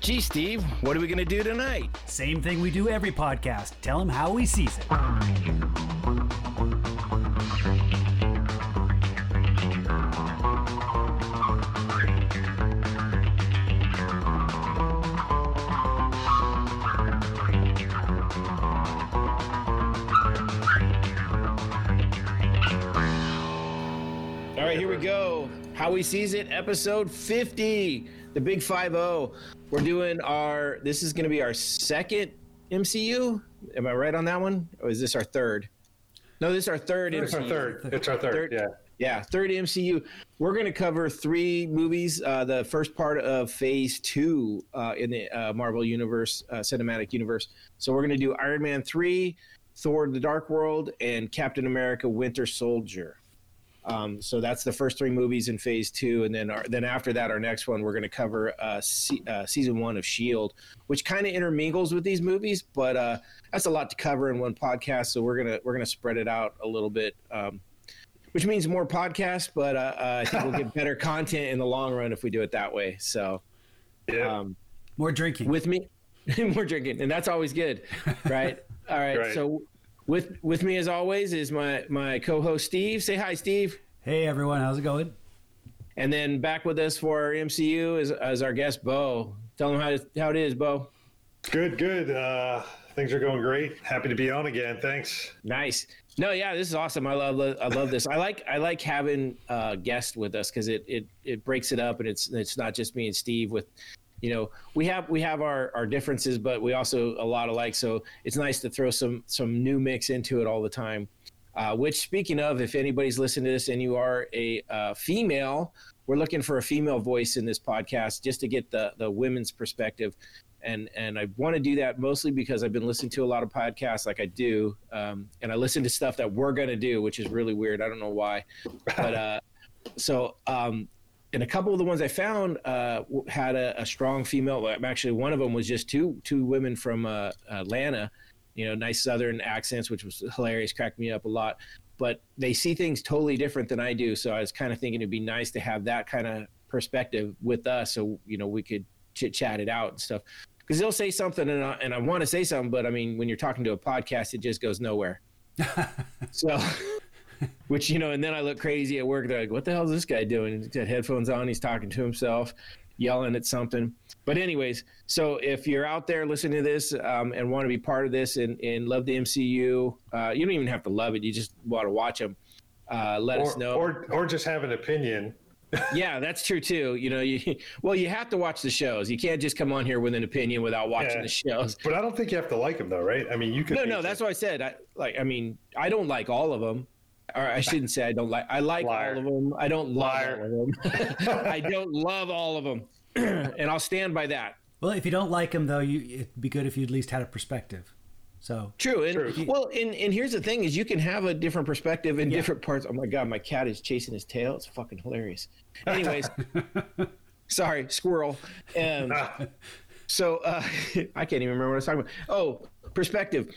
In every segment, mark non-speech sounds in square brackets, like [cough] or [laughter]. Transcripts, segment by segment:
Gee, Steve, what are we going to do tonight? Same thing we do every podcast. Tell him how he sees it. All right, here we go. How he sees it, episode 50, the big 5 0. We're doing our, this is going to be our second MCU. Am I right on that one? Or is this our third? No, this is our third It's our third. It's our third. Third. Yeah. Yeah, third MCU. We're going to cover three movies. Uh, the first part of Phase Two uh, in the uh, Marvel Universe, uh, cinematic universe. So we're going to do Iron Man three, Thor: The Dark World, and Captain America: Winter Soldier. Um, so that's the first three movies in Phase Two, and then our, then after that, our next one we're going to cover uh, se- uh, season one of Shield, which kind of intermingles with these movies, but uh, that's a lot to cover in one podcast. So we're gonna we're gonna spread it out a little bit. Um, which means more podcasts, but uh, uh, I think we'll get [laughs] better content in the long run if we do it that way. So, Yeah. um, More drinking. with me, [laughs] more drinking, and that's always good, right? [laughs] All right. Right. So, with with me as always is my my co-host Steve. Say hi, Steve. hey everyone, how's it going? And then back with us for our MCU is as our guest Bo. Tell them how how it is, Bo. good, good. Uh, things are going great. Happy to be on again. Thanks. Nice. No, yeah, this is awesome. I love I love this. I like I like having uh, guests with us because it, it it breaks it up and it's it's not just me and Steve with you know we have we have our, our differences but we also a lot alike. So it's nice to throw some some new mix into it all the time. Uh, which speaking of if anybody's listening to this and you are a uh, female we're looking for a female voice in this podcast just to get the the women's perspective. And and I want to do that mostly because I've been listening to a lot of podcasts like I do, um, and I listen to stuff that we're gonna do, which is really weird. I don't know why, but uh, so um, and a couple of the ones I found uh, had a, a strong female. Actually, one of them was just two two women from uh, Atlanta, you know, nice Southern accents, which was hilarious, cracked me up a lot. But they see things totally different than I do, so I was kind of thinking it'd be nice to have that kind of perspective with us, so you know we could chit chat it out and stuff because they'll say something and I, and I want to say something, but I mean, when you're talking to a podcast, it just goes nowhere. [laughs] so, [laughs] which, you know, and then I look crazy at work. They're like, what the hell is this guy doing? He's got headphones on. He's talking to himself, yelling at something. But, anyways, so if you're out there listening to this um, and want to be part of this and, and love the MCU, uh, you don't even have to love it. You just want to watch them. Uh, let us know or or just have an opinion. [laughs] yeah, that's true too. You know, you [laughs] well, you have to watch the shows. You can't just come on here with an opinion without watching Yeah. the shows. But I don't think you have to like them though, right? I mean, you could. No, no, that's what I said. I like. I mean, I don't like all of them. Or I shouldn't say I don't like. I like Liar. all of them. [laughs] I don't love all of them. I don't love all of them, and I'll stand by that. Well, if you don't like them, though, you it'd be good if you at least had a perspective. So True, and True. well, and and here's the thing: is you can have a different perspective in different parts. Oh my god, my cat is chasing his tail. It's fucking hilarious. Anyways, [laughs] sorry, squirrel. Um, so uh, [laughs] I can't even remember what I was talking about. Oh, perspective.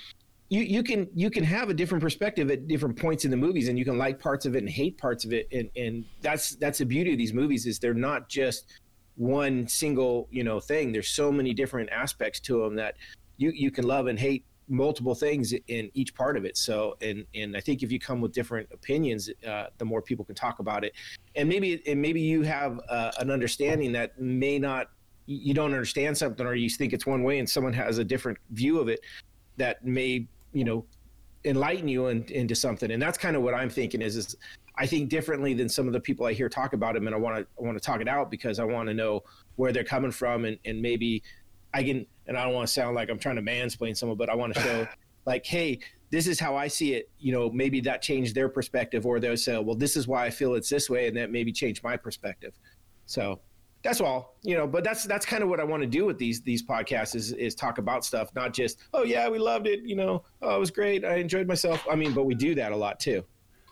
You you can you can have a different perspective at different points in the movies, and you can like parts of it and hate parts of it, and and that's that's the beauty of these movies is they're not just one single you know thing. There's so many different aspects to them that you you can love and hate multiple things in each part of it. So, and and I think if you come with different opinions, uh, the more people can talk about it, and maybe and maybe you have uh, an understanding that may not you don't understand something or you think it's one way and someone has a different view of it that may you know enlighten you in, into something. And that's kind of what i'm thinking is is i think differently than some of the people i hear talk about them. And i want to i want to talk it out because i want to know where they're coming from. And, and maybe i can and i don't want to sound like i'm trying to mansplain someone but i want to show [laughs] like hey this is how i see it. You know maybe that changed their perspective or they'll say well this is why i feel it's this way. And that maybe changed my perspective. So that's all you know but that's that's kind of what i want to do with these these podcasts is is talk about stuff not just oh yeah we loved it you know oh it was great i enjoyed myself i mean but we do that a lot too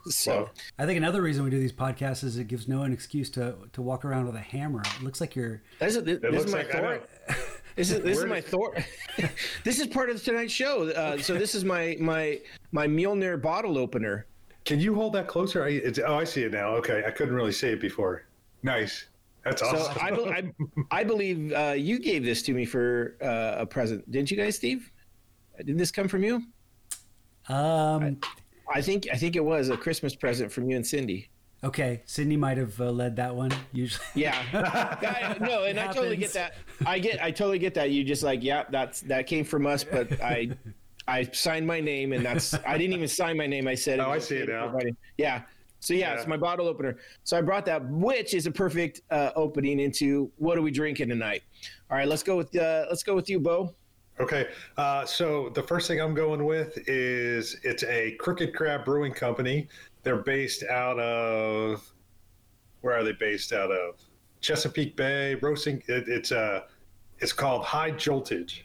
so I think another reason we do these podcasts is it gives Noah an excuse to to walk around with a hammer. It looks like you're. this is, this, It this looks is my like thor this is this is Where my thor [laughs] this is part of tonight's show uh, so this is my my my Mjolnir bottle opener Can you hold that closer? I, it's, oh, I see it now. Okay, I couldn't really see it before. Nice. That's So awesome. I, bel- I, [laughs] I believe uh, you gave this to me for uh, a present, didn't you guys, Steve? Did this come from you? Um, I think I think it was a Christmas present from you and Cindy. okay, Sydney might have uh, led that one. Usually, Yeah, [laughs] I- no, and I totally get that. I get, I totally get that. You just like, yeah, that's that came from us, but I, I signed my name, and that's I didn't even sign my name. I said, Oh, I see it now. for. Yeah. So yeah, Yeah. it's my bottle opener. So I brought that, which is a perfect uh, opening into what are we drinking tonight? All right, let's go with uh, let's go with you, Bo. Okay, uh, so the first thing I'm going with is it's a Crooked Crab Brewing Company. They're based out of where are they based out of? Chesapeake Bay. Roasting. It, it's uh, it's called High Joltage,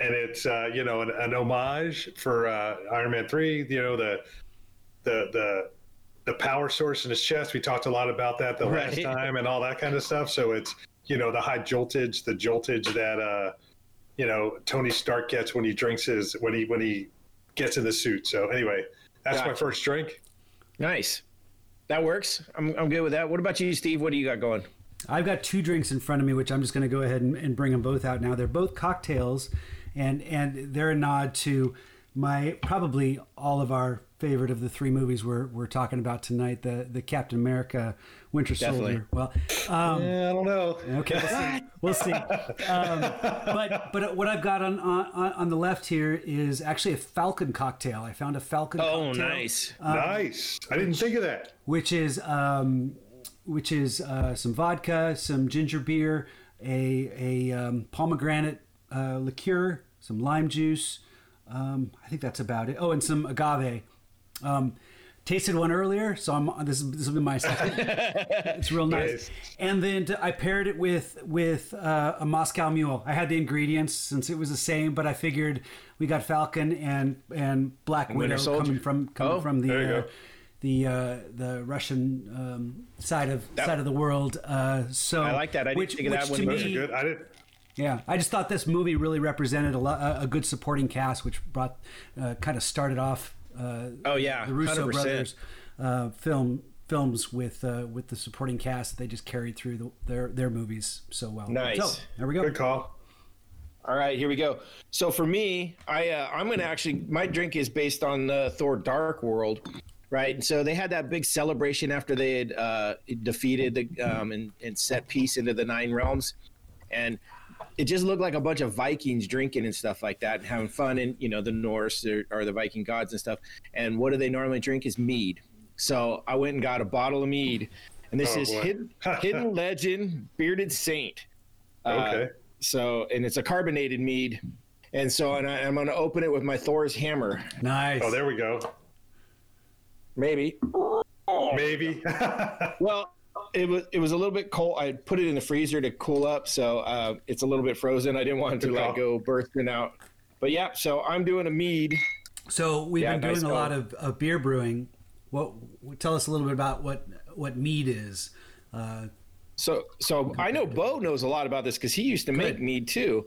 and it's uh, you know an, an homage for uh, Iron Man Three. You know the the the the power source in his chest. We talked a lot about that the last time and all that kind of stuff. So it's you know the high joltage, the joltage that uh, you know Tony Stark gets when he drinks his when he when he gets in the suit. So anyway, that's my first drink. Nice, that works. I'm I'm good with that. What about you, Steve? What do you got going? I've got two drinks in front of me, which I'm just going to go ahead and, and bring them both out now. They're both cocktails, and and they're a nod to my probably all of our favorite of the three movies we're we're talking about tonight. The the Captain America Winter Definitely. Soldier. Well, um, Yeah, I don't know. Okay, we'll see. We'll see. Um, but but what I've got on, on on the left here is actually a Falcon cocktail. I found a Falcon. Oh, cocktail, nice. nice. I didn't think of that. Which is um, which is uh, some vodka, some ginger beer, a a um, pomegranate uh, liqueur, some lime juice. Um, I think that's about it. Oh, and some agave. Um, tasted one earlier, so I'm this is this will be my second. [laughs] it's real nice. And then I paired it with with uh, a Moscow Mule. I had the ingredients since it was the same, but I figured we got Falcon and and Black Winter Widow coming from coming Oh, from the uh, the uh, the Russian um, side of side of the world. Uh, so I like that. I didn't which, think of that one to either. Those are me, good. I didn't. yeah, I just thought this movie really represented a, lo- a good supporting cast, which brought uh, kind of started off. Uh, Oh yeah, the Russo 100%. brothers uh, film films with uh, with the supporting cast they just carried through the, their their movies so well. Nice. So there we go. Good call. All right, here we go. So for me, I uh, I'm gonna actually my drink is based on uh, Thor: Dark World, right? And so they had that big celebration after they had uh, defeated the um, and, and set peace into the Nine Realms, and it just looked like a bunch of Vikings drinking and stuff like that and having fun. And you know the Norse or, or the Viking gods and stuff. And what do they normally drink is mead. So I went and got a bottle of mead, and this Oh, is hidden, hidden [laughs] legend bearded saint. Uh, Okay. so, and it's a carbonated mead. And so, and I, I'm going to open it with my Thor's hammer. Nice. Oh, there we go. Maybe. Maybe. [laughs] Well, it was it was a little bit cold. I put it in the freezer to cool up, so uh, it's a little bit frozen. I didn't want it to like go bursting out. But yeah, so I'm doing a mead. So we've Yeah, been doing nice a lot of, of beer brewing. What tell us a little bit about what what mead is. Uh, So so I know Bo knows a lot about this because he used to make Good. mead too,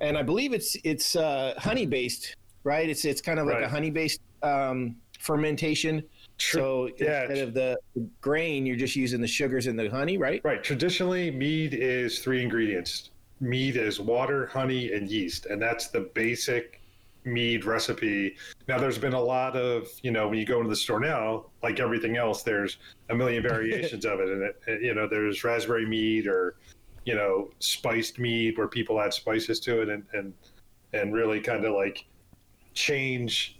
and I believe it's it's uh, honey based, right? It's it's kind of like Right. a honey based um, fermentation. So Yeah, instead of the grain, you're just using the sugars and the honey, right? Right. Traditionally, mead is three ingredients. Mead is water, honey, and yeast, and that's the basic mead recipe. Now, there's been a lot of, you know, when you go into the store now, like everything else, there's a million [laughs] variations of it, and it, it- you know, there's raspberry mead or, you know, spiced mead where people add spices to it and and and really kind of like change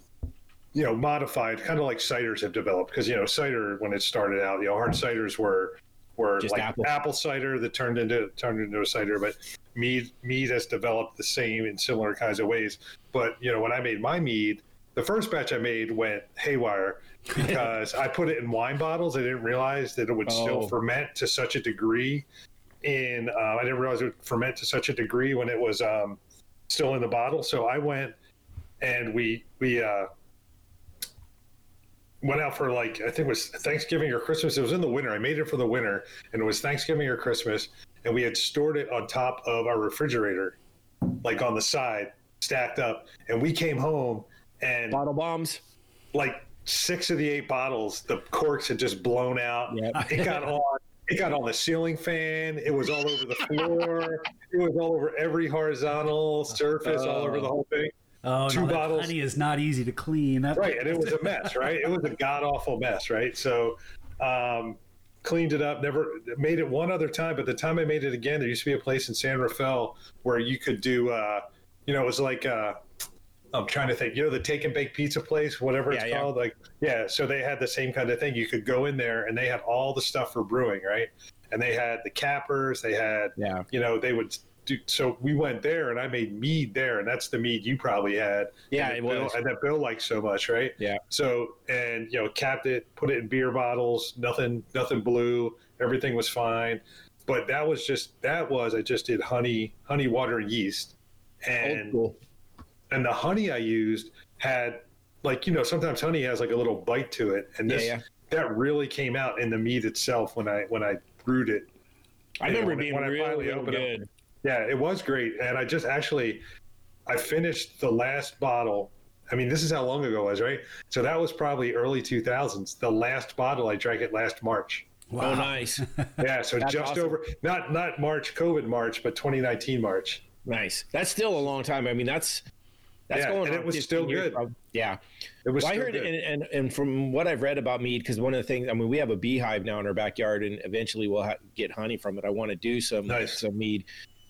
you know, modified, kind of like ciders have developed. Because you know, cider when it started out, you know, hard ciders were were Just like apple. cider that turned into turned into a cider. But mead mead has developed the same in similar kinds of ways. But you know, when I made my mead, the first batch I made went haywire [laughs] because I put it in wine bottles. I didn't realize that it would still Oh. ferment to such a degree. In uh, I didn't realize it would ferment to such a degree when it was um, still in the bottle. So I went and we we uh, went out for like I think it was Thanksgiving or Christmas. It was in the winter. I made it for the winter, and it was Thanksgiving or Christmas, and we had stored it on top of our refrigerator, like on the side, stacked up. And we came home, and Bottle bombs. like six of the eight bottles, the corks had just blown out. Yep. [laughs] It got on it got on the ceiling fan. It was all over the floor. it was all over every horizontal surface, all over the uh. whole thing. Oh, Two no, bottles. honey is not easy to clean. That, Right, and it was a mess. Right, it was a god awful mess. Right, so um, cleaned it up. Never made it one other time, but the time I made it again, there used to be a place in San Rafael where you could do. Uh, you know, it was like. Uh, I'm trying to think. You know, the take and bake pizza place, whatever it's Yeah, yeah. called. Like, yeah. So they had the same kind of thing. You could go in there, and they had all the stuff for brewing, right? And they had the cappers. They had, Yeah. you know, they would do. So we went there, and I made mead there, and that's the mead you probably had. Yeah, and it that Bill, was. and that Bill likes so much, right? Yeah. So and you know, capped it, put it in beer bottles. Nothing, nothing blew. Everything was fine. But that was just that was I just did honey, honey, water, and yeast, and school. and the honey I used had like you know sometimes honey has like a little bite to it, and this yeah. that really came out in the mead itself when I when I brewed it. I Yeah, remember when being when I really, finally really opened it. good. Yeah, it was great, and I just actually I finished the last bottle. I mean, this is how long ago it was, right? So that was probably early 2000s. The last bottle I drank it last March. Oh, nice, [laughs] Yeah, so That's just awesome. over not not March COVID March, but 2019 March. nice. That's still a long time. I mean, that's that's Yeah, going and on it was still years good. Yeah. It was Well, I heard, good. and, and and from what I've read about mead, because one of the things, I mean, we have a beehive now in our backyard, and eventually we'll ha- get honey from it. I want to do some Nice. some mead,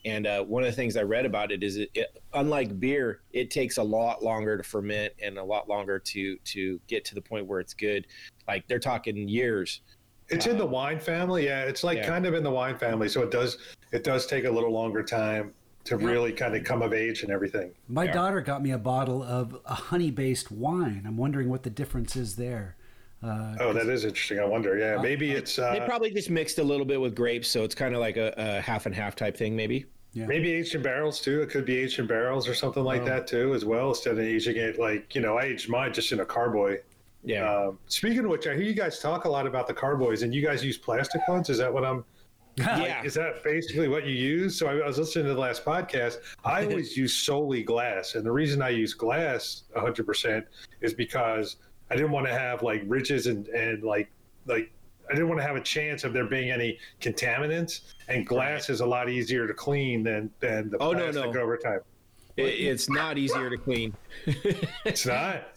and uh, one of the things I read about it is, it, it, unlike beer, it takes a lot longer to ferment and a lot longer to to get to the point where it's good. Like they're talking years. It's in the wine family. Yeah, it's like Yeah. kind of in the wine family. So it does it does take a little longer time to really kind of come of age and everything. My Yeah. daughter got me a bottle of a honey-based wine. I'm wondering what the difference is there. Uh, Oh, that is interesting. I wonder. Yeah, maybe it's they uh, probably just mixed a little bit with grapes, so it's kind of like a, a half and half type thing, maybe. Maybe aged in barrels too. It could be aged in barrels or something like Oh. that too, as well. Instead of aging it like you know, I aged mine just in a carboy. Yeah. Um, speaking of which, I hear you guys talk a lot about the carboys, and you guys use plastic ones. Is that what I'm? [laughs] yeah. Is that basically what you use? So I, I was listening to the last podcast. I [laughs] always use solely glass, and the reason I use glass 100 percent is because I didn't want to have like ridges and and like like I didn't want to have a chance of there being any contaminants. And glass is a lot easier to clean than than the Oh, no, plastic no. over time. It, it's not easier to clean. [laughs] It's not.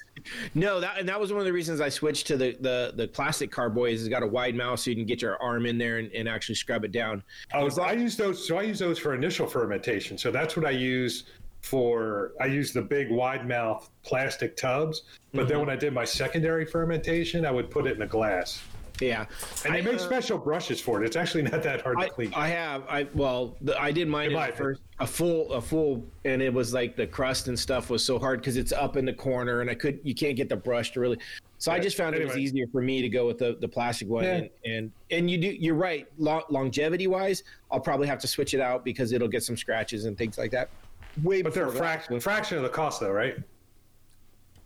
No, that and that was one of the reasons I switched to the the, the plastic carboy. Is it's got a wide mouth, so you can get your arm in there and, and actually scrub it down. Oh, I use those. So I use those for initial fermentation. So that's what I use for. I use the big wide mouth plastic tubs. But Mm-hmm. then when I did my secondary fermentation, I would put it in a glass. Yeah, And they I, make uh, special brushes for it. It's actually not that hard to I, clean. I have I well the, I did mine In in my first a full a full and it was like the crust and stuff was so hard because it's up in the corner and I could you can't get the brush to really. So I just found it was easier for me to go with the, the plastic one Yeah. and, and and you do you're right Lo- longevity wise I'll probably have to switch it out because it'll get some scratches and things like that. Way but they're a fraction, fraction of the cost, though, right?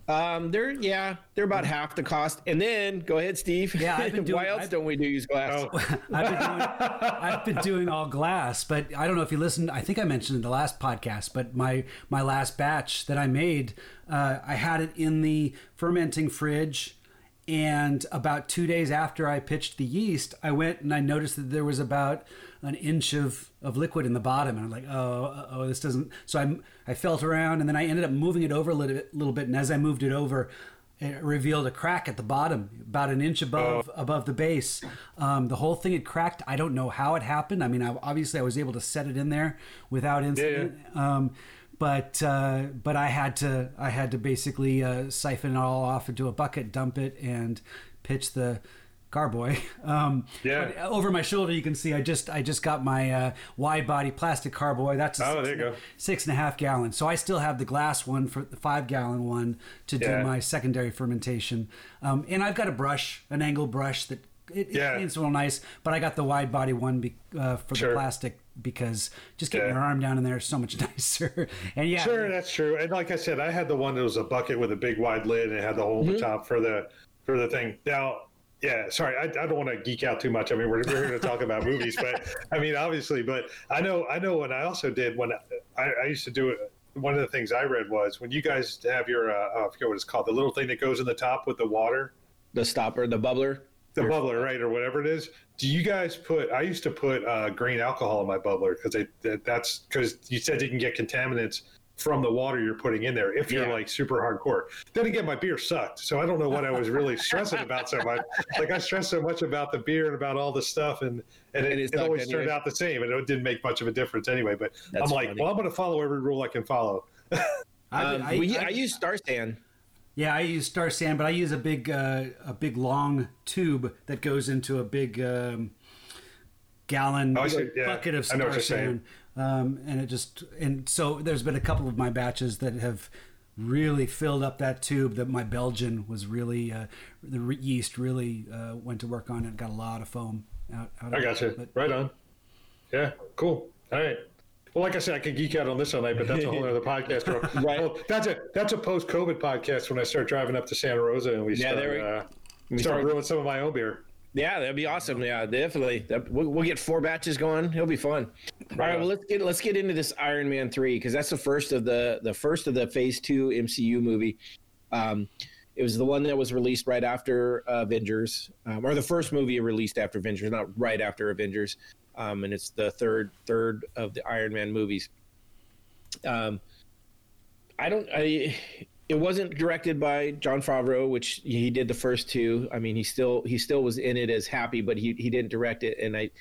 Um, they're yeah, they're about half the cost. And then go ahead, Steve. Yeah, I've been [laughs] doing- Why else I've- don't we do use glass? Oh, [laughs] I've been doing I've been doing all glass, but I don't know if you listened. I think I mentioned in the last podcast, but my my last batch that I made, uh, I had it in the fermenting fridge, and about two days after I pitched the yeast, I went and I noticed that there was about an inch of, of liquid in the bottom, and I'm like, oh, oh, this doesn't. So I I felt around, and then I ended up moving it over a little bit, little bit, and as I moved it over. It revealed a crack at the bottom, about an inch above above the base. Um, the whole thing had cracked. I don't know how it happened. I mean, I, obviously, I was able to set it in there without incident. Um, but uh, but I had to I had to basically uh, siphon it all off into a bucket, dump it, and pitch the carboy. [laughs] Um, Yeah. over my shoulder, you can see I just I just got my uh, wide body plastic carboy. That's a Oh, six there you go. six and a half gallon. So I still have the glass one for the five gallon one to do my secondary fermentation. Um, and I've got a brush, an angle brush that it, Yeah. cleans real nice. But I got the wide body one be, uh, for Sure. the plastic because just getting Yeah. your arm down in there is so much [laughs] nicer. and yeah, Sure, that's true. And like I said, I had the one that was a bucket with a big wide lid and it had the hole in the top for the for the thing. Now, yeah, sorry, I, I don't want to geek out too much. I mean, we're, we're here to talk about [laughs] movies, but I mean, obviously, but I know I know what I also did when I, I used to do it. One of the things I read was when you guys have your uh, I forget what it's called, the little thing that goes in the top with the water. the stopper, the bubbler. the bubbler, right, or whatever it is. Do you guys put? I used to put uh, grain alcohol in my bubbler because that, that's because you said you can get contaminants from the water you're putting in there if you're Yeah. like super hardcore. Then again, my beer sucked, so I don't know what I was really stressing about so much. Like I stressed so much about the beer and about all the stuff, and and And it, it it always anyway. turned out the same, and it didn't make much of a difference anyway. But That's I'm like, funny. well, I'm going to follow every rule I can follow. I, Um, I- we, I- I, use Star San. Yeah, I use Star San, but I use a big, uh, a big long tube that goes into a big um, gallon Oh, I see. Yeah, bucket of I Star what saying. Sand, um, and it just and so there's been a couple of my batches that have really filled up that tube. That my Belgian was really uh, the re- yeast really uh, went to work on it. Got a lot of foam out. out I of got it. you. But Right on. Yeah, cool. All right. Well, like I said, I could geek out on this all night, but that's a whole [laughs] other podcast. [laughs] Right. Well, that's a that's a post COVID podcast when I start driving up to Santa Rosa and we Yeah, start, there we- uh, we start start- brewing some of my own beer. Yeah, that'd be awesome. Yeah, definitely. That, we'll, we'll get four batches going. It'll be fun. All right, well let's get let's get into this Iron Man three because that's the first of the the first of the Phase two MCU movie. Um, it was the one that was released right after uh, Avengers, um, or the first movie released after Avengers, not right after Avengers. Um, and it's the third third of the Iron Man movies. Um, I don't. I. It wasn't directed by Jon Favreau, which he did the first two. I mean, he still he still was in it as Happy, but he he didn't direct it, and I.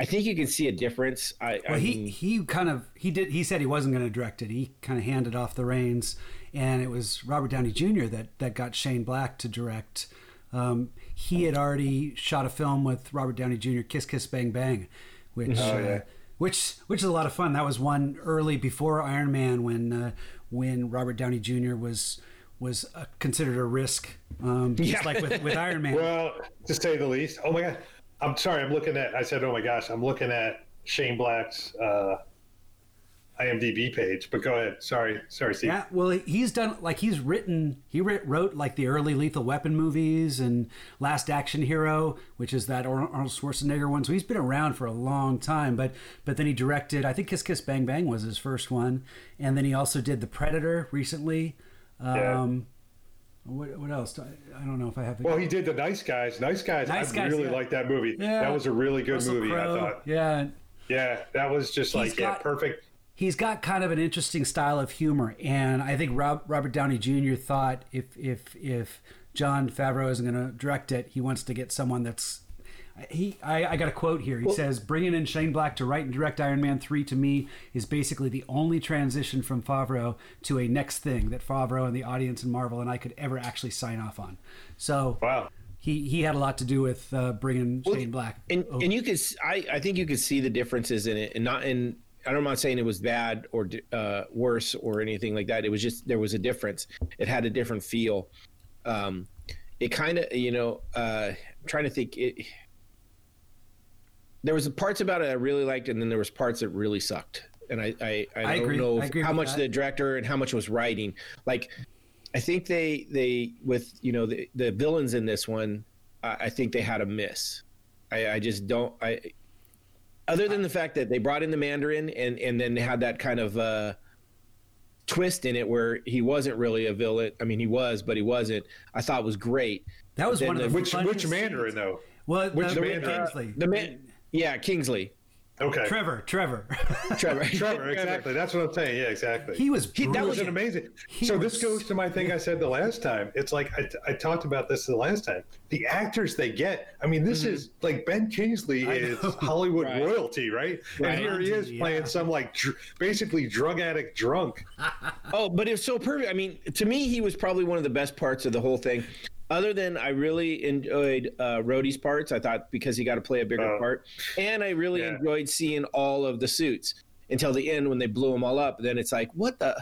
I think you can see a difference. I, Well, I he mean, he kind of he did he said he wasn't going to direct it. He kind of handed off the reins, and it was Robert Downey Jr. that that got Shane Black to direct. Um, he had already shot a film with Robert Downey Jr. Kiss Kiss Bang Bang, which Oh, uh, which which is a lot of fun. That was one early before Iron Man when uh, when Robert Downey Jr. was was uh, considered a risk, um, just Yeah. like with, with Iron Man. Well, to say the least. Oh my god. I'm sorry. I'm looking at. I said, oh my gosh. I'm looking at Shane Black's uh, IMDb page. But go ahead. Sorry. Sorry, Steve. Yeah, well, he's done like he's written. He writ, wrote like the early Lethal Weapon movies and Last Action Hero, which is that Arnold Schwarzenegger one. So he's been around for a long time. But but then he directed. I think Kiss Kiss Bang Bang was his first one, and then he also did The Predator recently. Yeah. Um, what, what else? I, I don't know if I have. Well, he did the Nice Guys. Nice Guys. Nice I Guys, really yeah. liked that movie. Yeah. That was a really good Russell movie. Crowe, I thought. Yeah, Yeah, that was just like He's yeah, perfect. He's got kind of an interesting style of humor, and I think Rob, Robert Downey Jr. thought if if if Jon Favreau isn't going to direct it, he wants to get someone that's he. I, I got a quote here. He says, "Bringing in Shane Black to write and direct Iron Man three to me is basically the only transition from Favreau to a next thing that Favreau and the audience and Marvel and I could ever actually sign off on." So Wow. he he had a lot to do with uh, bringing Shane Black. and over. and you could I, I think you could see the differences in it, and not in. I'm not saying it was bad or uh, worse or anything like that. It was just there was a difference. It had a different feel. Um, it kind of you know uh, I'm trying to think it. There was parts about it I really liked, and then there was parts that really sucked. And I I, I, I don't agree. know I how much that. the director and how much was writing. Like I think they they with you know the the villains in this one, I, I think they had a miss. I, I just don't. I other than the fact that they brought in the Mandarin and and then had that kind of uh, twist in it where he wasn't really a villain. I mean, he was, but he wasn't. I thought was great. that was one of the- the Which which Mandarin scenes. though? Well, which the, Mandarin? Kingsley. The man, yeah, Kingsley, Okay. Trevor, Trevor. [laughs] Trevor, Trevor, exactly. That's what I'm saying. Yeah, exactly. he was. He- that that was an amazing. He so was- this goes to my thing I said the last time. It's like I, I talked about this the last time. The actors they get. I mean, this is like Ben Kingsley Mm-hmm. I is know. Hollywood Right. royalty, right? Right. And here he is Yeah. playing some like dr- basically drug addict drunk. [laughs] Oh, but it's so perfect. I mean, to me, he was probably one of the best parts of the whole thing. Other than I really enjoyed uh, Rhodey's parts, I thought because he got to play a bigger Oh. part, and I really Yeah. enjoyed seeing all of the suits until the end when they blew them all up. Then it's like, what the?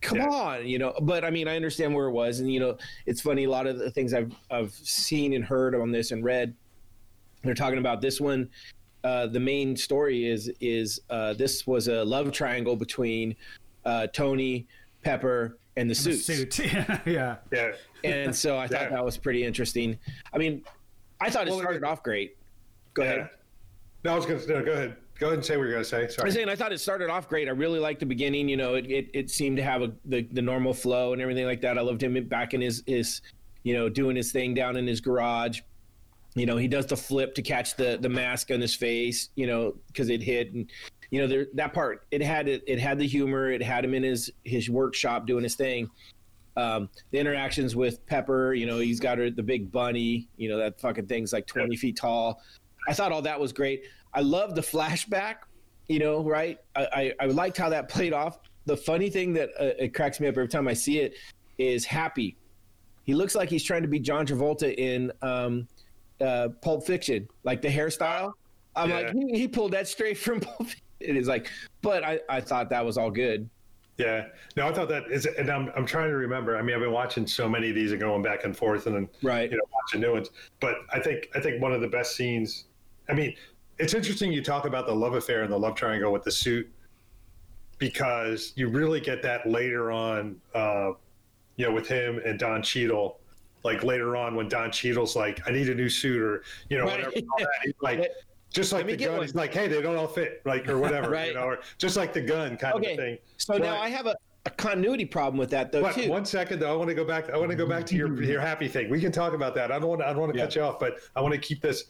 Come Yeah. on, you know. But I mean, I understand where it was, and you know, it's funny. A lot of the things I've I've seen and heard on this and read, they're talking about this one. Uh, the main story is is uh, this was a love triangle between uh, Tony, Pepper, and the The suits suit. [laughs] yeah. Yeah. and so I thought Yeah. that was pretty interesting. I mean, I thought it started off great. Go Yeah. ahead. No, I was gonna no, go ahead. Go ahead and say what you're gonna say. Sorry. I Sorry. was saying I thought it started off great. I really liked the beginning. You know, it, it, it seemed to have a, the the normal flow and everything like that. I loved him back in his his, you know, doing his thing down in his garage. you know, he does the flip to catch the the mask on his face, you know, because it hit and you know there, that part it had it, it had the humor it had him in his his workshop doing his thing. Um, the interactions with pepper you know he's got her, the big bunny you know that fucking thing's like 20 feet tall. I thought all that was great. I love the flashback you know right? I i, I liked how that played off. The funny thing that uh, it cracks me up every time i see it is happy. He looks like he's trying to be john travolta in um, uh, pulp fiction like the hairstyle. I'm Yeah. like he, he pulled that straight from [laughs] pulp Fiction. It is like but i i thought that was all good Yeah. No, I thought that is, and I'm, I'm trying to remember. I mean, I've been watching so many of these and going back and forth and then, Right. you know, watching new ones. But I think, I think one of the best scenes, I mean, it's interesting you talk about the love affair and the love triangle with the suit because you really get that later on, uh, you know, with him and Don Cheadle. Like later on when Don Cheadle's like, I need a new suit or, you know, Right. whatever. all that. [laughs] He's like, just like the gun, one. he's like, hey, they don't all fit, like, or whatever, [laughs] Right. you know, or just like the gun kind of a okay thing. so now i have a, a continuity problem with that though but too one second though, I want to go back. I want to go back to your your happy thing. We can talk about that. I don't want. To, I don't want to Yeah. cut you off, but I want to keep this.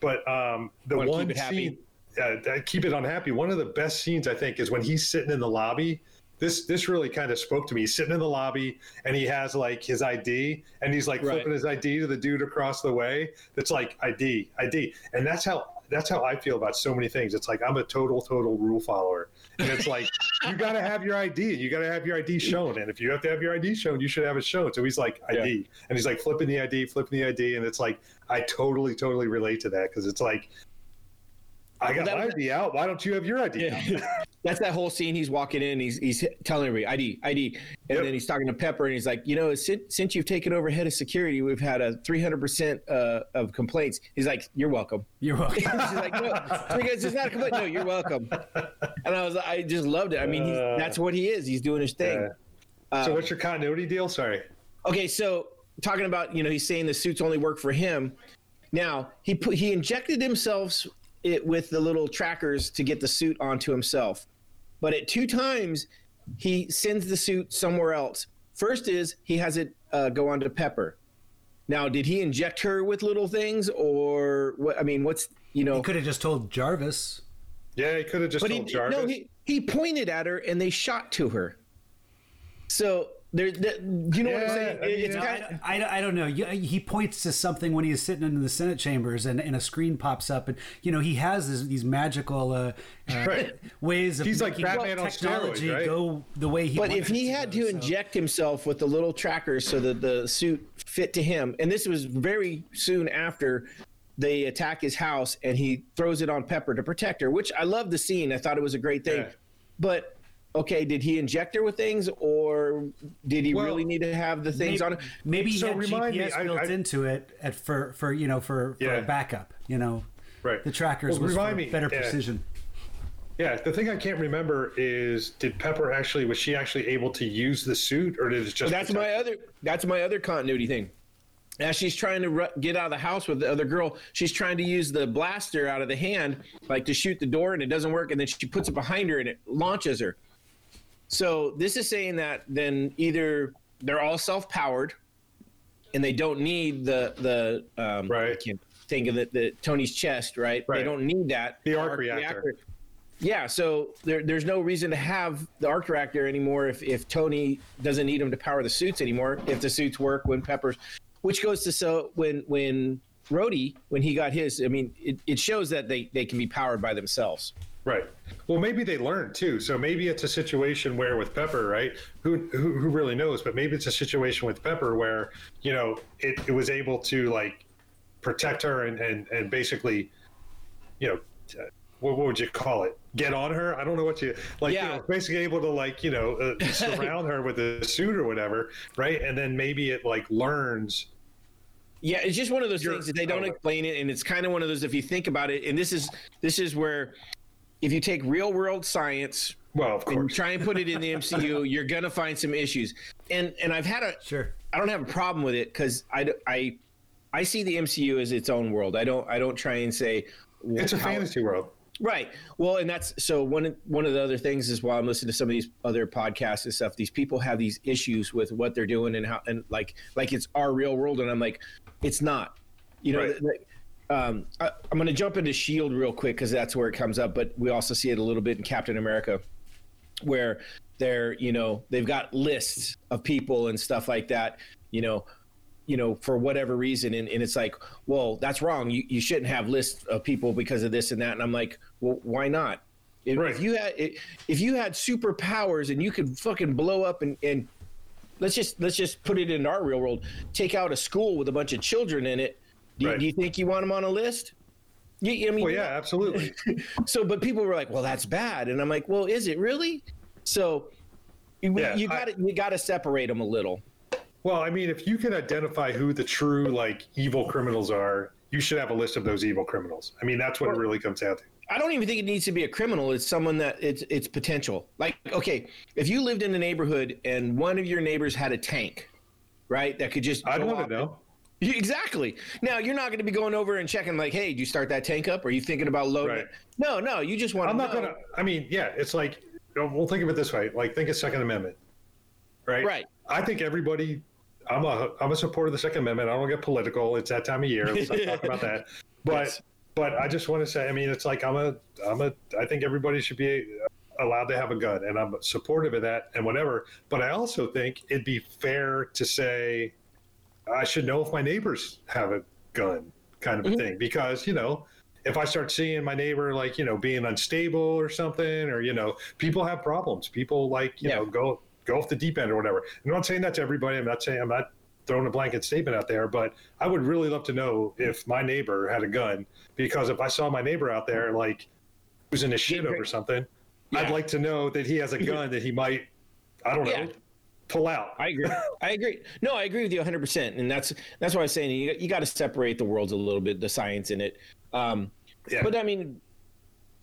But um, the Wanna keep one scene, uh, keep it unhappy. One of the best scenes I think is when he's sitting in the lobby. This this really kind of spoke to me. He's sitting in the lobby and he has like his ID and he's like Right. flipping his ID to the dude across the way. That's like ID ID, and that's how. That's how I feel about so many things. It's like I'm a total, total rule follower, and it's like [laughs] you got to have your ID. You got to have your ID shown, and if you have to have your ID shown, you should have it shown. So he's like ID, and he's like flipping the ID, flipping the ID, and it's like I totally, totally relate to that because it's like I got that my was- ID out. Why don't you have your ID? Yeah. [laughs] That's that whole scene. He's walking in. He's he's telling everybody ID ID, and Yep. then he's talking to Pepper, and he's like, you know, since, since you've taken over head of security, we've had a 300 percent uh, of complaints. He's like, you're welcome. You're [laughs] welcome. She's like, no, because it's not a complaint. No, you're welcome. And I was, I just loved it. I mean, he's, Uh, that's what he is. He's doing his thing. Yeah. so what's your continuity deal? Sorry. Okay, so talking about you know he's saying the suits only work for him. Now he put he injected himself it with the little trackers to get the suit onto himself, but at two times he sends the suit somewhere else. First is he has it uh, go onto Pepper. Now, did he inject her with little things, or what? I mean, what's you know? You could have just told Jarvis. Yeah, he could have just But he told Jarvis. no, he he pointed at her and they shot to her. So there, there you know what I'm saying? I mean, it's you know, kind of, I, I, I don't know. He points to something when he's sitting in the Senate chambers, and, and a screen pops up, and you know he has this, these magical uh, uh, [laughs] Right. ways of He's like making Batman on technology steroids, right? go the way he. But if he it had go, to so- inject himself with the little trackers so that the suit fit to him, and this was very soon after they attack his house and he throws it on Pepper to protect her, which I love the scene. I thought it was a great thing. Yeah. But okay, did he inject her with things or did he Well, really need to have the things maybe, on it? maybe he So had remind me, GPS I- built I- into it at for for you know for, for Yeah. a backup. You know, Right. the trackers Well, was for remind me, better yeah. precision. Yeah, the thing I can't remember is did Pepper actually was she actually able to use the suit or did it just That's my other. That's my other continuity thing. As she's trying to ru- get out of the house with the other girl, she's trying to use the blaster out of the hand, like to shoot the door, and it doesn't work. And then she puts it behind her, and it launches her. So this is saying that then either they're all self-powered, and they don't need the the um, Right. I can't think of it, the Tony's chest, right? They don't need that. The arc reactor. Yeah, so there, there's no reason to have the arc reactor anymore if, if Tony doesn't need them to power the suits anymore. If the suits work when Peppers, which goes to so when when Rhodey when he got his, I mean, it, it shows that they they can be powered by themselves. Right. Well, maybe they learned too. So maybe it's a situation where with Pepper, right? Who who, who really knows? But maybe it's a situation with Pepper where you know it, it was able to like protect her and and and basically, you know. What, what would you call it? Get on her? I don't know what you like. Yeah. You know, basically able to like you know uh, [laughs] surround her with a suit or whatever, right? And then maybe it like learns Yeah, it's just one of those You're- things that they don't explain it, and it's kind of one of those if you think about it. And this is this is where if you take real world science well, of and course. try and put it in the [laughs] MCU, you're gonna find some issues. And and I've had a Sure. I don't have a problem with it because I I I see the MCU as its own world. I don't I don't try and say It's a how- fantasy world. Right. Well, and that's so one one of the other things is while I'm listening to some of these other podcasts and stuff, these people have these issues with what they're doing and how and like like it's our real world, and I'm like, it's not. You know, Right. th- th- um, I, I'm going to jump into Shield real quick because that's where it comes up, but we also see it a little bit in Captain America, where they're you know they've got lists of people and stuff like that, you know, you know for whatever reason, and, and it's like, well, that's wrong. You you shouldn't have lists of people because of this and that, and I'm like, well, why not? If, Right. if you had if you had superpowers and you could fucking blow up and, and let's just let's just put it in our real world. Take out a school with a bunch of children in it. Do, you- Right. do you think you want them on a list? You, I mean, Well, yeah, absolutely. [laughs] so, but people were like, "Well, that's bad," and I'm like, "Well, is it really?" So, you, Yeah, you got to you got to separate them a little. Well, I mean, if you can identify who the true like evil criminals are, you should have a list of those evil criminals. I mean, that's what it really comes down to. I don't even think it needs to be a criminal. It's someone that it's it's potential. Like, okay, if you lived in a neighborhood and one of your neighbors had a tank, right, that could just I'd want to know. Exactly. Now you're not going to be going over and checking like, hey, did you start that tank up? Are you thinking about loading Right. it? No, no. You just want. I'm not gonna. I mean, yeah, it's like we'll think of it this way. Like, think of Second Amendment, right? Right. I think everybody. I'm a I'm a supporter of the Second Amendment. I don't get political. It's that time of year. Let's not talk about that. [laughs] But Yes. but I just want to say. I mean, it's like I'm a I'm a. I think everybody should be allowed to have a gun, and I'm supportive of that and whatever. But I also think it'd be fair to say I should know if my neighbors have a gun, kind of a thing, because you know if I start seeing my neighbor like you know being unstable or something, or you know people have problems, people like you Yeah. know go go off the deep end or whatever. I'm not saying that to everybody. I'm not saying I'm not throwing a blanket statement out there, but I would really love to know if my neighbor had a gun because if I saw my neighbor out there like losing his shit Yeah. over something, I'd like to know that he has a gun that he might I don't know Yeah. Pull out. I agree. [laughs] I agree. No, I agree with you 100. percent And that's that's why I was saying you you got to separate the worlds a little bit, the science in it. Um, Yeah. But I mean,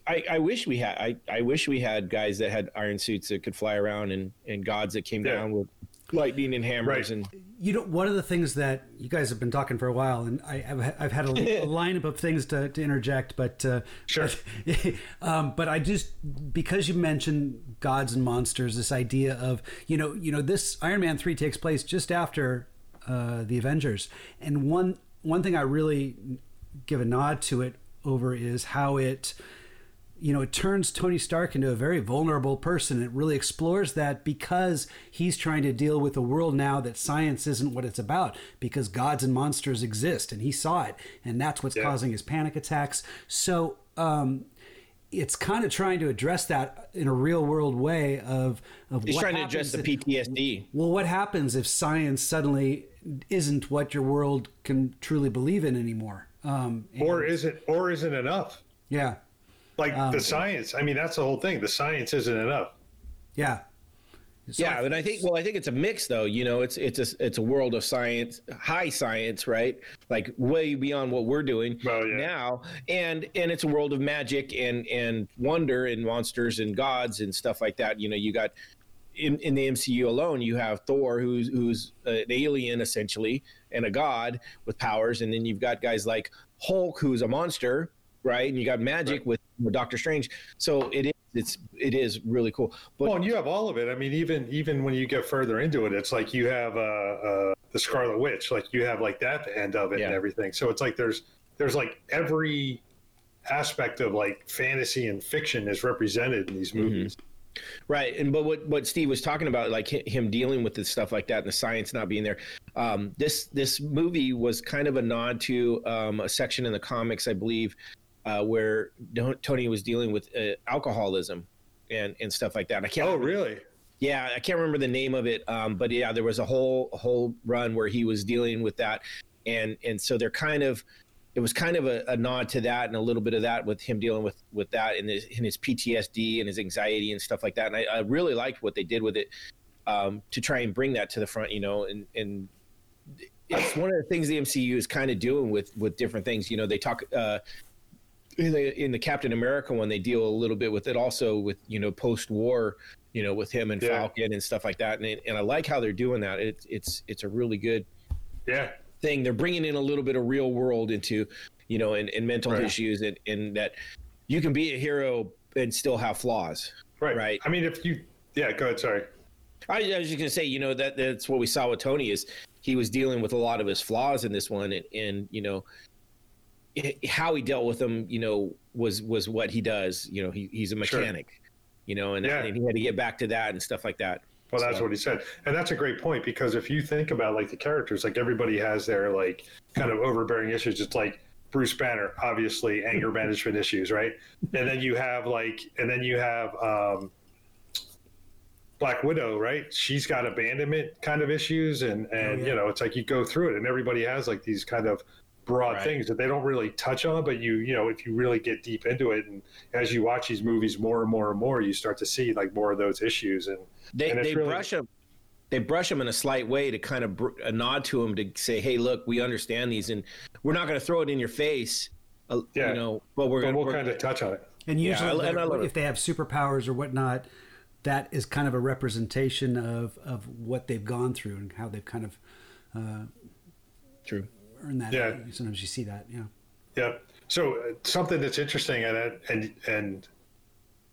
I, I wish we had. I, I wish we had guys that had iron suits that could fly around and and gods that came Yeah. down with lightning and hammers Right. and You know, one of the things that you guys have been talking for a while, and I, I've, I've had a, [laughs] a lineup of things to, to interject, but uh, Sure. [laughs] um, but I just because you mentioned gods and monsters, this idea of you know, you know, this Iron Man three takes place just after uh, the Avengers, and one one thing I really give a nod to it over is how it you know, it turns Tony Stark into a very vulnerable person. It really explores that because he's trying to deal with a world now that science isn't what it's about because gods and monsters exist and he saw it and that's what's Yeah. causing his panic attacks. So, um, it's kind of trying to address that in a real world way of, of he's what trying to address the happens if- PTSD. well, what happens if science suddenly isn't what your world can truly believe in anymore? Um, or is it or isn't enough? yeah, Like um, the science. I mean, that's the whole thing. The science isn't enough. yeah. So yeah, and I think well, I think it's a mix though. You know, it's it's a it's a world of science, high science, right? Like way beyond what we're doing Well, yeah. now, and and it's a world of magic and and wonder and monsters and gods and stuff like that. You know, you got in in the MCU alone, you have Thor, who's who's an alien essentially and a god with powers, and then you've got guys like Hulk, who's a monster, right? And you got magic with, with Doctor Strange. So it is it's it is really cool. But Well, and you have all of it. I mean, even even when you get further into it, it's like you have uh, uh, the Scarlet Witch. Like you have like that end of it Yeah. and everything. So it's like there's there's like every aspect of like fantasy and fiction is represented in these Mm-hmm. movies. Right, and but what what Steve was talking about, like him dealing with this stuff like that, and the science not being there. Um, this this movie was kind of a nod to um, a section in the comics, I believe, uh, where Tony was dealing with uh, alcoholism and and stuff like that. I can't. Oh, remember- really? Yeah, I can't remember the name of it, um, but yeah, there was a whole whole run where he was dealing with that, and and so they're kind of it was kind of a, a nod to that and a little bit of that with him dealing with with that and his, and his PTSD and his anxiety and stuff like that. And I, I really liked what they did with it um, to try and bring that to the front, you know, and and it's one of the things the MCU is kind of doing with with different things. You know, they talk. Uh, in the, in the Captain America one, they deal a little bit with it also with you know post war, you know, with him and Yeah. Falcon and stuff like that. And and I like how they're doing that. It's it's it's a really good Yeah. thing. They're bringing in a little bit of real world into, you know, and, and mental Right. issues and, and that you can be a hero and still have flaws. Right. Right. I mean, if you, yeah, go ahead. Sorry. I, I was just gonna say, you know, that that's what we saw with Tony is he was dealing with a lot of his flaws in this one, and, and you know, how he dealt with them, you know, was was what he does. You know, he, he's a mechanic, sure. you know, and, yeah. and, he had to get back to that and stuff like that. Well, that's so. what he said, and that's a great point because if you think about like the characters, like everybody has their like kind of overbearing issues. It's like Bruce Banner, obviously anger management issues, right? And then you have like, and then you have um, Black Widow, right? She's got abandonment kind of issues, and and oh, yeah. you know, it's like you go through it, and everybody has like these kind of broad right. things that they don't really touch on but you you know if you really get deep into it and as you watch these movies more and more and more you start to see like more of those issues and they, and they really... brush them they brush them in a slight way to kind of br- a nod to them to say hey look we understand these and we're not going to throw it in your face uh, yeah. you know but we're going we'll kind of touch on it and usually yeah, I, if they have superpowers or whatnot that is kind of a representation of of what they've gone through and how they've kind of uh, true earn that. Yeah. Sometimes you see that. Yeah. Yeah. So uh, something that's interesting, and and and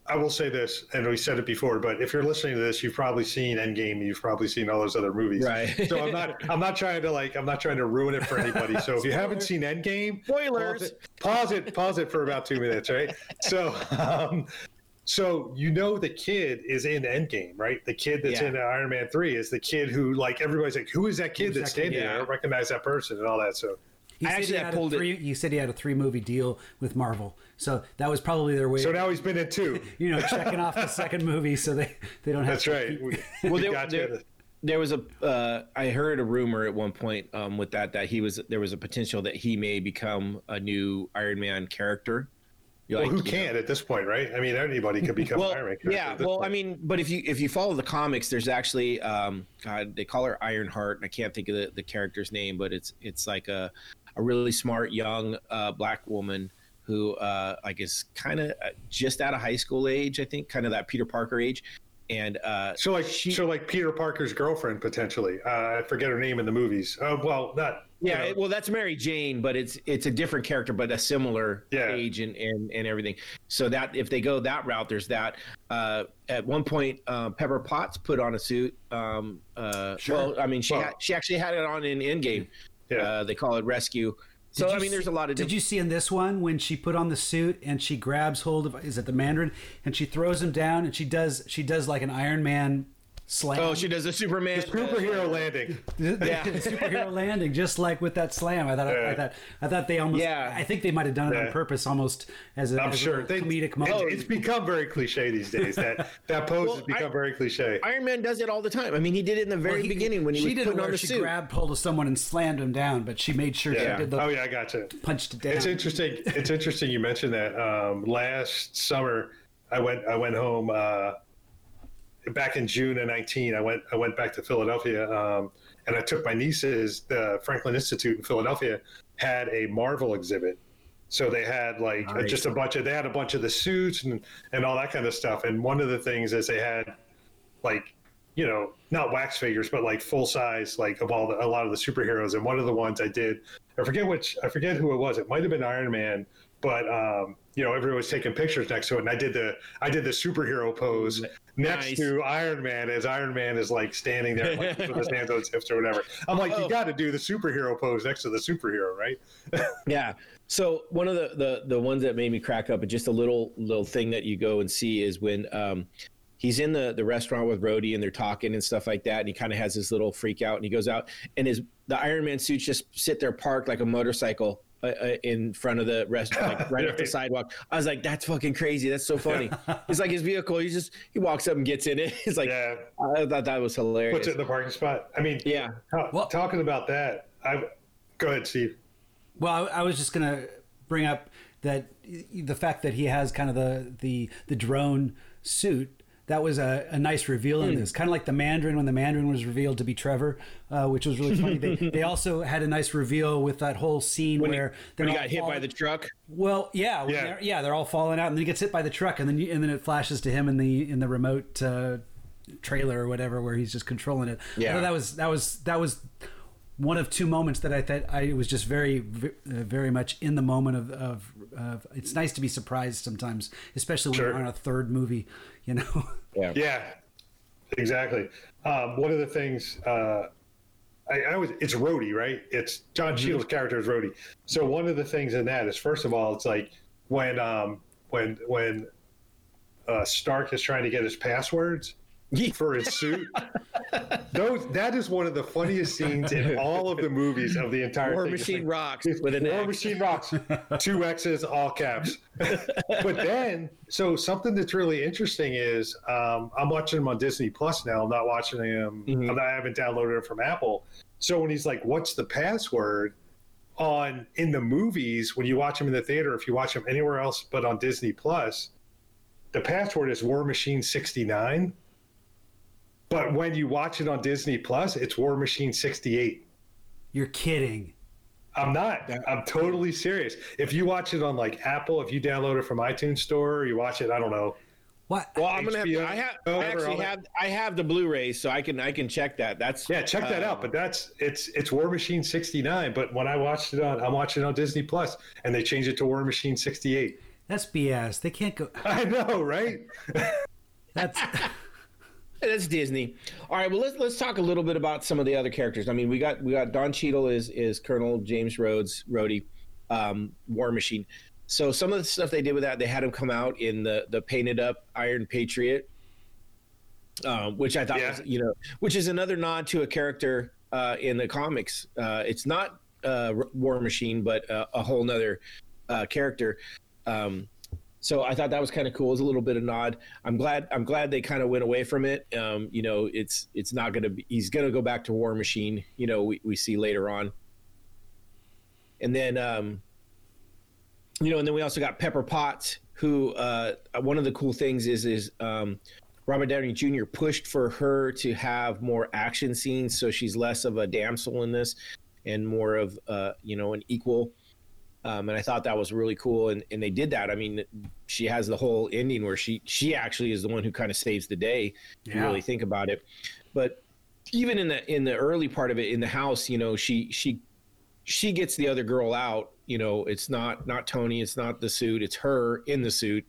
I will say this, and we said it before, but if you're listening to this, you've probably seen Endgame, you've probably seen all those other movies. Right. so I'm not I'm not trying to like I'm not trying to ruin it for anybody. So if you haven't seen Endgame, spoilers. Pause it, pause it, pause it for about two minutes, right? So um, so you know the kid is in Endgame, right? The kid that's yeah. in Iron Man three is the kid who like everybody's like, who is that kid Who's that's that standing there? I don't recognize that person and all that. So he I actually he pulled three, it. You said he had a three movie deal with Marvel, so that was probably their way. So now he's been in two. [laughs] you know, checking off the second movie, so they they don't have. That's right. Keep... [laughs] well, there, there, there, was a. Uh, I heard a rumor at one point um, with that that he was there was a potential that he may become a new Iron Man character well, like, who can't know. at this point, right? I mean, anybody could become well, Iron Man. Yeah, well, point. I mean, but if you if you follow the comics, there's actually um, God, they call her Ironheart, and I can't think of the, the character's name, but it's it's like a a really smart young uh, black woman who uh, I guess kind of uh, just out of high school age, I think, kind of that Peter Parker age, and uh, so like she, so like Peter Parker's girlfriend potentially. Uh, I forget her name in the movies. Oh well, not yeah. You know. well, that's Mary Jane, but it's it's a different character, but a similar yeah. age and, and and everything. So that if they go that route, there's that. Uh, at one point, uh, Pepper Potts put on a suit. Um, uh, sure. Well, I mean, she well, had, she actually had it on in Endgame. Yeah. Uh, they call it Rescue. So I mean, there's a lot of. Did you see in this one when she put on the suit and she grabs hold of is it the Mandarin and she throws him down and she does she does like an Iron Man slam. Oh, she does a Superman the superhero landing. [laughs] yeah, [laughs] superhero landing, just like with that slam. I thought, yeah. I, thought, I thought they almost. Yeah. I think they might have done it yeah. on purpose, almost as a, I'm as sure. a comedic moment. It's become very cliche these days. That [laughs] that pose well, has become I, very cliche. Iron Man does it all the time. I mean, he did it in the very well, he, beginning when he she was putting on the she suit. grabbed hold of someone and slammed him down, but she made sure yeah. she did the. Oh yeah, I got you. Punched it down. It's interesting. It's interesting you mentioned that. Um, last summer, I went I went home. Uh, back in June of 19, I went I went back to Philadelphia, um, and I took my nieces. The Franklin Institute in Philadelphia had a Marvel exhibit, so they had like nice. just a bunch of they had a bunch of the suits and and all that kind of stuff. And one of the things is they had like you know not wax figures but like full size like of all the, a lot of the superheroes. And one of the ones I did, I forget which I forget who it was. It might have been Iron Man, but um, you know everyone was taking pictures next to it and i did the i did the superhero pose next nice. to iron man as iron man is like standing there like, with his hands on his hips or whatever i'm like oh. you got to do the superhero pose next to the superhero right [laughs] yeah so one of the, the the ones that made me crack up and just a little little thing that you go and see is when um, he's in the the restaurant with Rhodey and they're talking and stuff like that and he kind of has this little freak out and he goes out and his the Iron Man suits just sit there parked like a motorcycle uh, uh, in front of the restaurant, like [laughs] right off the sidewalk. I was like, "That's fucking crazy. That's so funny." [laughs] it's like his vehicle. He just he walks up and gets in it. [laughs] It's like, yeah. I thought that was hilarious. Puts it in the parking spot. I mean, yeah. well, talking about that, I go ahead, Steve. Well, I, I was just gonna bring up that the fact that he has kind of the the the drone suit that was a, a nice reveal in mm. this. Kind of like the Mandarin when the Mandarin was revealed to be Trevor, uh, which was really funny. they, they, also had a nice reveal with that whole scene when where he, when he got hit by the truck. Well, yeah, yeah, they're, yeah, they're all falling out, and then he gets hit by the truck, and then you, and then it flashes to him in the in the remote uh, trailer or whatever where he's just controlling it. Yeah, that was that was that was one of two moments that I thought I was just very, very much in the moment of, of, of it's nice to be surprised sometimes, especially when sure. you're on a third movie, you know? [laughs] Yeah. Yeah, exactly. Um, one of the things, uh, I, I was it's Rhodey, right? It's Don Mm-hmm. Cheadle's character is Rhodey. So one of the things in that is first of all, it's like when um when when uh, Stark is trying to get his passwords [laughs] for his suit. Those that is one of the funniest scenes in all of the movies of the entire War thing. Machine like, rocks with an War X. Machine rocks. Two X's, all caps. but then, so something that's really interesting is um, I'm watching him on Disney Plus now. I'm not watching him. Mhm. I'm not, I haven't downloaded it from Apple. So when he's like, "What's the password?" on in the movies when you watch him in the theater, if you watch him anywhere else but on Disney Plus, the password is War Machine 69. But when you watch it on Disney Plus, it's War Machine 68. You're kidding. I'm not. I'm totally serious. If you watch it on like Apple, if you download it from iTunes Store, you watch it. I don't know. What? Well, I'm gonna have. HBO, To, I have. I actually all have. I have the Blu-rays, so I can. I can check that. That's. Yeah, check that uh, out. But that's it's it's War Machine 69. But when I watched it on, I'm watching it on Disney Plus, and they changed it to War Machine 68. That's BS. They can't go. [laughs] I know, right? That's [laughs] That's Disney. All right. Well, let's let's talk a little bit about some of the other characters. I mean, we got we got Don Cheadle is is Colonel James Rhodes Rhodey, um, War Machine. So some of the stuff they did with that, they had him come out in the the painted up Iron Patriot, um, which I thought Yeah. was you know, which is another nod to a character uh, in the comics. Uh, it's not uh, War Machine, but uh, a whole nother uh, character. Um, so I thought that was kind of cool. It was a little bit of nod. I'm glad. I'm glad they kind of went away from it. Um, you know, it's it's not going to be. He's going to go back to War Machine. You know, we, we see later on. And then, um, you know, and then we also got Pepper Potts, who uh, one of the cool things is is um, Robert Downey Jr. pushed for her to have more action scenes, so she's less of a damsel in this, and more of uh, you know an equal. Um, and I thought that was really cool, and, and they did that. I mean, she has the whole ending where she she actually is the one who kind of saves the day. If you really think about it, but even in the in the early part of it in the house, you know, she she she gets the other girl out. You know, it's not not Tony, it's not the suit, it's her in the suit.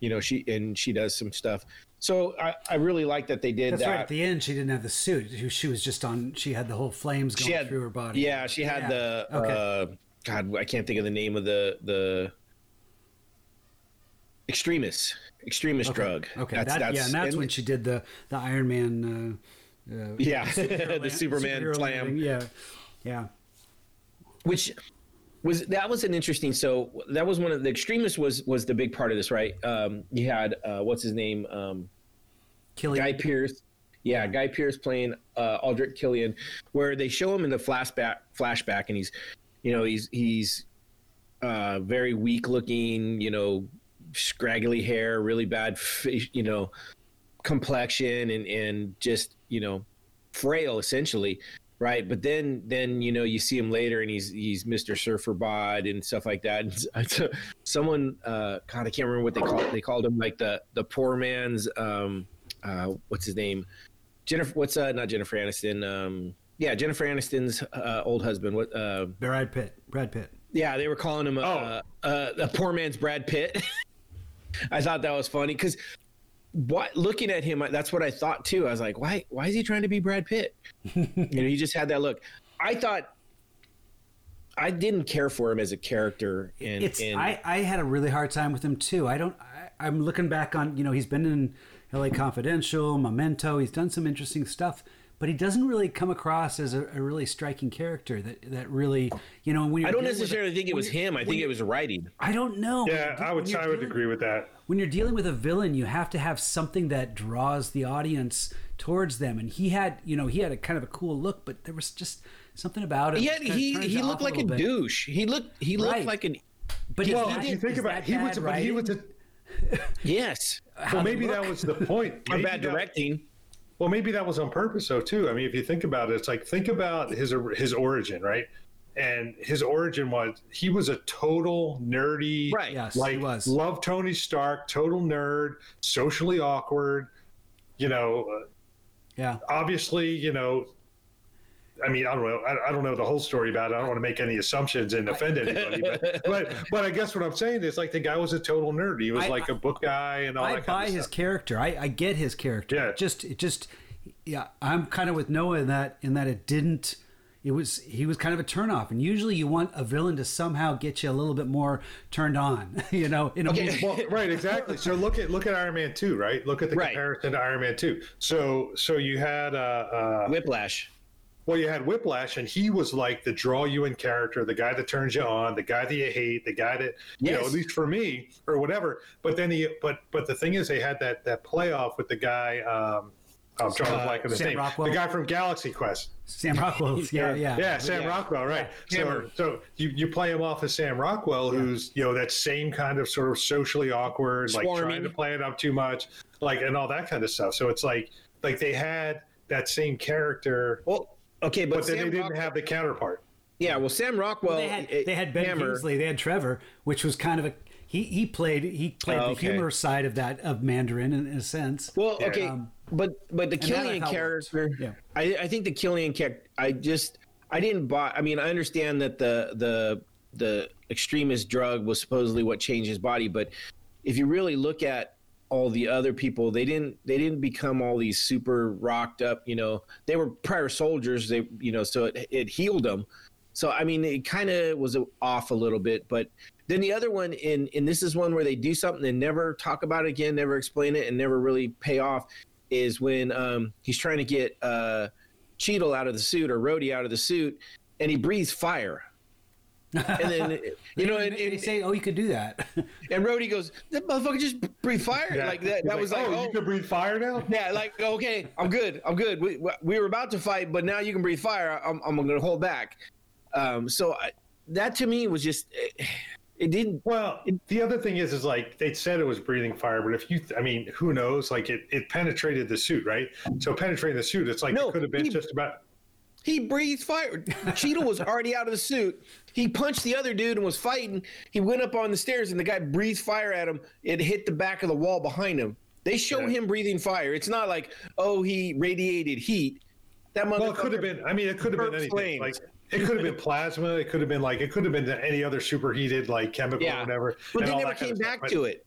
You know, she and she does some stuff. So I, I really like that they did that's that. right. At the end, she didn't have the suit. She- She was just on. She had the whole flames going had through her body. Yeah, she had Yeah. the Okay. uh, God, I can't think of the name of the the extremist extremist drug. Okay. that, yeah, and that's and- when she did the the Iron Man. Uh, uh, yeah [laughs] the Superman slam. Yeah. Yeah. which was that was an interesting so that was one of the extremists was was the big part of this right um you had uh what's his name um Killian. guy pearce yeah guy pearce playing uh aldrich killian where they show him in the flashback flashback and he's you know he's he's uh very weak looking you know scraggly hair really bad you know complexion and and just you know frail essentially right? But then then you know you see him later and he's he's mr surfer bod and stuff like that. And [laughs] so- someone uh god i can't remember what they called they called him like the the poor man's um uh what's his name? Jennifer what's uh not jennifer aniston um yeah jennifer aniston's uh, old husband what uh Brad Pitt. Brad Pitt. yeah, they were calling him a, Oh. a, a, a poor man's Brad Pitt. [laughs] I thought that was funny because what looking at him, that's what I thought too. I was like, why? Why is he trying to be Brad Pitt? [laughs] you know, he just had that look. I thought I didn't care for him as a character, and, it's and I, I had a really hard time with him too. I don't. I, I'm looking back on you know he's been in L.A. Confidential, Memento. He's done some interesting stuff, but he doesn't really come across as a, a really striking character that that really you know. When you're I don't dealing with a- necessarily think it was him. I think it was writing. I don't know. Yeah, I would I would dealing- agree with that. when you're dealing with a villain, you have to have something that draws the audience towards them. And he had, you know, he had a kind of a cool look, but there was just something about it. He had, he he looked like a little bit. douche. He looked he looked Right. like an But Well, is that- if you think about it, he was, bad but he was [laughs] a, yes well, maybe that was the point. or Maybe bad that- directing. Well, maybe that was on purpose, though, too. I mean, if you think about it, it's like think about his his origin, right? And his origin was he was a total nerdy, Right. Yes, Like he was. love Tony Stark, total nerd, socially awkward. You know, uh, Yeah. obviously, you know. I mean, I don't know. I, I don't know the whole story about it. I don't want to make any assumptions and offend anybody. But, [laughs] but, but I guess what I'm saying is like the guy was a total nerd. He was I- like a book guy and all I that buy kind of his stuff. character. I, I get his character. Yeah. It just it just yeah, I'm kind of with Noah in that in that it didn't it was he was kind of a turnoff. And usually you want a villain to somehow get you a little bit more turned on, [laughs] you know, in a Okay. well, right, exactly. So look at look at Iron Man two, right? Look at the Right. comparison to Iron Man two. So so you had uh, uh Whiplash. Well, you had Whiplash, and he was like the draw you in character, the guy that turns you on, the guy that you hate, the guy that you know, at least for me or whatever. But then he, but but the thing is, they had that that playoff with the guy. Um, I'm trying to Uh, blank on his Sam name. Rockwell? The guy from Galaxy Quest. Sam Rockwell. [laughs] yeah, yeah. Yeah, Sam Yeah. Rockwell, right? So, so you, you play him off as Sam Rockwell, who's you know that same kind of sort of socially awkward, like trying to play it up too much, like and all that kind of stuff. So it's like like they had that same character, Well, okay, but, but then Sam they didn't Rock- have the counterpart. Yeah, well, Sam Rockwell. they had it- they had Ben Hammer, Kingsley, they had Trevor, which was kind of a he he played he played Oh, the okay. humor side of that of Mandarin in, in a sense. Well, Yeah. okay, Um, but but the that I Killian thought character. Yeah. I I think the Killian character, I just I didn't buy. I mean, I understand that the the the extremist drug was supposedly what changed his body, but if you really look at all the other people, they didn't they didn't become all these super rocked up. You know, they were prior soldiers. They you know, so it it healed them. So I mean, it kind of was off a little bit, but then the other one, in and this is one where they do something and never talk about it again, never explain it, and never really pay off, is when um, he's trying to get uh, Cheadle out of the suit or Rhodey out of the suit, and he breathes fire, and then [laughs] you know, and, they and, say, "Oh, you could do that." [laughs] and Rhodey goes, "That motherfucker just breathe fire Yeah. like that." He's That was like, oh, oh, you can breathe fire now. [laughs] yeah, like okay, I'm good, I'm good. We we were about to fight, but now you can breathe fire. I'm I'm gonna hold back. Um, so I, that to me was just it, it didn't. Well, the other thing is, is like they said it was breathing fire, but if you, I mean, who knows? Like it, it penetrated the suit, right? So penetrating the suit, it's like No, it could have been he- just about. He breathed fire. Cheadle was already out of the suit. He punched the other dude and was fighting. He went up on the stairs and the guy breathed fire at him. It hit the back of the wall behind him. They show Yeah. him breathing fire. It's not like, oh, he radiated heat. That Well, it could have been. I mean, it could have been anything. flames. Like it could have been plasma. It could have been like it could have been any other superheated like chemical Yeah. or whatever. But they never came back to it.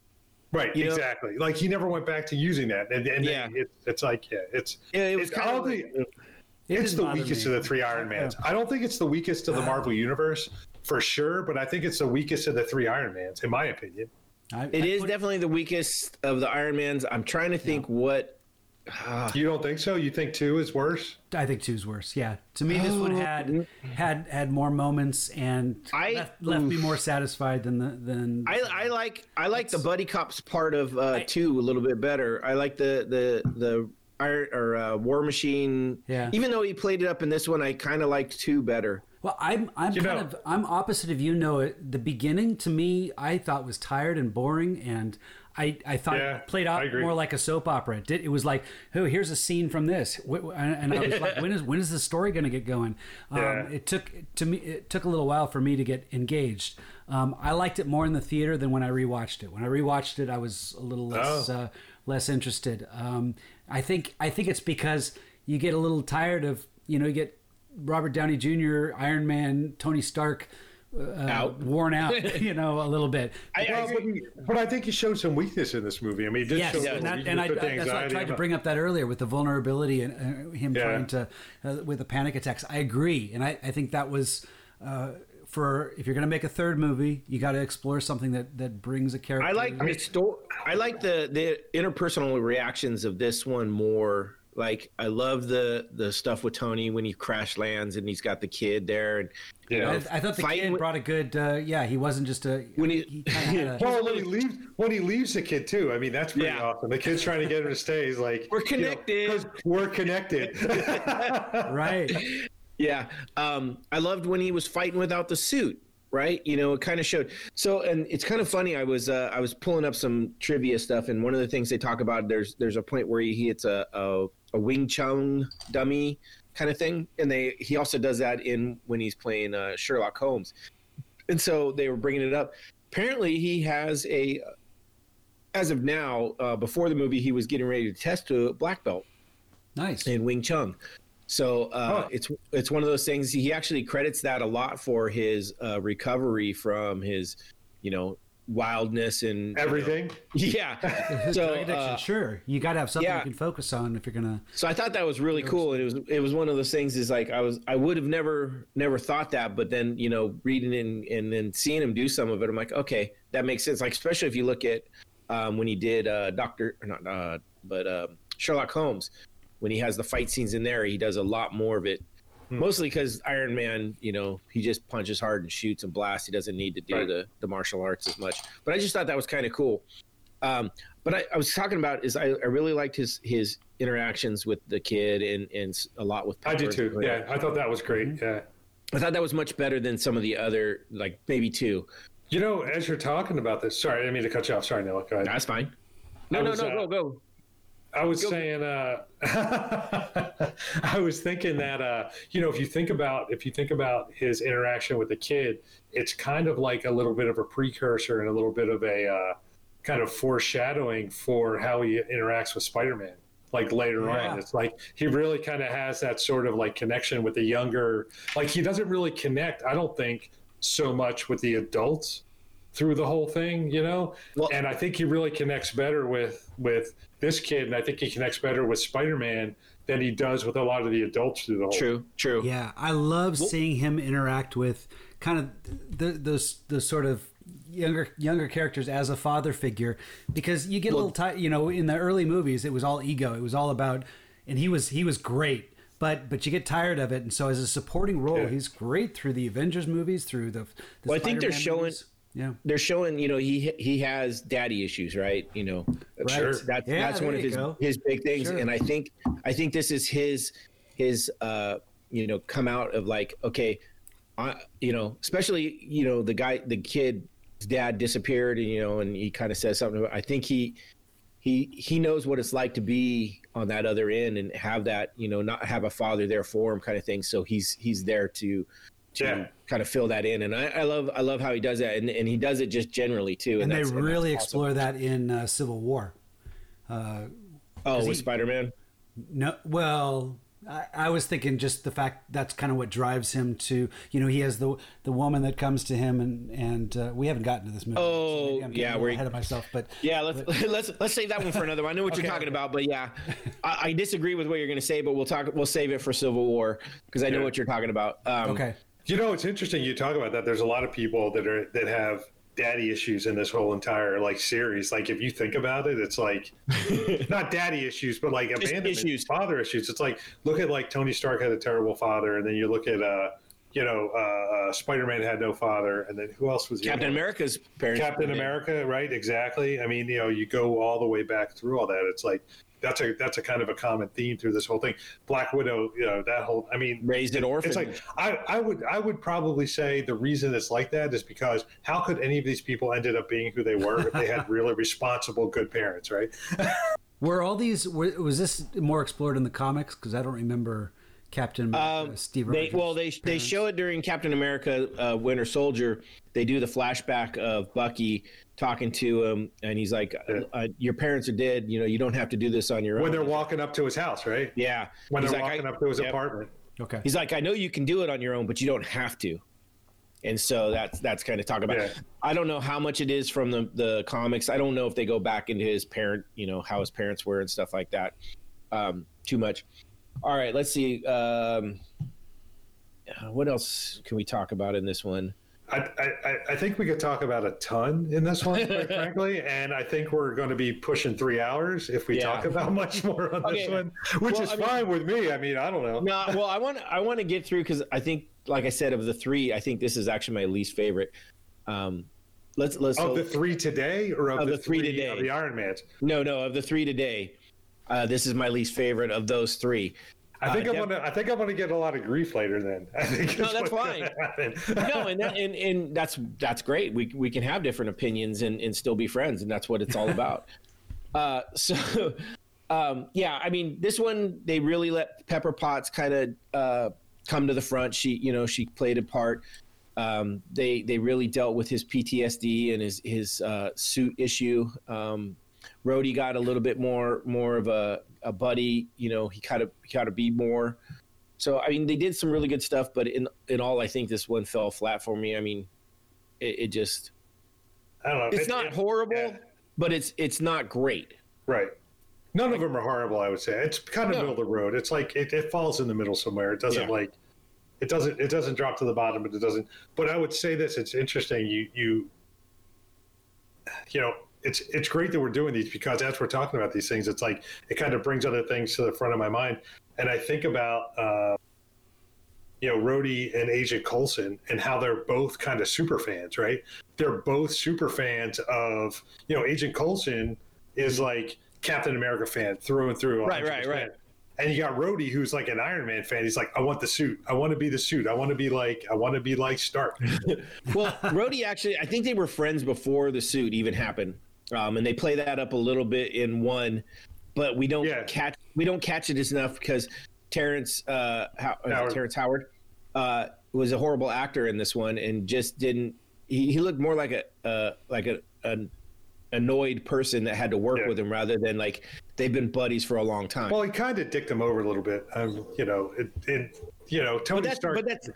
Right, you know? exactly. Like he never went back to using that, and, and Yeah. it, it's like yeah, it's Yeah, it was it's, kind of like, It it's the weakest me. of the three Iron Mans. I don't think it's the weakest of the Marvel universe for sure, but I think it's the weakest of the three Iron Mans, in my opinion. I, it I is put- definitely the weakest of the Iron Mans. I'm trying to think what. You don't think so? You think two is worse? I think two's worse. Yeah, to me, this one had had had more moments and I- left, left me more satisfied than the than. I, I like I like the buddy cops part of uh, two a little bit better. I like the the the Iron or uh, War Machine. Yeah. Even though he played it up in this one, I kind of liked two better. Well, I'm I'm You kind of I'm opposite of you. Know the beginning to me I thought was tired and boring, and I I thought Yeah, it played I out more like a soap opera. It did it was like oh here's a scene from this, Wh- wh- and and I was like [laughs] when is when is the story going to get going? Um, Yeah. It took to me it took a little while for me to get engaged. Um, I liked it more in the theater than when I rewatched it. When I rewatched it, I was a little less Oh. uh, less interested. Um, I think I think it's because you get a little tired of you know you get Robert Downey Jr., Iron Man, Tony Stark, uh, Out. worn out, [laughs] you know, a little bit. I, I Well, but, but I think he showed some weakness in this movie. I mean, he did Yes, show and, that, and I, with that's why I tried to bring up that earlier with the vulnerability and uh, him Yeah. trying to uh, with the panic attacks. I agree, and I, I think that was. Uh, for if you're going to make a third movie, you got to explore something that, that brings a character. I like the sto- I like the the interpersonal reactions of this one more. Like I love the the stuff with Tony when he crash lands and he's got the kid there and you Yeah. know, I, I thought the fighting kid with- brought a good. Uh, yeah, he wasn't just a. When he- he a- [laughs] Well, when he leaves, when he leaves the kid too. I mean, that's pretty Yeah. awesome. The kid's trying to get him to stay. He's like, We're you know, we're connected. [laughs] right. [laughs] Yeah. Um, I loved when he was fighting without the suit, right? You know, it kind of showed. So, and it's kind of funny. I was uh, I was pulling up some trivia stuff, and one of the things they talk about there's there's a point where he hits a a, a Wing Chun dummy kind of thing, and they he also does that in when he's playing uh, Sherlock Holmes, and so they were bringing it up. Apparently, he has a. As of now, uh, before the movie, he was getting ready to test to a black belt Nice. in Wing Chun. So uh, Oh. it's it's one of those things. He actually credits that a lot for his uh, recovery from his, you know, wildness and Everything. [laughs] yeah. [laughs] So uh, sure. You got to have something yeah. you can focus on if you're gonna. so I thought that was really cool, and it was it was one of those things. Is like I was I would have never never thought that, but then you know reading and and then seeing him do some of it, I'm like, okay, that makes sense. Like especially if you look at um, when he did uh, Doctor or not uh, but uh, Sherlock Holmes, when he has the fight scenes in there, he does a lot more of it. Mostly because Iron Man, you know, he just punches hard and shoots and blasts. He doesn't need to do Right. the, the martial arts as much. But I just thought that was kind of cool. Um, but I, I was talking about is I, I really liked his his interactions with the kid and and s- a lot with. I do Pepper. too. Yeah, I thought that was great. Yeah. I thought that was much better than some of the other like maybe two. You know, as you're talking about this, sorry, I didn't mean to cut you off. Sorry, Noah. Go ahead. That's fine. No, I no, no, uh, go go. I was Go- saying, uh, [laughs] I was thinking that, uh, you know, if you think about if you think about his interaction with the kid, it's kind of like a little bit of a precursor and a little bit of a uh, kind of foreshadowing for how he interacts with Spider-Man. Like later Yeah. on, it's like he really kind of has that sort of like connection with the younger. Like he doesn't really connect, I don't think, so much with the adults through the whole thing, you know. Well- and I think he really connects better with with this kid, and I think he connects better with Spider Man than he does with a lot of the adults through the whole. True, true. Yeah, I love seeing him interact with kind of the, those those sort of younger younger characters as a father figure because you get a little tired. You know, in the early movies, it was all ego. It was all about, and he was he was great. But but you get tired of it, and so as a supporting role, Yeah. he's great through the Avengers movies, through the. the Well, I think they're Spider-Man showing- movies. Yeah. They're showing, you know, he he has daddy issues, right? You know, Sure. That's Yeah, that's one of his go. his big things, Sure. and I think I think this is his his uh you know come out of like okay, I you know especially you know the guy the kid's dad disappeared and you know and he kind of says something. About, I think he he he knows what it's like to be on that other end and have that you know not have a father there for him kind of thing. So he's he's there to to Yeah. kind of fill that in, and I, I love I love how he does that, and, and he does it just generally too. And they that's- really that's awesome. explore that in uh, Civil War. Oh, with Spider Man. No, well, I, I was thinking just the fact that's kind of what drives him to, you know, he has the the woman that comes to him, and and uh, we haven't gotten to this movie. Oh, maybe I'm getting yeah, we're ahead of myself, but Yeah, let's [laughs] let's let's save that one for another one. I know what Okay, you're talking okay. about, but yeah, [laughs] I, I disagree with what you're going to say, but we'll talk. We'll save it for Civil War because I know Yeah. what you're talking about. Um, okay, You know, it's interesting you talk about that. There's a lot of people that are that have daddy issues in this whole entire like series. Like if you think about it, it's like [laughs] not daddy issues, but like abandonment issues. father issues. It's like look at like Tony Stark had a terrible father, and then you look at uh you know uh, uh Spider Man had no father, and then who else was Captain other? America's parents. Captain America, right? Exactly. I mean, you know, you go all the way back through all that. It's like that's a that's a kind of a common theme through this whole thing. Black Widow, you know, that whole. I mean, raised an orphan. it's like I, I would I would probably say the reason it's like that is because how could any of these people ended up being who they were if they had [laughs] really responsible, good parents, right? were all these were, was this more explored in the comics? Because I don't remember Captain uh, Steve. They, well, they they show it during Captain America: uh, Winter Soldier. They do the flashback of Bucky talking to him, and he's like, uh, "Your parents are dead. You know, you don't have to do this on your When own." When they're walking up to his house, right? yeah, When He's they're like, walking I- up to his yep. apartment. Okay, He's like, I know you can do it on your own, but you don't have to. And so that's that's kind of talk about. Yeah. I don't know how much it is from the the comics. I don't know if they go back into his parent, you know, how his parents were and stuff like that. Um, too much. All right, let's see. Um, uh, what else can we talk about in this one? I, I, I think we could talk about a ton in this one, quite [laughs] frankly, and I think we're going to be pushing three hours if we Yeah. talk about [laughs] much more on this one, which Well, is I mean- fine with me. I mean, I don't know. No, well, I want I want to get through because I think, like I said, of the three, I think this is actually my least favorite. Um, let's let's Of so- the three today, or of, Of the, the three three today. of the Iron Mans? no no of the three today. Uh, this is my least favorite of those three. I think Uh, I'm def- gonna. I think I'm gonna get a lot of grief later. Then [laughs] I think No, that's fine. no, and, that, and and that's that's great. We we can have different opinions and, and still be friends, and that's what it's all about. [laughs] uh, so, um, yeah, I mean, this one they really let Pepper Potts kind of uh, come to the front. She, you know, she played a part. Um, they they really dealt with his PTSD and his his uh, suit issue. Um, Rhodey got a little bit more more of a, a buddy. You know, he kind of he got to be more. So I mean, they did some really good stuff, but in in all, I think this one fell flat for me. I mean, it, it just I don't know. It's It- not it- horrible, yeah. but it's it's not great. Right. None of them are horrible. I would say it's kind of No. middle of the road. It's like it, it falls in the middle somewhere. It doesn't Yeah. like it doesn't it doesn't drop to the bottom, but it doesn't. But I would say this: it's interesting. You you you know it's it's great that we're doing these because as we're talking about these things, it's like it kind of brings other things to the front of my mind, and I think about. Uh, you know, Rhodey and Agent Coulson and how they're both kind of super fans, right? They're both super fans of, you know, Agent Coulson is like Captain America fan through and through. Right, right, 100%. right. And you got Rhodey, who's like an Iron Man fan. He's like, I want the suit. I want to be the suit. I want to be like, I want to be like Stark. [laughs] Well, Rhodey actually, I think they were friends before the suit even happened, um, and they play that up a little bit in one, but we don't Yeah. catch we don't catch it as enough because Terrence uh, How, it Howard. Terrence Howard uh, was a horrible actor in this one and just didn't. He, he looked more like a uh, like a an annoyed person that had to work Yeah. with him rather than like they've been buddies for a long time. well, he kind of dicked him over a little bit. Um, you know, it, it, you know, Tony but that's Stark. but that's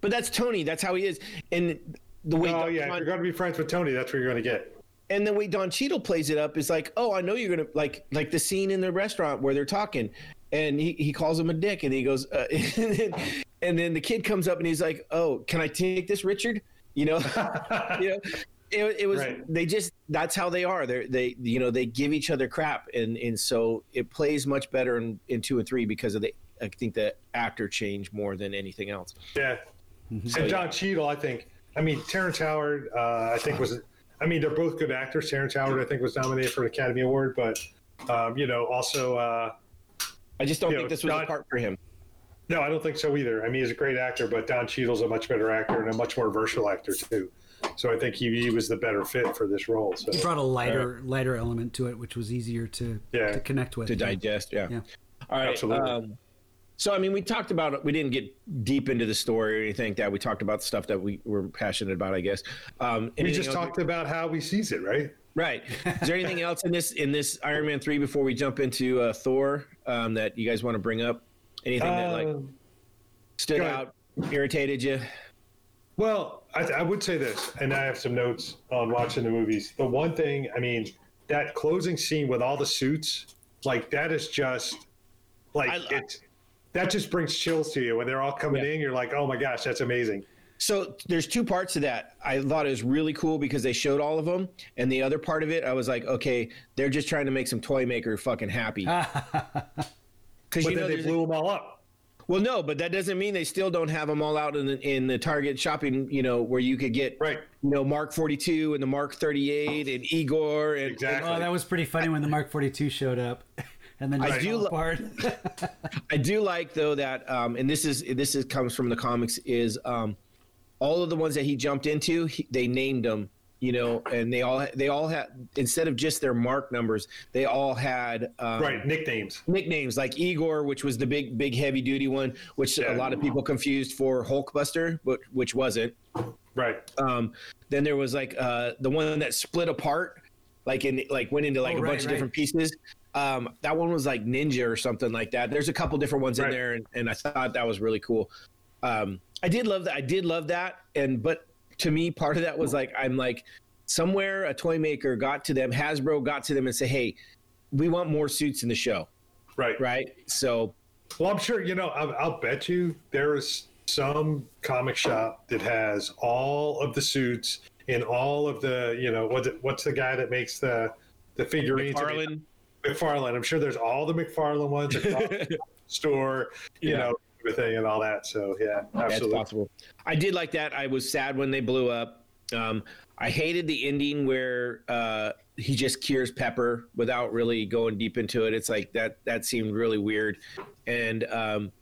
but that's Tony. That's how he is, and the way oh Don- yeah, if you're going to be friends with Tony, that's what you're going to get. And the way Don Cheadle plays it up is like, oh, I know you're gonna like like the scene in the restaurant where they're talking, and he, he calls him a dick, and he goes, uh, [laughs] and, then, and then the kid comes up and he's like, oh, can I take this, Richard? You know, [laughs] you know. It, it was Right. they just that's how they are they they you know they give each other crap and and so it plays much better in, in two and three because of the I think the actor change more than anything else. Yeah. and Don Cheadle, I think. I mean, Terrence Howard, uh, I think was. I mean, they're both good actors. Terrence Howard, I think, was nominated for an Academy Award, but um, you know, also. Uh, I just don't think know, this was Don- a part for him. no, I don't think so either. I mean, he's a great actor, but Don Cheadle's a much better actor and a much more versatile actor too. So I think he, he was the better fit for this role. So He brought a lighter lighter element to it, which was easier to Yeah. to connect with. to digest. Yeah. Yeah. All right. Absolutely. Um, so I mean, we talked about we didn't get deep into the story or anything like that. We talked about the stuff that we were passionate about, I guess. Um, we just talked about how we sees it, right? Right. Is there anything [laughs] else in this in this Iron Man three before we jump into uh, Thor um, that you guys want to bring up? Anything that like Um, stood out, irritated you? Well, I, I would say this, and I have some notes on watching the movies. The one thing, I mean, that closing scene with all the suits, like that is just like I- it's that just brings chills to you when they're all coming Yeah. in. You're like, oh my gosh, that's amazing. So there's two parts to that. I thought it was really cool because they showed all of them, and the other part of it, I was like, okay, they're just trying to make some toy maker fucking happy. [laughs] Because you know, they there's- blew them all up. well, no, but that doesn't mean they still don't have them all out in the, in the Target shopping. You know, where you could get Right. you know, Mark 42 and the Mark 38 and Igor and Exactly. Oh, that was pretty funny when the Mark 42 showed up, [laughs] and then I do fell lo- apart. [laughs] I do like though that, um, and this is this is comes from the comics is um, all of the ones that he jumped into, he, they named them, you know, and they all they all had instead of just their mark numbers, they all had um, right, nicknames. nicknames like Igor, which was the big big heavy duty one, which Yeah. a lot of people confused for Hulkbuster, but which wasn't. Right. Um, then there was like uh, the one that split apart, like in like went into like Oh, a right, bunch of right. different pieces. Um, that one was like Ninja or something like that. There's a couple different ones in there, and, and I thought that was really cool. Um, I did love that. I did love that, and but to me, part of that was like I'm like somewhere a toy maker got to them, Hasbro got to them and say, hey, we want more suits in the show, Right. right? So Well, I'm sure you know. I'll, I'll bet you there is some comic shop that has all of the suits and all of the. You know, what's it, what's the guy that makes the the figurines? McFarlane, McFarlane. I'm sure there's all the McFarlane ones across [laughs] the store. You Yeah. know, everything and all that. So yeah, absolutely. possible. I did like that. I was sad when they blew up. Um, I hated the ending where uh, he just cures Pepper without really going deep into it. It's like that. That seemed really weird, and um,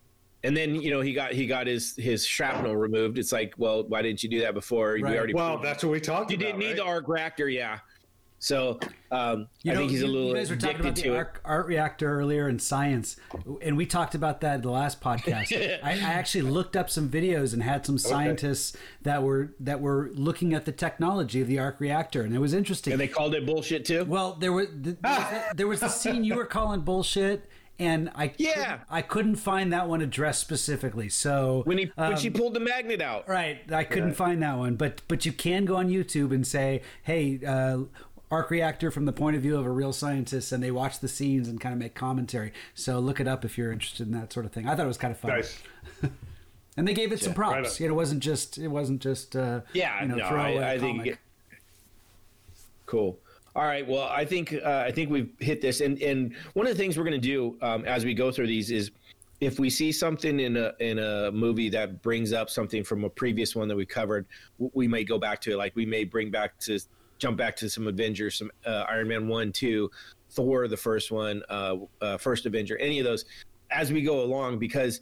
and then you know he got he got his his shrapnel removed. It's like, well, why didn't you do that before? You Right. already Well, that's what we talked you about. didn't need the arc reactor, yeah. So um, You I know, think he's a little You guys were talking addicted about the it. art, reactor earlier in science, and we talked about that in the last podcast. [laughs] I, I actually looked up some videos and had some scientists that were that were looking at the technology of the arc reactor, and it was interesting. And they called it bullshit too. Well, there was the, there was the- there was the scene you were calling bullshit, and I [laughs] Yeah. couldn't, I couldn't find that one addressed specifically. So when he when um, she pulled the magnet out. Right, I couldn't find that one, but but you can go on YouTube and say, "Hey, uh, arc reactor from the point of view of a real scientist," and they watch the scenes and kind of make commentary. So look it up if you're interested in that sort of thing. I thought it was kind of fun, Nice. [laughs] and they gave it some props. on. you know, it wasn't just it wasn't just uh, Yeah, you know, no, I, I think it- cool. All right, well, I think uh, I think we've hit this, and and one of the things we're going to do um, as we go through these is if we see something in a in a movie that brings up something from a previous one that we covered, we may go back to it. Like we may bring back to jump back to some Avengers, some uh, Iron Man one, two, Thor, the first one, uh, uh, first Avenger, any of those as we go along because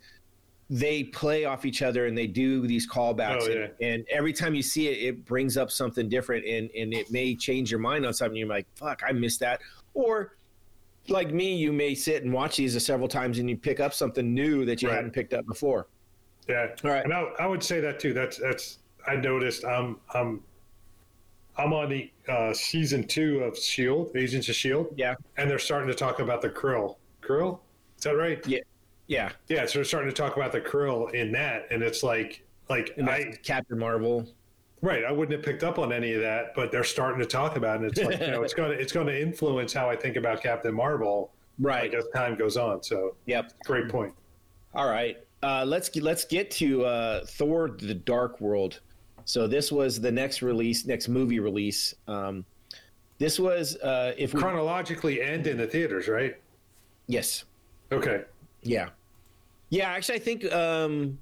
they play off each other and they do these callbacks Oh, and, and every time you see it it brings up something different and and it may change your mind on something you're like fuck i missed that or like me you may sit and watch these several times and you pick up something new that you Right. hadn't picked up before Yeah. All right. And I, I would say that too. That's that's I noticed. I'm I'm I'm on the uh, season two of Shield, Agents of Shield, yeah and they're starting to talk about the krill. Krill, is that right? yeah yeah Yeah. So they're starting to talk about the krill in that, and it's like like and I captain marvel right. I wouldn't have picked up on any of that, but they're starting to talk about it. And it's like you know, it's going to it's going to influence how I think about Captain Marvel. right Like as time goes on. So yep great point. All right, uh, let's get, let's get to uh, Thor: The Dark World. So this was the next release, next movie release. Um, this was uh, if we Chronologically and in the theaters, right? yes, Okay. yeah, yeah. Actually, I think um,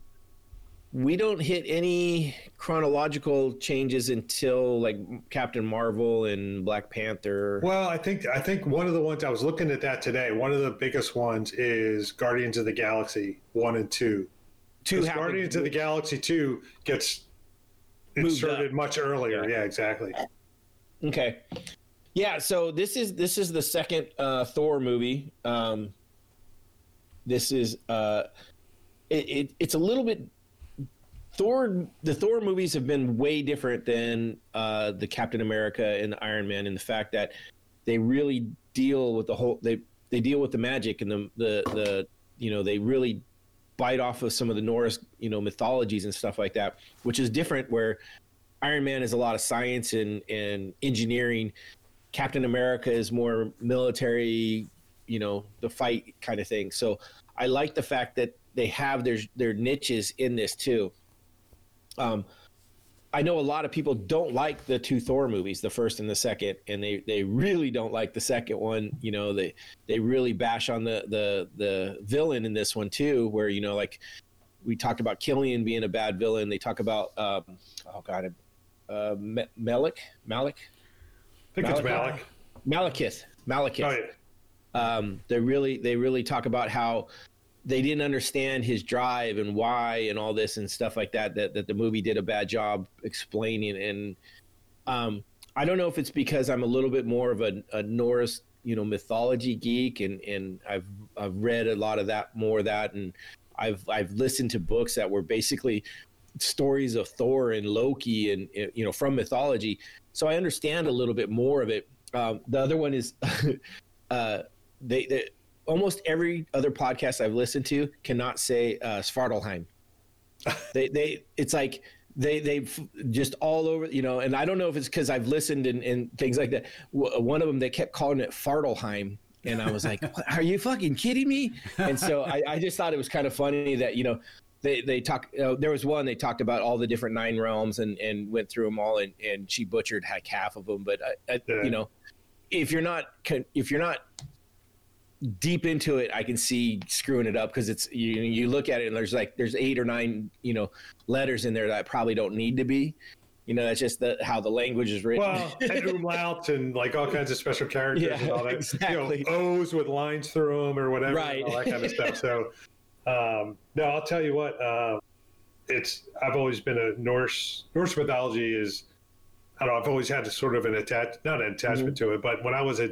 we don't hit any chronological changes until like Captain Marvel and Black Panther. Well, I think I think one of the ones I was looking at that today. One of the biggest ones is Guardians of the Galaxy one and two. Two Guardians of the Galaxy two gets inserted up. much earlier. Yeah, exactly. Okay. Yeah, so this is this is the second uh, Thor movie. Um, this is uh, it, it it's a little bit Thor. The Thor movies have been way different than uh, the Captain America and the Iron Man in the fact that they really deal with the whole they they deal with the magic and the the the you know they really bite off of some of the Norse you know mythologies and stuff like that, which is different where Iron Man is a lot of science and, and engineering. Captain America is more military, you know, the fight kind of thing. So I like the fact that they have their their niches in this too. Um, I know a lot of people don't like the two Thor movies, the first and the second, and they, they really don't like the second one. You know, they they really bash on the the the villain in this one too, where you know, like we talked about Killian being a bad villain. They talk about um, oh god, uh, Malik Malik I think it's Malachi? Malik. Malekith Malekith. Oh, yeah. Um, they really they really talk about how they didn't understand his drive and why and all this and stuff like that. That that the movie did a bad job explaining. And um, I don't know if it's because I'm a little bit more of a, a Norse you know mythology geek and and I've I've read a lot of that more of that and I've I've listened to books that were basically stories of Thor and Loki and uh, you know from mythology. So I understand a little bit more of it. Um, the other one is [laughs] uh, they, they almost every other podcast I've listened to cannot say uh, Svartalfheim. [laughs] they they it's like they they've just all over you know, and I don't know if it's because I've listened and, and things like that. W- one of them they kept calling it Fartelheim. And I was like, [laughs] "Are you fucking kidding me?" And so I, I just thought it was kind of funny that you know they they talk. Uh, there was one they talked about all the different nine realms and and went through them all, and and she butchered like half of them. But I, I, Yeah. you know, if you're not if you're not deep into it, I can see screwing it up because it's you you look at it and there's like there's eight or nine you know letters in there that probably don't need to be. You know, that's just the, how the language is written. Well, and umlauts [laughs] and like all kinds of special characters Yeah, and all that. exactly. You know, O's with lines through them or whatever, Right. all that kind of stuff. So, um, no, I'll tell you what. Uh, it's I've always been a Norse Norse mythology is I don't know. I've always had a sort of an attach not an attachment Mm-hmm. to it, but when I was a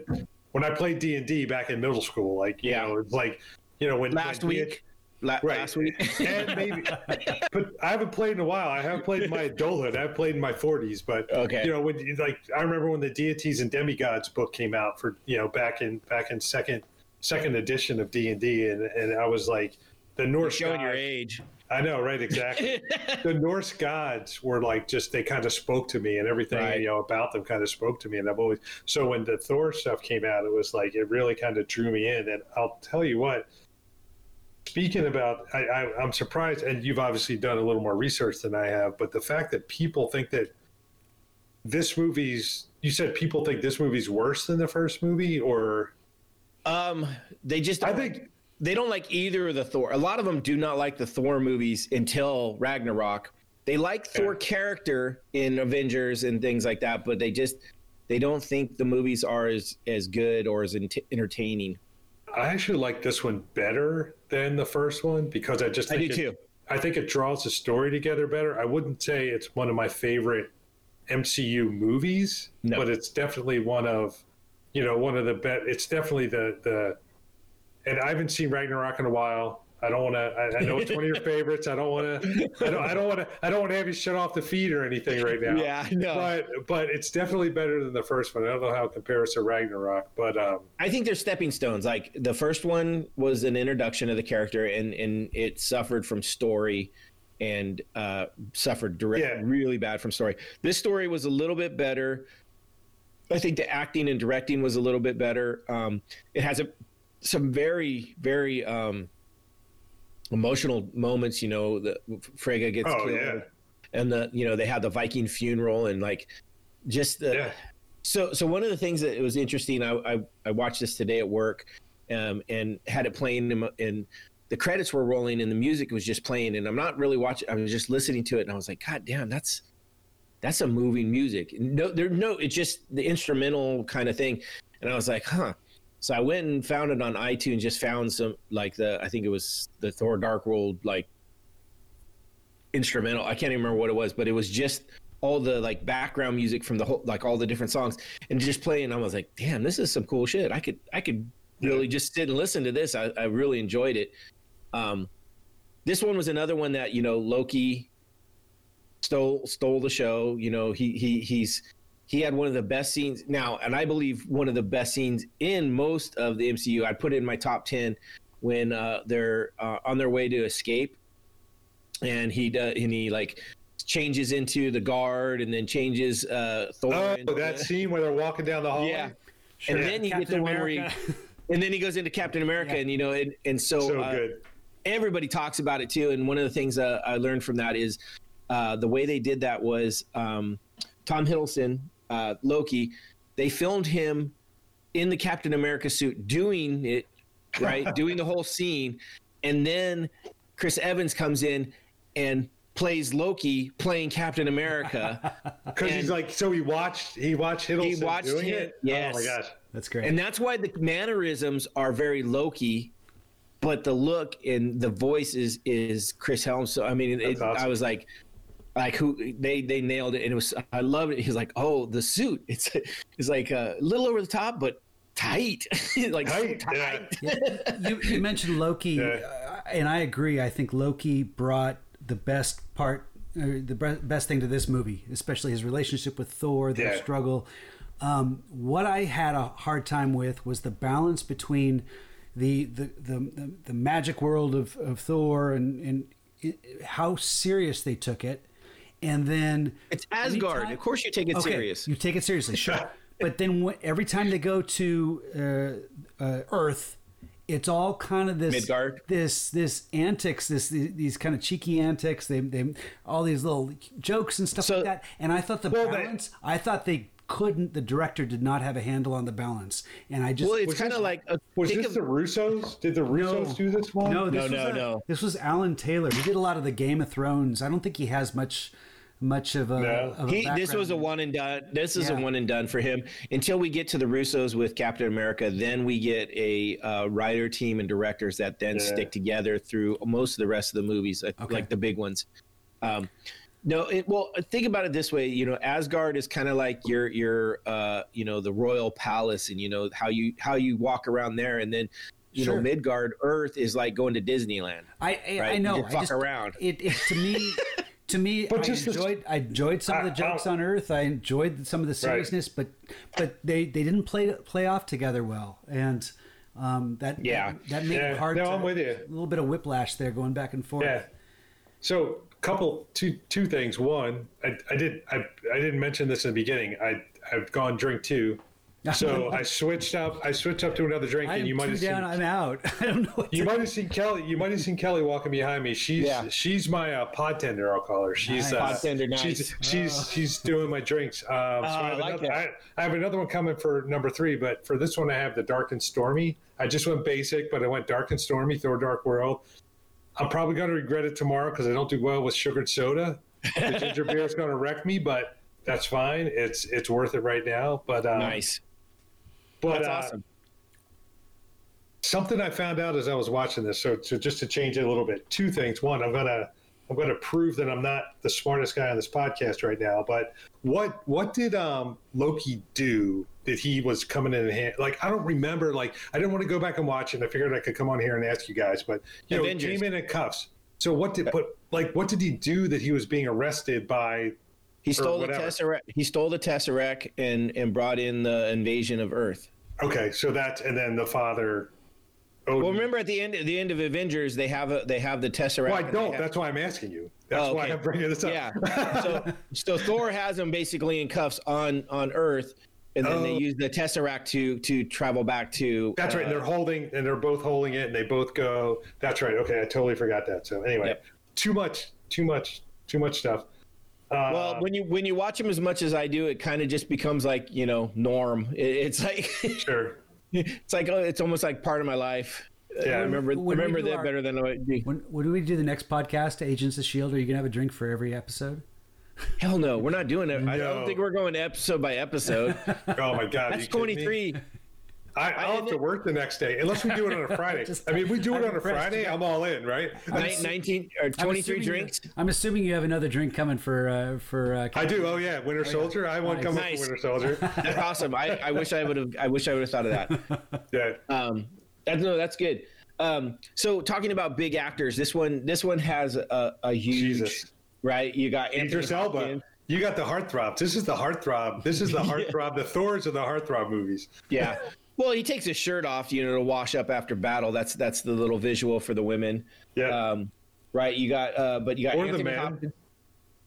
when I played D and D back in middle school, like you Yeah. know, it's like you know when last when week, la- Right. last week, [laughs] and maybe, but I haven't played in a while. I haven't played in my adulthood. I've played in my forties, but Okay. you know, when like I remember when the deities and demigods book came out for you know back in back in second second edition of D and D, and and I was like, the Norse Showing your age. I know, right? Exactly. [laughs] the Norse gods were like just they kind of spoke to me, and everything Right. you know about them kind of spoke to me. And I've always so when the Thor stuff came out, it was like it really kind of drew me in. And I'll tell you what. Speaking about, I, I, I'm surprised, and you've obviously done a little more research than I have, but the fact that people think that this movie's, you said people think this movie's worse than the first movie, or Um, they just I think- they don't like either of the Thor. A lot of them do not like the Thor movies until Ragnarok. They like Thor character in Avengers and things like that, but they just they don't think the movies are as as good or as ent- entertaining. I actually like this one better than the first one because I just I think do it, too. I think it draws the story together better. I wouldn't say it's one of my favorite MCU movies, No. but it's definitely one of, you know, one of the best. It's definitely the the, and I haven't seen Ragnarok in a while. I don't want to. I, I know it's one of your [laughs] favorites. I don't want to. I don't. I don't want to. I don't want to have you shut off the feed or anything right now. Yeah, I know. But but it's definitely better than the first one. I don't know how it compares to Ragnarok, but um, I think they're stepping stones. Like the first one was an introduction of the character, and and it suffered from story, and uh, suffered direct, Yeah. really bad from story. This story was a little bit better. I think the acting and directing was a little bit better. Um, it has a some very very um, emotional moments. You know, the Frigga gets Oh, killed, yeah. and the you know they have the Viking funeral, and like just the yeah. so, so one of the things that was interesting, I, I, I watched this today at work, um, and had it playing, in, and the credits were rolling, and the music was just playing, and I'm not really watching. I was just listening to it, and I was like, God damn, that's that's a moving music. No, there, no, it's just the instrumental kind of thing, and I was like, huh. So I went and found it on iTunes. Just found some like the I think it was the Thor Dark World like instrumental. I can't even remember what it was, but it was just all the like background music from the whole like all the different songs and just playing. I was like, damn, this is some cool shit. I could I could really just sit and listen to this. I, I really enjoyed it. Um, this one was another one that you know Loki stole stole the show. You know he he he's he had one of the best scenes now, and I believe one of the best scenes in most of the MCU. I put it in my top ten when uh, they're uh, on their way to escape, and he does, and he like changes into the guard, and then changes uh, Thor. Oh, into that the- scene where they're walking down the hallway. yeah. Sure. And then you get the one where he, [laughs] and then he goes into Captain America, Yeah. and you know, and and so, So uh, good. everybody talks about it too. And one of the things uh, I learned from that is uh, the way they did that was um, Tom Hiddleston, uh, Loki. They filmed him in the Captain America suit doing it, right, [laughs] doing the whole scene, and then Chris Evans comes in and plays Loki playing Captain America. Because he's like, so he watched, he watched Hiddleston He watched doing him- it. yes. Oh my gosh. That's great. and that's why the mannerisms are very Loki, but the look and the voice is is Chris Helms. So I mean, it, awesome. I was like, like who they they nailed it, and it was I loved it. He's like, oh, the suit, [laughs] it's it's like a little over the top, but tight, [laughs] like so Tight, yeah. tight. you, you mentioned Loki, Yeah. uh, and I agree. I think Loki brought the best part, uh, the bre- best thing to this movie, especially his relationship with Thor, their Yeah. struggle. Um, what I had a hard time with was the balance between the the the, the, the magic world of, of Thor and and it, how serious they took it, and then It's Asgard. anytime- Of course, you take it okay, serious. You take it seriously, sure. [laughs] but then wh- every time they go to uh, uh, Earth, it's all kind of this Midgard. this this antics, this these kind of cheeky antics. They they all these little jokes and stuff So- like that. And I thought the Well, they- balance. I thought they couldn't. The director did not have a handle on the balance, and I just Well, it's kind of like a, Was this of- the Russos? Did the Russos do this one? No, this No, no, a- no. This was Alan Taylor. He did a lot of the Game of Thrones. I don't think he has much much of a. No. Of a He, this was a one and done. This is Yeah. a one and done for him until we get to the Russos with Captain America. Then we get a uh, writer team and directors that then Yeah. stick together through most of the rest of the movies, like- Okay. like the big ones. Um, no, it, well, think about it this way. You know, Asgard is kind of like your your uh, you know the royal palace, and you know how you how you walk around there, and then you Sure. know Midgard Earth is like going to Disneyland. I I, right? I know. You just I fuck around. It, it to me. [laughs] To me, I But the- enjoyed. I enjoyed some of the I- I- jokes on Earth. I enjoyed some of the seriousness, but but they, they didn't play play off together well. And Um, that Yeah. that, that made Yeah. it hard. No, to, I'm with you. A little bit of whiplash there, going back and forth. Yeah. So, couple two two things. One, I, I did I, I didn't mention this in the beginning. I I've gone drink two, [laughs] so I switched up. I switched up to another drink, I and you might have down. seen. I'm out. [laughs] I don't know. What You might have seen Kelly. You might have seen Kelly walking behind me. She's Yeah. she's my uh, pod tender. I'll call her. She's Nice. uh, Pod tender, She's nice. she's she's doing my drinks. Um, so I, have I like another, I, that. I have another one coming for number three, but for this one I have the dark and stormy. I just went basic, but I went dark and stormy. Throw dark world. I'm probably going to regret it tomorrow because I don't do well with sugared soda. The [laughs] ginger beer is going to wreck me, but that's fine. It's it's worth it right now. But um, Nice. But That's uh, something I found out as I was watching this. So, so just to change it a little bit, two things. One, I'm gonna I'm gonna prove that I'm not the smartest guy on this podcast right now. But what what did um, Loki do that he was coming in and hand? Like I don't remember. Like I didn't want to go back and watch it. and I figured I could come on here and ask you guys. But you know, he came in in cuffs. So what did but like what did he do that he was being arrested by? He stole the tesseract. He stole the tesseract and and brought in the invasion of Earth. Okay, so that's and then the father. Odin. Well, remember at the end at the end of Avengers, they have a they have the tesseract. Well, I don't. have- That's why I'm asking you. That's Oh, why. I'm bringing this up. Yeah. [laughs] So so Thor has him basically in cuffs on on Earth, and then they Oh. use the tesseract to to travel back to. That's right. uh, And they're holding, and they're both holding it, and they both go. That's right. Okay, I totally forgot that. So anyway, Yep. too much, too much, too much stuff. Uh, Well, when you when you watch them as much as I do, it kind of just becomes like you know norm. [laughs] It, it's like sure. [laughs] it's like oh, it's almost like part of my life. Yeah. I remember When remember that our- better than I do. When when we do the next podcast, Agents of Shield, are you gonna have a drink for every episode? [laughs] Hell no, we're not doing it. I don't think we're going episode by episode. Oh my God, are That's you kidding me? 23. I, I'll have to work the next day unless we do it on a [laughs] Friday. Just- I mean, we do it I'm on a. Friday. I'm all in, right? Ni- 19 or I'm 23 you- drinks. I'm assuming you have another drink coming for uh, for. Uh, I do. Oh yeah, Winter Soldier. I want to come Nice. with Winter Soldier. [laughs] That's awesome. I, I wish I would have. I wish I would have thought of that. [laughs] Yeah. Um, that's no, that's good. Um, so talking about big actors, this one, this one has a, a huge, Jesus. right? You got Idris Elba. You got the heartthrob. This is the heartthrob. This is the heartthrob. The Thors are the heartthrob movies. Yeah. Well, he takes his shirt off, you know, to wash up after battle. That's that's the little visual for the women. Yeah. Um, right. You got, uh, but you got Or the Anthony men. Hopkins.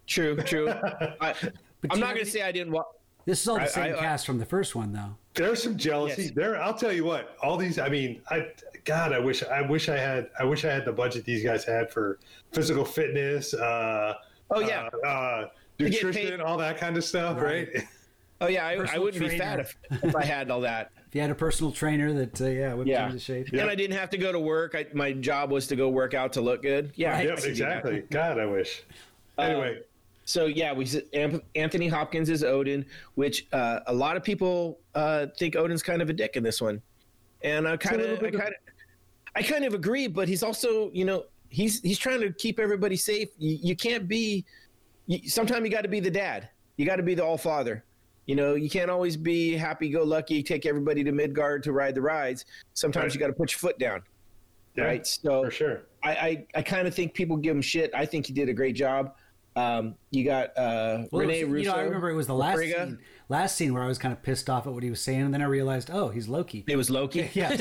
True. True. [laughs] I, do I'm not going to say I didn't watch. this is all the same I- I- cast from the first one, though. There's some jealousy Yes. there. I'll tell you what. All these. I mean, I God, I wish. I wish I had. I wish I had the budget these guys had for physical fitness. Uh, Oh yeah. Uh, uh, nutrition, all that kind of stuff, Right. right? [laughs] Oh yeah. I, I wouldn't be fat if, if I had all that. [laughs] If you had a personal trainer that, uh, yeah, whipped Yeah. you into shape. And I didn't have to go to work. I, my job was to go work out to look good. Yeah. Right. Yep, could do that. exactly. God, I wish. Anyway, So yeah, we Anthony Hopkins is Odin, which uh, a lot of people uh, think Odin's kind of a dick in this one, and I kind of, I of- kind of, I kind of agree. But he's also, you know, he's he's trying to keep everybody safe. You, you can't be. You, sometimes you got to be the dad. You got to be the all father. You know, you can't always be happy go lucky, take everybody to Midgard to ride the rides. Sometimes Right. you got to put your foot down. yeah, right. So for sure. I, I, I kind of think people give him shit. I think he did a great job. Um, you got uh, Well, Renee was- Russo. You know, I remember it was the last Frigga. scene, last scene where I was kind of pissed off at what he was saying, and then I realized, oh, he's Loki. It was Loki. [laughs] Yes.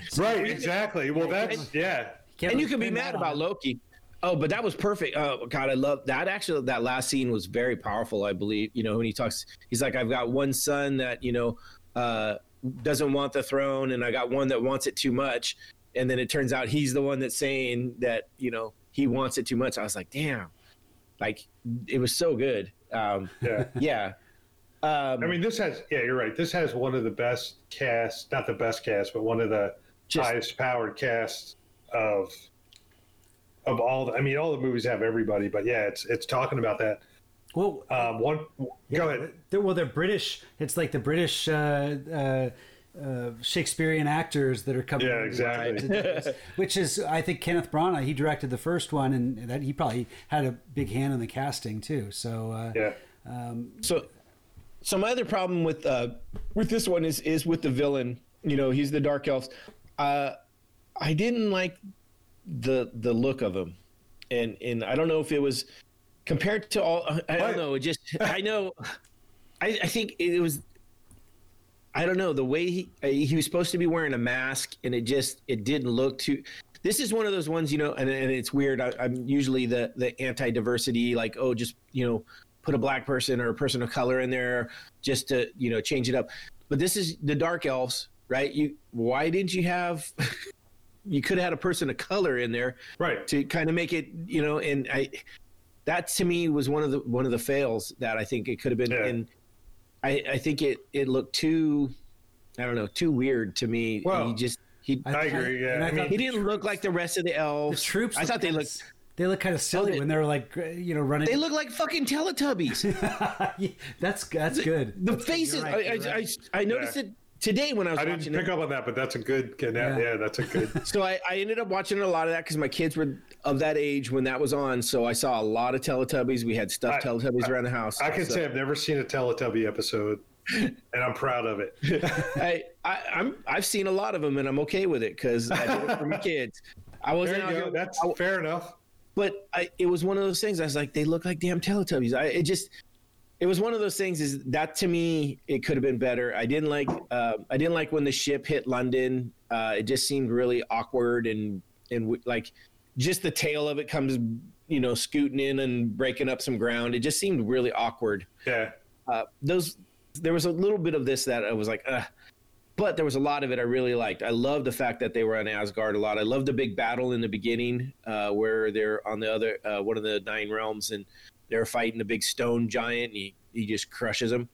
[laughs] Right, exactly. Well, that's yeah. And you can be mad that on about. Loki. Oh, but that was perfect. Oh God, I love that. Actually, that last scene was very powerful. I believe. You know, when he talks, he's like, "I've got one son that you know uh, doesn't want the throne, and I got one that wants it too much." And then it turns out he's the one that's saying that you know he wants it too much. I was like, "Damn!" Like it was so good. Um, Yeah. yeah. Um, I mean, this has yeah, you're right. This has one of the best casts, not the best cast, but one of the Just- highest powered casts of of all. The, I mean, all the movies have everybody, but yeah, it's it's talking about that. Well, Um, one, go ahead. They're, well, they're British. It's like the British uh, uh, uh, Shakespearean actors that are coming. Yeah, exactly. to this. [laughs] Which is, I think, Kenneth Branagh. He directed the first one, and that he probably had a big hand in the casting too. So, uh, Yeah, So, so my other problem with uh, with this one is is with the villain. You know, he's the dark elves. Uh, I didn't like the the look of him, and and I don't know if it was compared to all. I don't know. It just [laughs] I know. I, I think it was. I don't know the way he uh, he was supposed to be wearing a mask, and it just it didn't look too. This is one of those ones, you know, and, and it's weird. I, I'm usually the the anti diversity, like oh, just you know, put a black person or a person of color in there just to you know change it up. But this is the dark elves, right? You why didn't you have? You could have had a person of color in there, Right. to kind of make it, you know, and I that to me was one of the one of the fails that I think it could have been. Yeah. And I I think it it looked too, I don't know, too weird to me. Well, he just he I agree, yeah. I I mean, he didn't look like the rest of the elves. the troops. I thought they kinda looked s- They look kind of silly they- when they're like, you know, running. they look like fucking Teletubbies. [laughs] Yeah, that's that's good. The faces. right, I, you're I. I I noticed Yeah. it today when I was I watching didn't it. pick up on that, but that's a good. Yeah, Yeah. yeah that's a good. [laughs] So I, I ended up watching a lot of that because my kids were of that age when that was on. So I saw a lot of Teletubbies. We had stuffed I- Teletubbies around the house. I can So say I've never seen a Teletubby episode, [laughs] and I'm proud of it. [laughs] I, I I'm I've seen a lot of them and I'm okay with it because I did it for my kids. I There wasn't you go. here, That's I- fair enough. but I, it was one of those things. I was like, they look like damn Teletubbies. I it just it was one of those things. Is that to me it could have been better. I didn't like uh, I didn't like when the ship hit London. Uh, it just seemed really awkward and and w- like just the tail of it comes you know scooting in and breaking up some ground. It just seemed really awkward Yeah. uh, those there was a little bit of this that I was like, Ugh. but there was a lot of it I really liked. I love the fact that they were on Asgard a lot. I love the big battle in the beginning uh, where they're on the other uh, one of the nine realms and they're fighting the big stone giant. And he he just crushes them.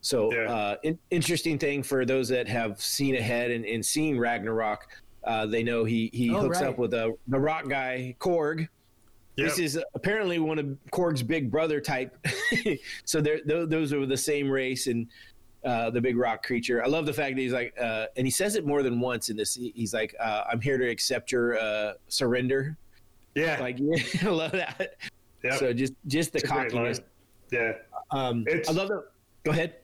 So Yeah. uh, in, interesting thing for those that have seen ahead and, and seen Ragnarok. Uh, they know he he Oh, hooks right. up with the the rock guy Korg, this is apparently one of Korg's big brother type. [laughs] so they're, tho- those are the same race and uh, the big rock creature. I love the fact that he's like, uh, and he says it more than once in this. He's like, uh, "I'm here to accept your uh, surrender." Yeah. Like, yeah, [laughs] I love that. Yep. So just just the It's a great line. cockiness. Yeah. Um, It's- I love that. Go ahead.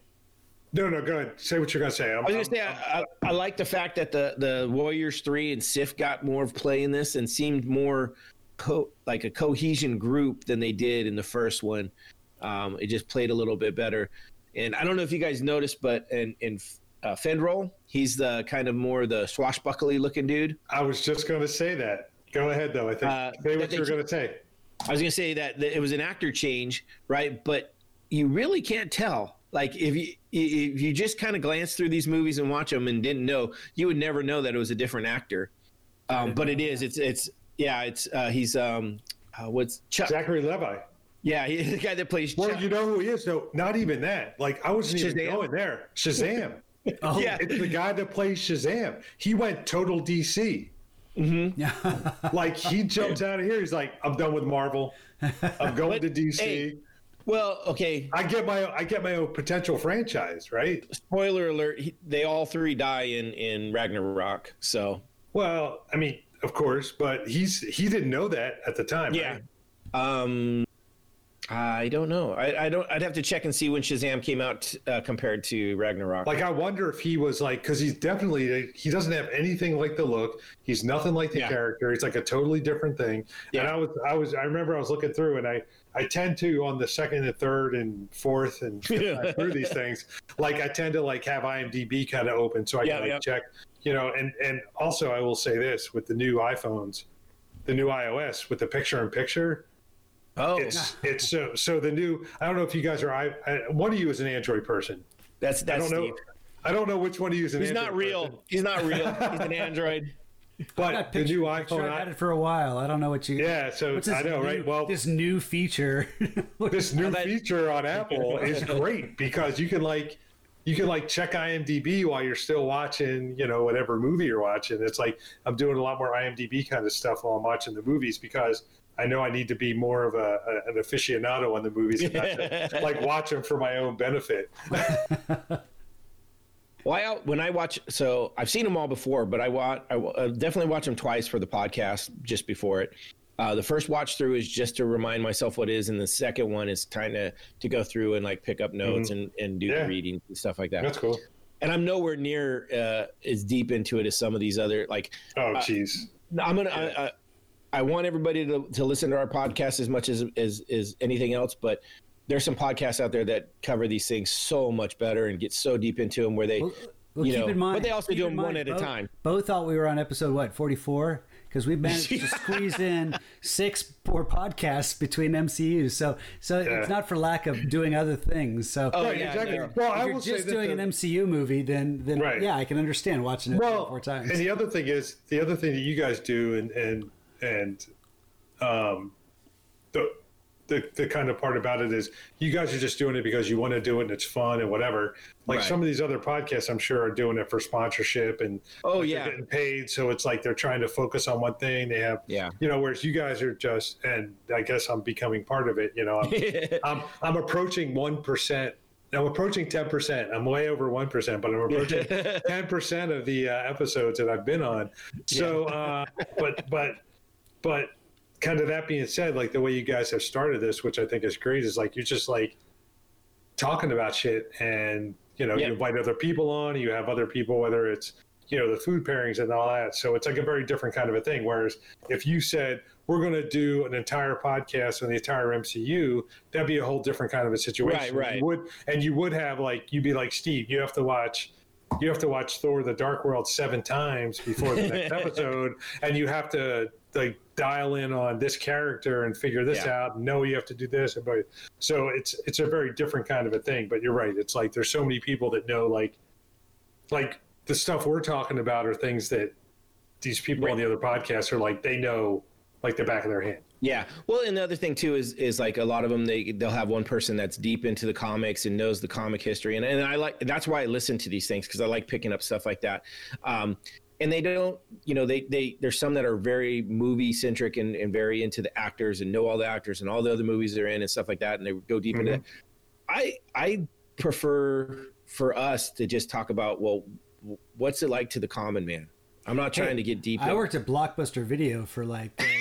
No, no, go ahead. Say what you're gonna say. I'm, I was gonna say I, I, I like the fact that the the Warriors three and Sif got more of play in this and seemed more co- like a cohesion group than they did in the first one. Um, it just played a little bit better. And I don't know if you guys noticed, but in in uh, Fandral, he's the kind of more the swashbuckly looking dude. I was just gonna say that. Go ahead, though. I think Uh, say what you were keep- gonna say. I was gonna say that, that it was an actor change, right? But you really can't tell. Like if you if you just kind of glance through these movies and watch them and didn't know, you would never know that it was a different actor. Um, but it is. It's it's yeah. It's uh, he's um uh, what's Chuck? Zachary Levi. Yeah, he's [laughs] the guy that plays Well, Chuck. you know who he is, though. Not even that. Like I wasn't even Shazam? going there. Shazam. [laughs] Oh, Yeah. it's the guy that plays Shazam. He went total DC. Yeah. [laughs] Like he jumps out of here. He's like, I'm done with Marvel. I'm going to DC. hey, Well, okay. I get my I get my own potential franchise, right? Spoiler alert: he, they all three die in in Ragnarok. So Well, I mean, of course, but he's he didn't know that at the time. yeah. right? Um, I don't know. I, I don't. I'd have to check and see when Shazam came out uh, compared to Ragnarok. Like I wonder if he was like because he's definitely he doesn't have anything like the look. He's nothing like the Yeah. character. He's like a totally different thing. Yeah. And I was I was I remember I was looking through and I I tend to on the second and third and fourth and [laughs] through these things like I tend to like have IMDb kind of open so I Yeah, can like yeah. check you know and and also I will say this with the new iPhones, the new iOS with the picture in picture. Oh, It's it's so so the new. I don't know if you guys are. I, I one of you is an Android person. that's that's. I don't know. Steve. I don't know which one of you is an He's Android not real. person, He's not real. [laughs] He's an android. but That the picture, new iPhone. I've had it for a while. I don't know what you. yeah, so What's I know, new- right? Well, this new feature. [laughs] this new that- feature on Apple is [laughs] great because you can like you can like check IMDb while you're still watching, you know, whatever movie you're watching. It's like I'm doing a lot more IMDb kind of stuff while I'm watching the movies because I know I need to be more of a, a an aficionado on the movies and not to, [laughs] like watch them for my own benefit. [laughs] Well, I, when I watch, so I've seen them all before, but I watch, I uh, definitely watch them twice for the podcast just before it. Uh, the first watch through is just to remind myself what it is, and the second one is kind of to go through and like pick up notes and, and do Mm-hmm. Yeah. the reading and stuff like that. That's cool. and I'm nowhere near uh, as deep into it as some of these other like. Oh, jeez. I'm gonna. I, I, I want everybody to, to listen to our podcast as much as, as as anything else, but there's some podcasts out there that cover these things so much better and get so deep into them where they Well, Well, you keep know, in mind, but they also do in them one mind, at a time. Bo thought we were on episode what forty four because we've managed to [laughs] squeeze in six poor podcasts between MCUs. So so Yeah. it's not for lack of doing other things. So Oh, Right, yeah, exactly. no. Well, if I you're will just that doing the- an MCU movie, then then Right. yeah, I can understand watching it three or well, four times. and the other thing is the other thing that you guys do, and and and um, the the the kind of part about it is you guys are just doing it because you want to do it and it's fun and whatever. Like Right. some of these other podcasts, I'm sure are doing it for sponsorship and Oh, like, yeah. getting paid. So it's like they're trying to focus on one thing. They have Yeah. you know, whereas you guys are just, and I guess I'm becoming part of it. You know, I'm [laughs] I'm, I'm approaching one percent. I'm approaching ten percent. I'm way over one percent, but I'm approaching [laughs] ten percent of the uh, episodes that I've been on. So, uh, but but but kind of that being said, like the way you guys have started this, which I think is great, is like you're just like talking about shit, and you know, Yeah. you invite other people on. You have other people, whether it's you know the food pairings and all that. So it's like a very different kind of a thing. Whereas if you said we're going to do an entire podcast on the entire MCU, that'd be a whole different kind of a situation. Right, right. You would and you would have like you'd be like Steve. You have to watch. You have to watch Thor: The Dark World seven times before the next [laughs] episode, and you have to like dial in on this character and figure this Yeah. out. Know you have to do this, but so it's it's a very different kind of a thing. But you're right. It's like there's so many people that know like like the stuff we're talking about are things that these people on the other podcasts are like they know like the back of their hand. Yeah. Well, and the other thing too is is like a lot of them they they'll have one person that's deep into the comics and knows the comic history, and and I like that's why I listen to these things because I like picking up stuff like that. Um, and they don't, you know, they they there's some that are very movie centric and, and very into the actors and know all the actors and all the other movies they're in and stuff like that, and they go deep into that. I I prefer for us to just talk about well, what's it like to the common man. I'm not trying to get deep. I in- worked at Blockbuster Video for like uh,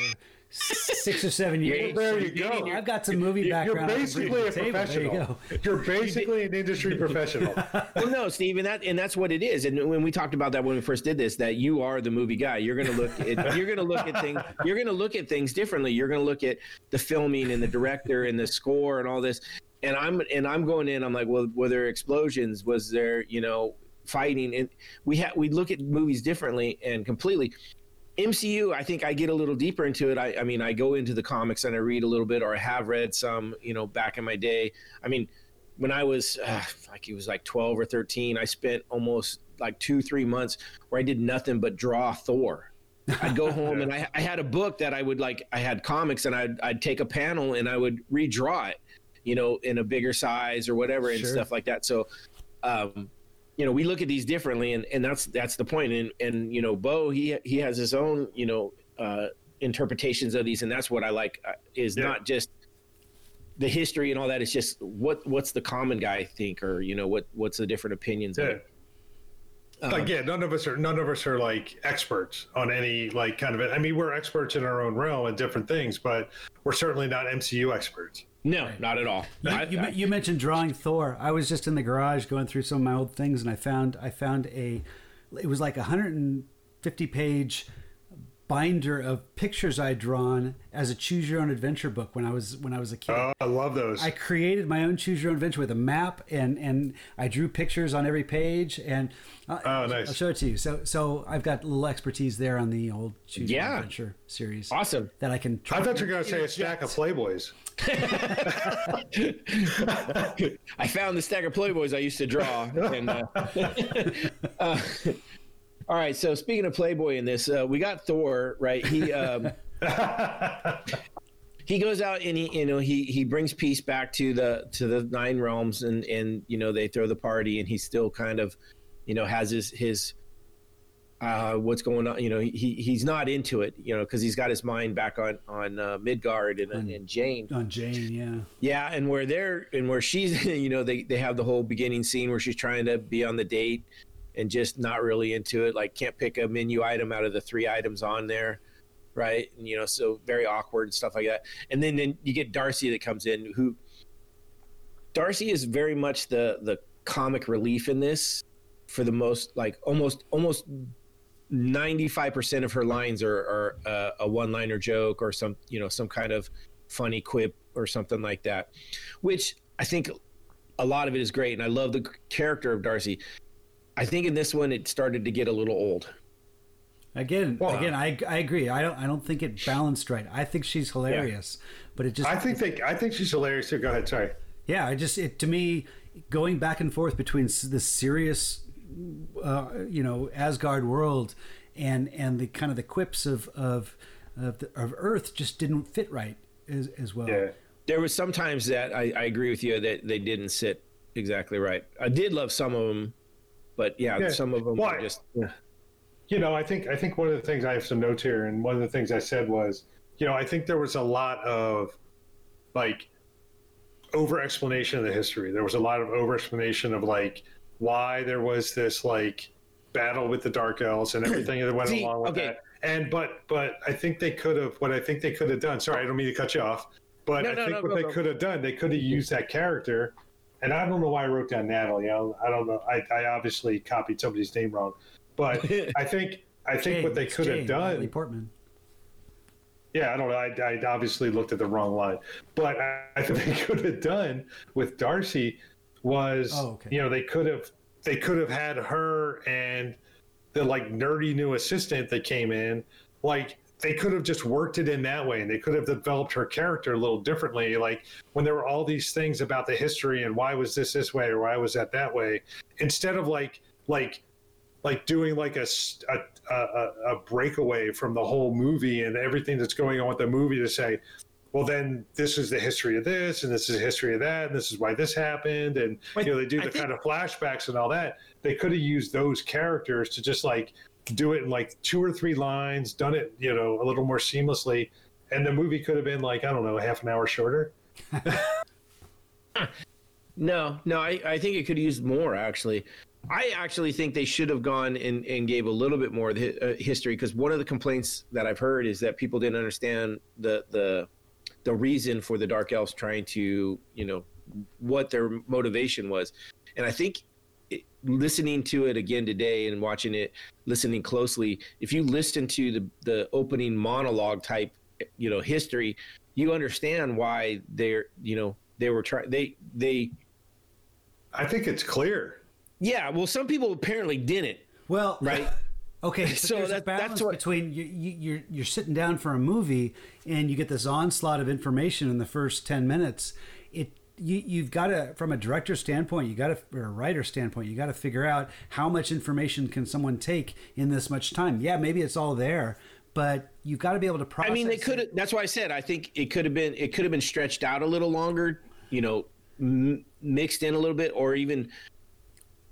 six or seven years. There you go. I've got some movie background. You're background. I can bring to basically a table. There you professional. go. You're basically an industry [laughs] professional. well, no, Steve, and that and that's what it is. And when we talked about that when we first did this, that you are the movie guy. You're going to look at [laughs] you're going to look at things. You're going to look at things differently. You're going to look at the filming and the director and the score and all this. And I'm and I'm going in. I'm like, well, were there explosions? Was there you know fighting? And we had we look at movies differently and completely. MCU, I think I get a little deeper into it. I, I mean, I go into the comics and I read a little bit, or I have read some, you know, back in my day. I mean, when I was uh, like, it was like 12 or 13, I spent almost like two, three months where I did nothing but draw Thor. I'd go [laughs] home and I, I had a book that I would like, I had comics and I'd, I'd take a panel and I would redraw it, you know, in a bigger size or whatever and Sure. stuff like that. So, um, you know, we look at these differently, and, and that's that's the point. And and you know, Bo he he has his own you know uh, interpretations of these, and that's what I like uh, is Yeah. not just the history and all that. It's just what what's the common guy think, or you know what what's the different opinions Yeah. Um, yeah, none of us are none of us are like experts on any like kind of it. I mean, we're experts in our own realm and different things, but we're certainly not MCU experts. No, not at all. You, I- you, I- you mentioned drawing Thor. I was just in the garage going through some of my old things, and I found I found a. It was like a 150 page binder of pictures I'd drawn as a choose your own adventure book when I was when I was a kid. Oh, I love those. I created my own choose your own adventure with a map and and I drew pictures on every page and uh, Oh, nice. I'll show it to you. So so I've got a little expertise there on the old choose your own adventure series awesome. that I can. I thought you were going to say a stack of Playboys. [laughs] I found the stack of Playboys I used to draw. and, uh, [laughs] uh, all right. So speaking of Playboy in this, uh, we got Thor, right? He um, [laughs] he goes out and he you know he he brings peace back to the to the nine realms and and you know they throw the party and he still kind of you know has his his uh, what's going on? You know, he he's not into it, you know, because he's got his mind back on on uh, Midgard and, and Jane. on Jane. Yeah. Yeah, and where they're and where she's, [laughs] you know, they they have the whole beginning scene where she's trying to be on the date and just not really into it, like can't pick a menu item out of the three items on there, right? And, you know, so very awkward and stuff like that. And then then you get Darcy that comes in, who Darcy is very much the the comic relief in this, for the most like almost almost. 95% of her lines are, are uh, a one-liner joke or some you know some kind of funny quip or something like that which i think a lot of it is great and i love the character of darcy I think in this one it started to get a little old. Again, well, again, I, I agree. I don't I don't think it balanced right. I think she's hilarious, yeah. but it just I think they I think she's hilarious too. Go ahead, sorry. Yeah, I just it to me going back and forth between the serious, uh, you know, Asgard world and and the kind of the quips of of of, the, of Earth just didn't fit right as as well. Yeah. There was sometimes that I, I agree with you that they didn't sit exactly right. I did love some of them, but yeah, yeah. some of them were just. Yeah you know, I think I think one of the things I have some notes here, and one of the things I said was, you know, I think there was a lot of like over explanation of the history. There was a lot of over explanation of like why there was this like battle with the dark elves and everything that went See, along with okay. that. And but but I think they could have what I think they could have done. Sorry, I don't mean to cut you off, but no, I no, think no, what they could have done, they could have used that character. And I don't know why I wrote down Natalie. I don't, I don't know. I, I obviously copied somebody's name wrong. But [laughs] I think I think what they could have done. Natalie Portman. Yeah, I don't know. I, I obviously looked at the wrong line, but I, I think they could have done with Darcy was, oh, okay. you know, they could have they could have had her and the like nerdy new assistant that came in, like they could have just worked it in that way and they could have developed her character a little differently like when there were all these things about the history and why was this this way or why was that that way instead of like like like doing like a, a, a, a breakaway from the whole movie and everything that's going on with the movie to say, well, then this is the history of this, and this is the history of that, and this is why this happened, and you know they do the think... kind of flashbacks and all that. They could have used those characters to just like do it in like two or three lines, done it you know a little more seamlessly, and the movie could have been like I don't know half an hour shorter. [laughs] no, no, I, I think it could use more actually. I actually think they should have gone and, and gave a little bit more the uh, history because one of the complaints that I've heard is that people didn't understand the the the reason for the dark elves trying to you know what their motivation was, and I think listening to it again today and watching it, listening closely, if you listen to the the opening monologue type you know history, you understand why they're you know they were trying they they. I think it's clear yeah, well, some people apparently didn't. Well, right. [laughs] Okay, so [laughs] there's that, a balance what, between you, you, you're you're sitting down for a movie and you get this onslaught of information in the first ten minutes. You you've got to from a director standpoint, you got to or a writer standpoint, you got to figure out how much information can someone take in this much time. Yeah, maybe it's all there, but you've got to be able to process. I mean, they could. That's why I said I think it could have been it could have been stretched out a little longer. You know, m- mixed in a little bit, or even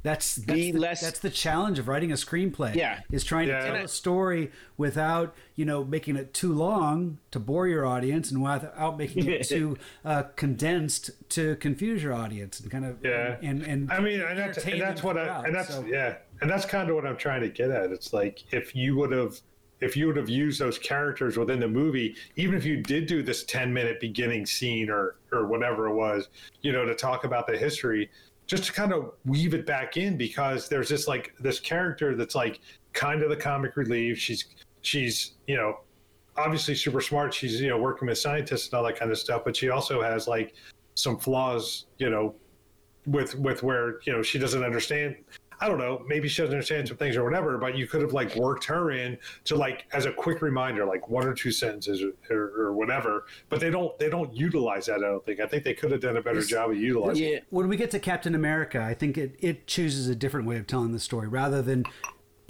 that's that's the, less, that's the challenge of writing a screenplay. Yeah, is trying yeah. to tell a story without you know making it too long to bore your audience and without making it [laughs] too uh, condensed to confuse your audience and kind of yeah. And and I mean, and that's, and that's what I and that's so. yeah, and that's kind of what I'm trying to get at. It's like if you would have if you would have used those characters within the movie, even if you did do this 10 minute beginning scene or or whatever it was, you know, to talk about the history, just to kind of weave it back in because there's this like this character that's like kind of the comic relief. She's she's you know obviously super smart. She's you know working with scientists and all that kind of stuff, but she also has like some flaws, you know, with with where you know she doesn't understand I don't know, maybe she doesn't understand some things or whatever, but you could have like worked her in to like as a quick reminder, like one or two sentences or, or, or whatever. But they don't they don't utilize that. I don't think. I think they could have done a better job of utilizing. Yeah. It. When we get to Captain America, I think it it chooses a different way of telling the story rather than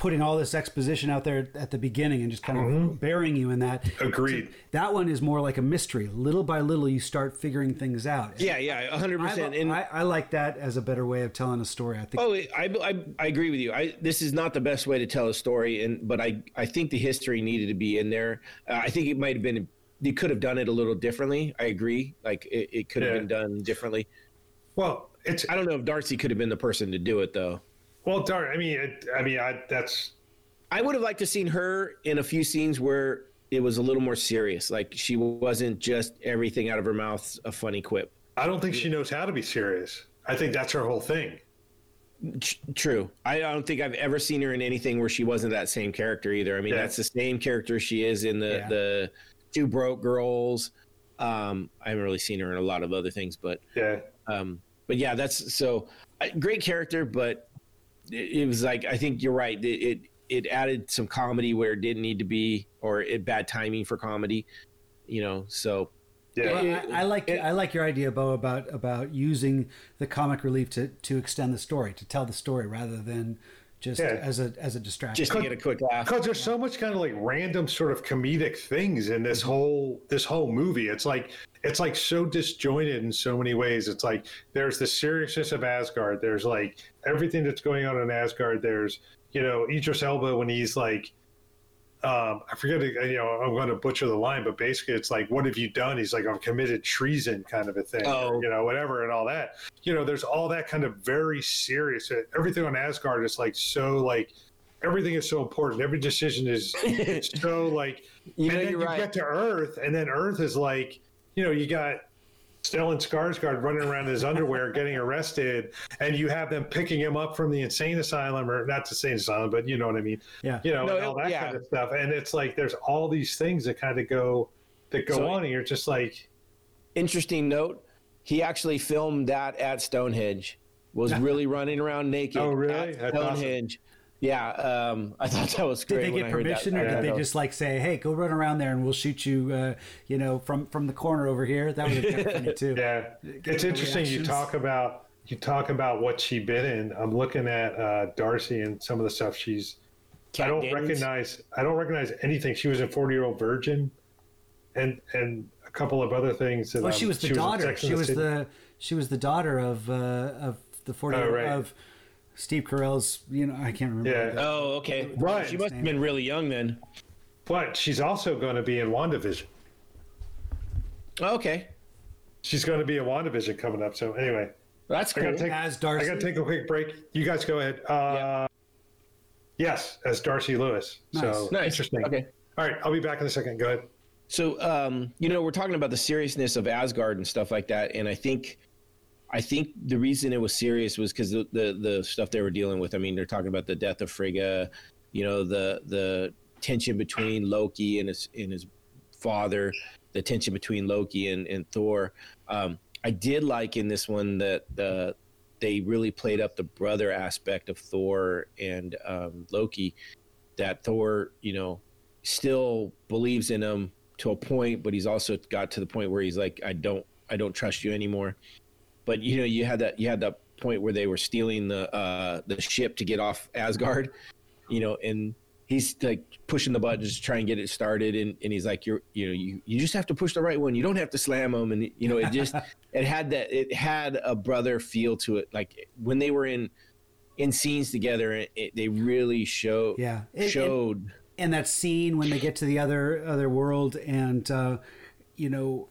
putting all this exposition out there at the beginning and just kind of mm-hmm. burying you in that. Agreed. So that one is more like a mystery. Little by little, you start figuring things out. Yeah, yeah, hundred percent. And I, I, like that as a better way of telling a story. I think. Oh, I, I, I agree with you. I this is not the best way to tell a story, and but I I think the history needed to be in there. Uh, I think it might have been. You could have done it a little differently. I agree. Like it, it could have yeah. been done differently. Well, it's. I don't know if Darcy could have been the person to do it though. Well, darn. I mean, it, I mean, I, that's. I would have liked to seen her in a few scenes where it was a little more serious. Like she wasn't just everything out of her mouth a funny quip. I don't think she knows how to be serious. I think that's her whole thing. True. I don't think I've ever seen her in anything where she wasn't that same character either. I mean, yeah. that's the same character she is in the yeah. the two broke girls. Um, I haven't really seen her in a lot of other things, but yeah. Um, but yeah, that's so great character, but it, it was like I think you're right. It, it it added some comedy where it didn't need to be, or it bad timing for comedy. You know, so Yeah. Well, I, I like I like your idea, Bo, about about using the comic relief to to extend the story, to tell the story rather than just Yeah. as a as a distraction. just to get a quick laugh. because there's so much kind of like random sort of comedic things in this mm-hmm. whole this whole movie it's like it's like so disjointed in so many ways it's like there's the seriousness of asgard there's like everything that's going on in asgard there's you know idris elba when he's like um, I forget, you know, I'm going to butcher the line, but basically it's like, what have you done? He's like, I've committed treason kind of a thing, Oh. you know, whatever, and all that. You know, there's all that kind of very serious. Everything on Asgard is like so, like, everything is so important. Every decision is [laughs] it's so, like, You know, and then you right. get to Earth, and then Earth is like, you know, you got Stellan Skarsgård running around in his underwear getting arrested, and you have them picking him up from the insane asylum, or not the insane asylum, but you know what I mean yeah. you know, No, and all it- that yeah. kind of stuff. And it's like there's all these things that kind of go that go So- on, and you're just like, Interesting note: He actually filmed that at Stonehenge. Was [laughs] really running around naked. Oh, really? At That's awesome. Stonehenge. Yeah, um, I thought that was Did they get I that. permission, or did they know. just like say, "Hey, go run around there, and we'll shoot you," uh, you know, from from the corner over here? That would have been funny [laughs] too. yeah. It's the interesting. You talk about you talk about what she been in. I'm looking at uh, Darcy and some of the stuff she's. Cat I don't Daniels? recognize. I don't recognize anything. She was in Forty Year Old Virgin, and and a couple of other things. That, Oh, um, she was the in daughter. Sex and She was City. the she was the daughter of uh, of the forty Oh, right. of Steve Carell's. You know, I can't remember. Yeah. the- Oh, okay. Right. She must have been really young then. But she's also going to be in WandaVision. Oh, okay, She's going to be in WandaVision coming up. So anyway. that's I cool. gotta take, As Darcy? I gotta take a quick break. You guys go ahead. Uh, Yes, as Darcy Lewis. So Nice. interesting. Okay. All right, I'll be back in a second. Go ahead. So, um, you know, we're talking about the seriousness of Asgard and stuff like that, and I think, I think the reason it was serious was because the, the the stuff they were dealing with. I mean, they're talking about the death of Frigga, you know, the the tension between Loki and his and his father, the tension between Loki and and Thor. Um, I did like in this one that the they really played up the brother aspect of Thor and um, Loki. That Thor, you know, still believes in him to a point, but he's also got to the point where he's like, I don't, I don't trust you anymore. But you know, you had that, you had that point where they were stealing the uh, the ship to get off Asgard, you know, and he's like pushing the buttons to try and get it started, and, and he's like, you're, you know, you, you just have to push the right one. You don't have to slam them, and you know, it just, [laughs] it had that, it had a brother feel to it. Like when they were in in scenes together, it, it, they really show Yeah. It- showed. and that scene when they get to the other other world and uh, you know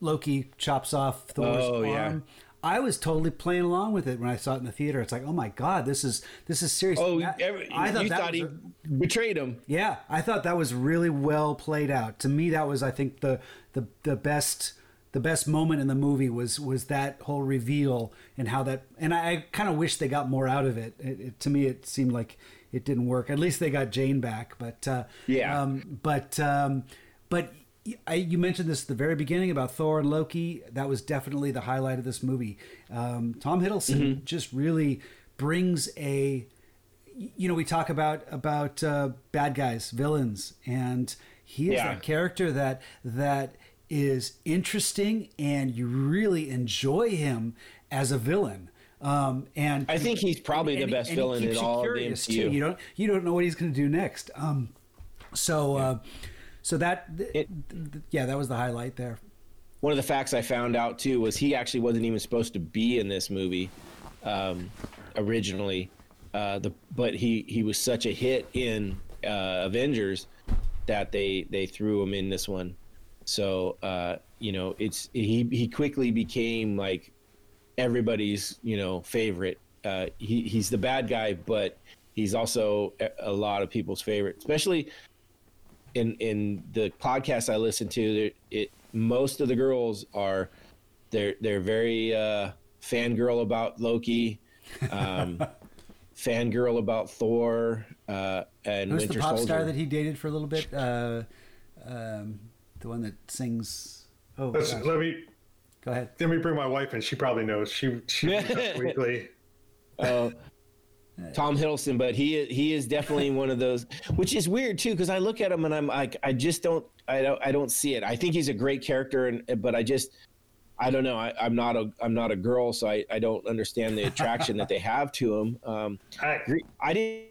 Loki chops off Thor's Oh, arm. yeah. I was totally playing along with it when I saw it in the theater. It's like, oh my god, this is this is serious. Oh, That- every, I thought that thought he a- betrayed him. yeah, I thought that was really well played out. To me, that was I think the the the best the best moment in the movie was was that whole reveal and how that and I, I kind of wish they got more out of it. It, it. To me, it seemed like it didn't work. At least they got Jane back, but uh, Yeah. Um, but um, but I, you mentioned this at the very beginning about Thor and Loki. That was definitely the highlight of this movie. Um, Tom Hiddleston Mm-hmm. just really brings a you know we talk about about uh, bad guys villains and he is Yeah. that character that that is interesting and you really enjoy him as a villain um, and I think he's probably the best and villain in all of the MCU. too. You don't you don't know what he's going to do next. Um, so uh, so that It- yeah, that was the highlight there. One of the facts I found out too was he actually wasn't even supposed to be in this movie um, originally. Uh, the but he he was such a hit in uh, Avengers that they they threw him in this one. So uh, you know it's he he quickly became like everybody's you know favorite. Uh, he he's the bad guy, but he's also a lot of people's favorite, especially in in the podcast I listen to. It most of the girls are they're they're very uh, fangirl about Loki, um, [laughs] fangirl about Thor, uh, and Who's Winter the pop Soldier. star that he dated for a little bit? Uh, um, the one that sings. Oh, Let's, let me go ahead. let me bring my wife in. She probably knows. She she [laughs] weekly. Oh, Tom Hiddleston, but he he is definitely one of those, which is weird too, because I look at him and I'm like, I just don't, I don't, I don't see it. I think he's a great character, and but I just, I don't know. I, am not a, I'm not a girl, so I, I don't understand the attraction that they have to him. Um, I, I didn't,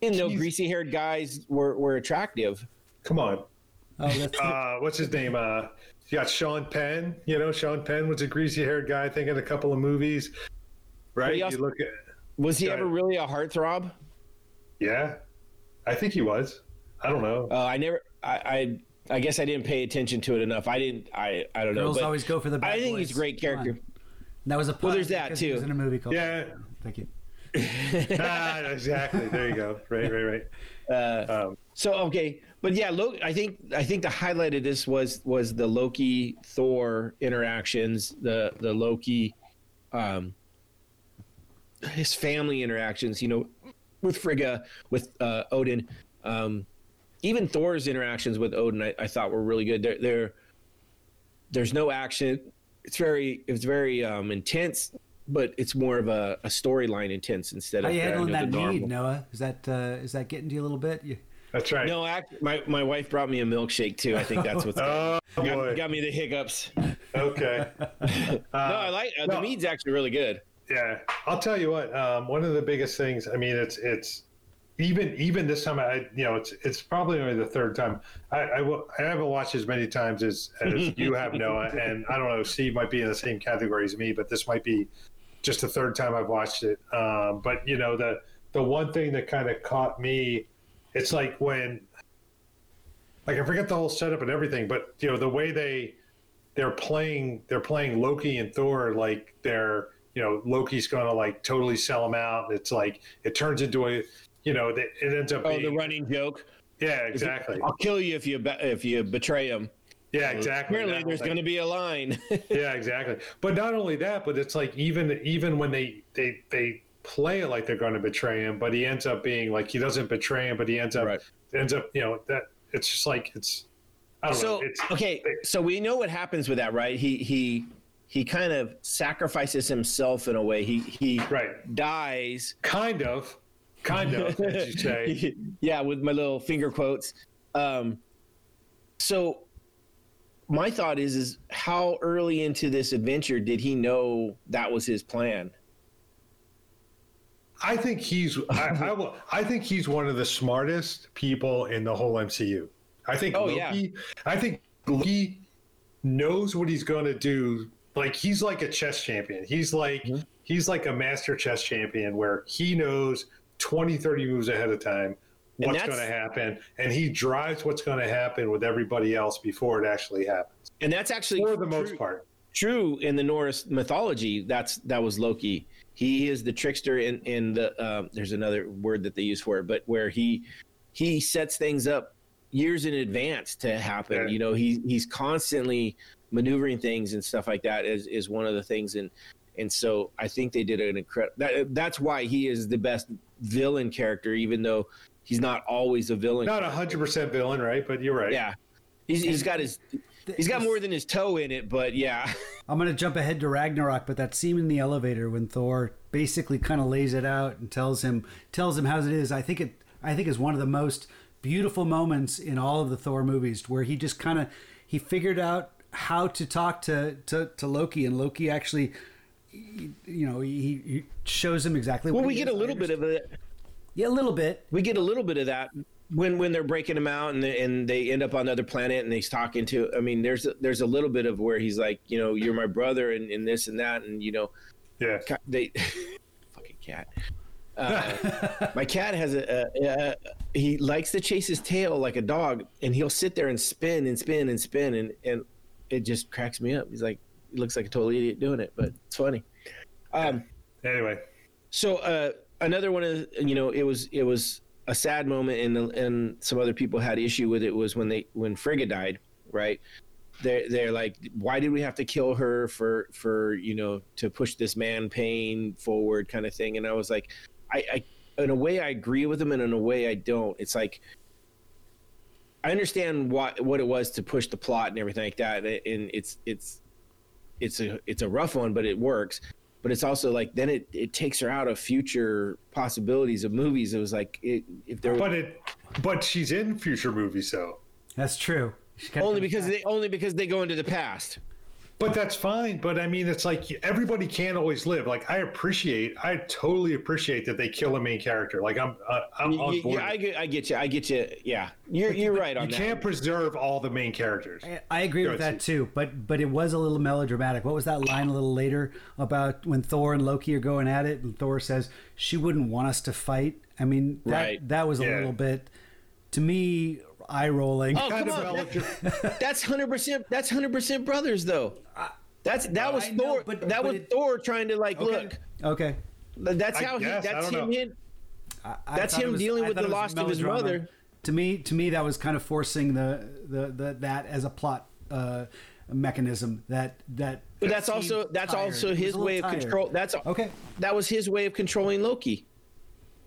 didn't know greasy haired guys were were attractive. Come on. Oh, uh, what's his name? Uh, you got Sean Penn. You know, Sean Penn was a greasy haired guy. I think in a couple of movies. Right. Also, you look at was he ever really a heartthrob? Yeah, I think he was. I don't know. Uh, I never. I, I, I guess I didn't pay attention to it enough. I didn't. I I don't Girls know. Girls always go for the. Bad I think boys. he's a great character. That was a well. There's that too. in a movie called. Yeah. Thank you. [laughs] ah, exactly. There you go. Right. Right. Right. Uh, um, so okay, but yeah, Loki, I think I think the highlight of this was was the Loki Thor interactions, the the Loki. Um, his family interactions, you know, with Frigga, with uh, Odin, um, even Thor's interactions with Odin, I, I thought were really good. There, there, there's no action. It's very, it's very um, intense, but it's more of a, a storyline intense instead How of. How you handling that need, Noah? Is that uh, is that getting to you a little bit? You... That's right. No, I, my my wife brought me a milkshake too. I think that's what's [laughs] oh, got, got, me the hiccups. Okay. uh, [laughs] no, I like uh, no. the mead's actually really good. Yeah, I'll tell you what. Um, one of the biggest things. I mean, it's it's even even this time. I you know it's it's probably only the third time. I I, will, I haven't watched as many times as as [laughs] you have, Noah. And I don't know. Steve might be in the same category as me, but this might be just the third time I've watched it. Um, but you know the the one thing that kind of caught me, it's like when like I forget the whole setup and everything, but you know the way they they're playing they're playing Loki and Thor like they're you know Loki's going to like totally sell him out. It's like it turns into a you know it ends up. Oh, being, the running joke. Yeah, exactly. I'll kill you if you if you betray him. Yeah, exactly. Apparently, there's going to be a line. [laughs] yeah, exactly. But not only that, but it's like even even when they they they play it like they're going to betray him, but he ends up being like he doesn't betray him, but he ends up right. ends up you know that it's just like it's. I don't so know. It's, okay, so we know what happens with that, right? He he he kind of sacrifices himself in a way. He he right. dies. Kind of. Kind of, as you [laughs] say. yeah, with my little finger quotes. Um, so my thought is is how early into this adventure did he know that was his plan? I think he's I, I, will, I think he's one of the smartest people in the whole MCU. I think oh, Loki yeah. I think Loki knows what he's going to do like he's like a chess champion. He's like mm-hmm. he's like a master chess champion where he knows 20 30 moves ahead of time what's going to happen and he drives what's going to happen with everybody else before it actually happens. And that's actually for the true, most part true in the Norse mythology. That's that was Loki. He is the trickster in in the um, there's another word that they use for it, but where he he sets things up years in advance to happen. Yeah. You know, he he's constantly maneuvering things and stuff like that is is one of the things and and so I think they did an incredible. That, that's why he is the best villain character, even though he's not always a villain. Not a hundred percent villain, right? But you're right. Yeah, he's, he's got his he's got more than his toe in it, but yeah. [laughs] I'm gonna jump ahead to Ragnarok, but that scene in the elevator when Thor basically kind of lays it out and tells him tells him how it is. I think it I think is one of the most beautiful moments in all of the Thor movies where he just kind of he figured out how to talk to, to, to Loki, and Loki actually, you know, he, he shows him exactly. Well, we get a little bit of it. Yeah, a little bit. We get a little bit of that when when they're breaking him out and they, and they end up on another planet and he's talking to. I mean, there's a, there's a little bit of where he's like, you know, you're my brother and, and this and that, and you know, yeah, they [laughs] fucking cat. Uh, [laughs] my cat has a, a, a, he likes to chase his tail like a dog, and he'll sit there and spin and spin and spin, and and it just cracks me up. He's like, he looks like a total idiot doing it, but it's funny. Um, anyway, so uh, another one of you know it was it was a sad moment, and and some other people had issue with it was when they when Frigga died, right? They're they're like, why did we have to kill her for for you know to push this man pain forward kind of thing? And I was like, I, I in a way I agree with them, and in a way I don't. It's like I understand what what it was to push the plot and everything like that, and it's it's it's a it's a rough one, but it works. but it's also like then it it takes her out of future possibilities of movies. It was like it, if there But it, but she's in future movies though. That's true. Only because back. they only because they go into the past. But that's fine. But I mean, it's like everybody can't always live. Like I appreciate, I totally appreciate that they kill a main character. Like I'm, uh, I'm on Y- y- board. yeah, I get, I get you. I get you. Yeah, you're you're right on you that. can't preserve all the main characters. I- I agree Go with ahead, that too, but but it was a little melodramatic. What was that line a little later about when Thor and Loki are going at it, and Thor says she wouldn't want us to fight? I mean, that Right. that was a Yeah. little bit to me eye rolling. Oh, come on. [laughs] that's hundred percent. That's hundred percent brothers, though. That's that was I know, Thor. but- that but was it- Thor trying to like Okay. look. Okay, That's I how he. guess, I That's don't him. know. hit- I- I That's thought it him was- dealing I with thought the it was loss of his melodrama. mother. To me, to me, that was kind of forcing the the, the that as a plot uh, mechanism. That that. But that's seemed also that's tired. also It was his a little way of tired. control. That's Okay. That was his way of controlling Loki,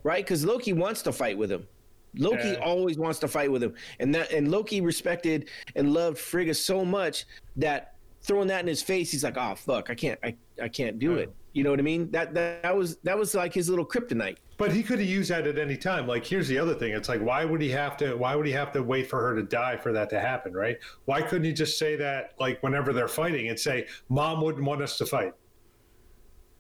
right? Because Loki wants to fight with him. Loki Yeah. always wants to fight with him, and that and Loki respected and loved Frigga so much that throwing that in his face, he's like, "Oh fuck, I can't, I, I can't do it." You know what I mean? That, that that was that was like his little kryptonite. But he could have used that at any time. Like, here's the other thing: it's like, why would he have to? Why would he have to wait for her to die for that to happen? Right? Why couldn't he just say that, like, whenever they're fighting, and say, "Mom wouldn't want us to fight."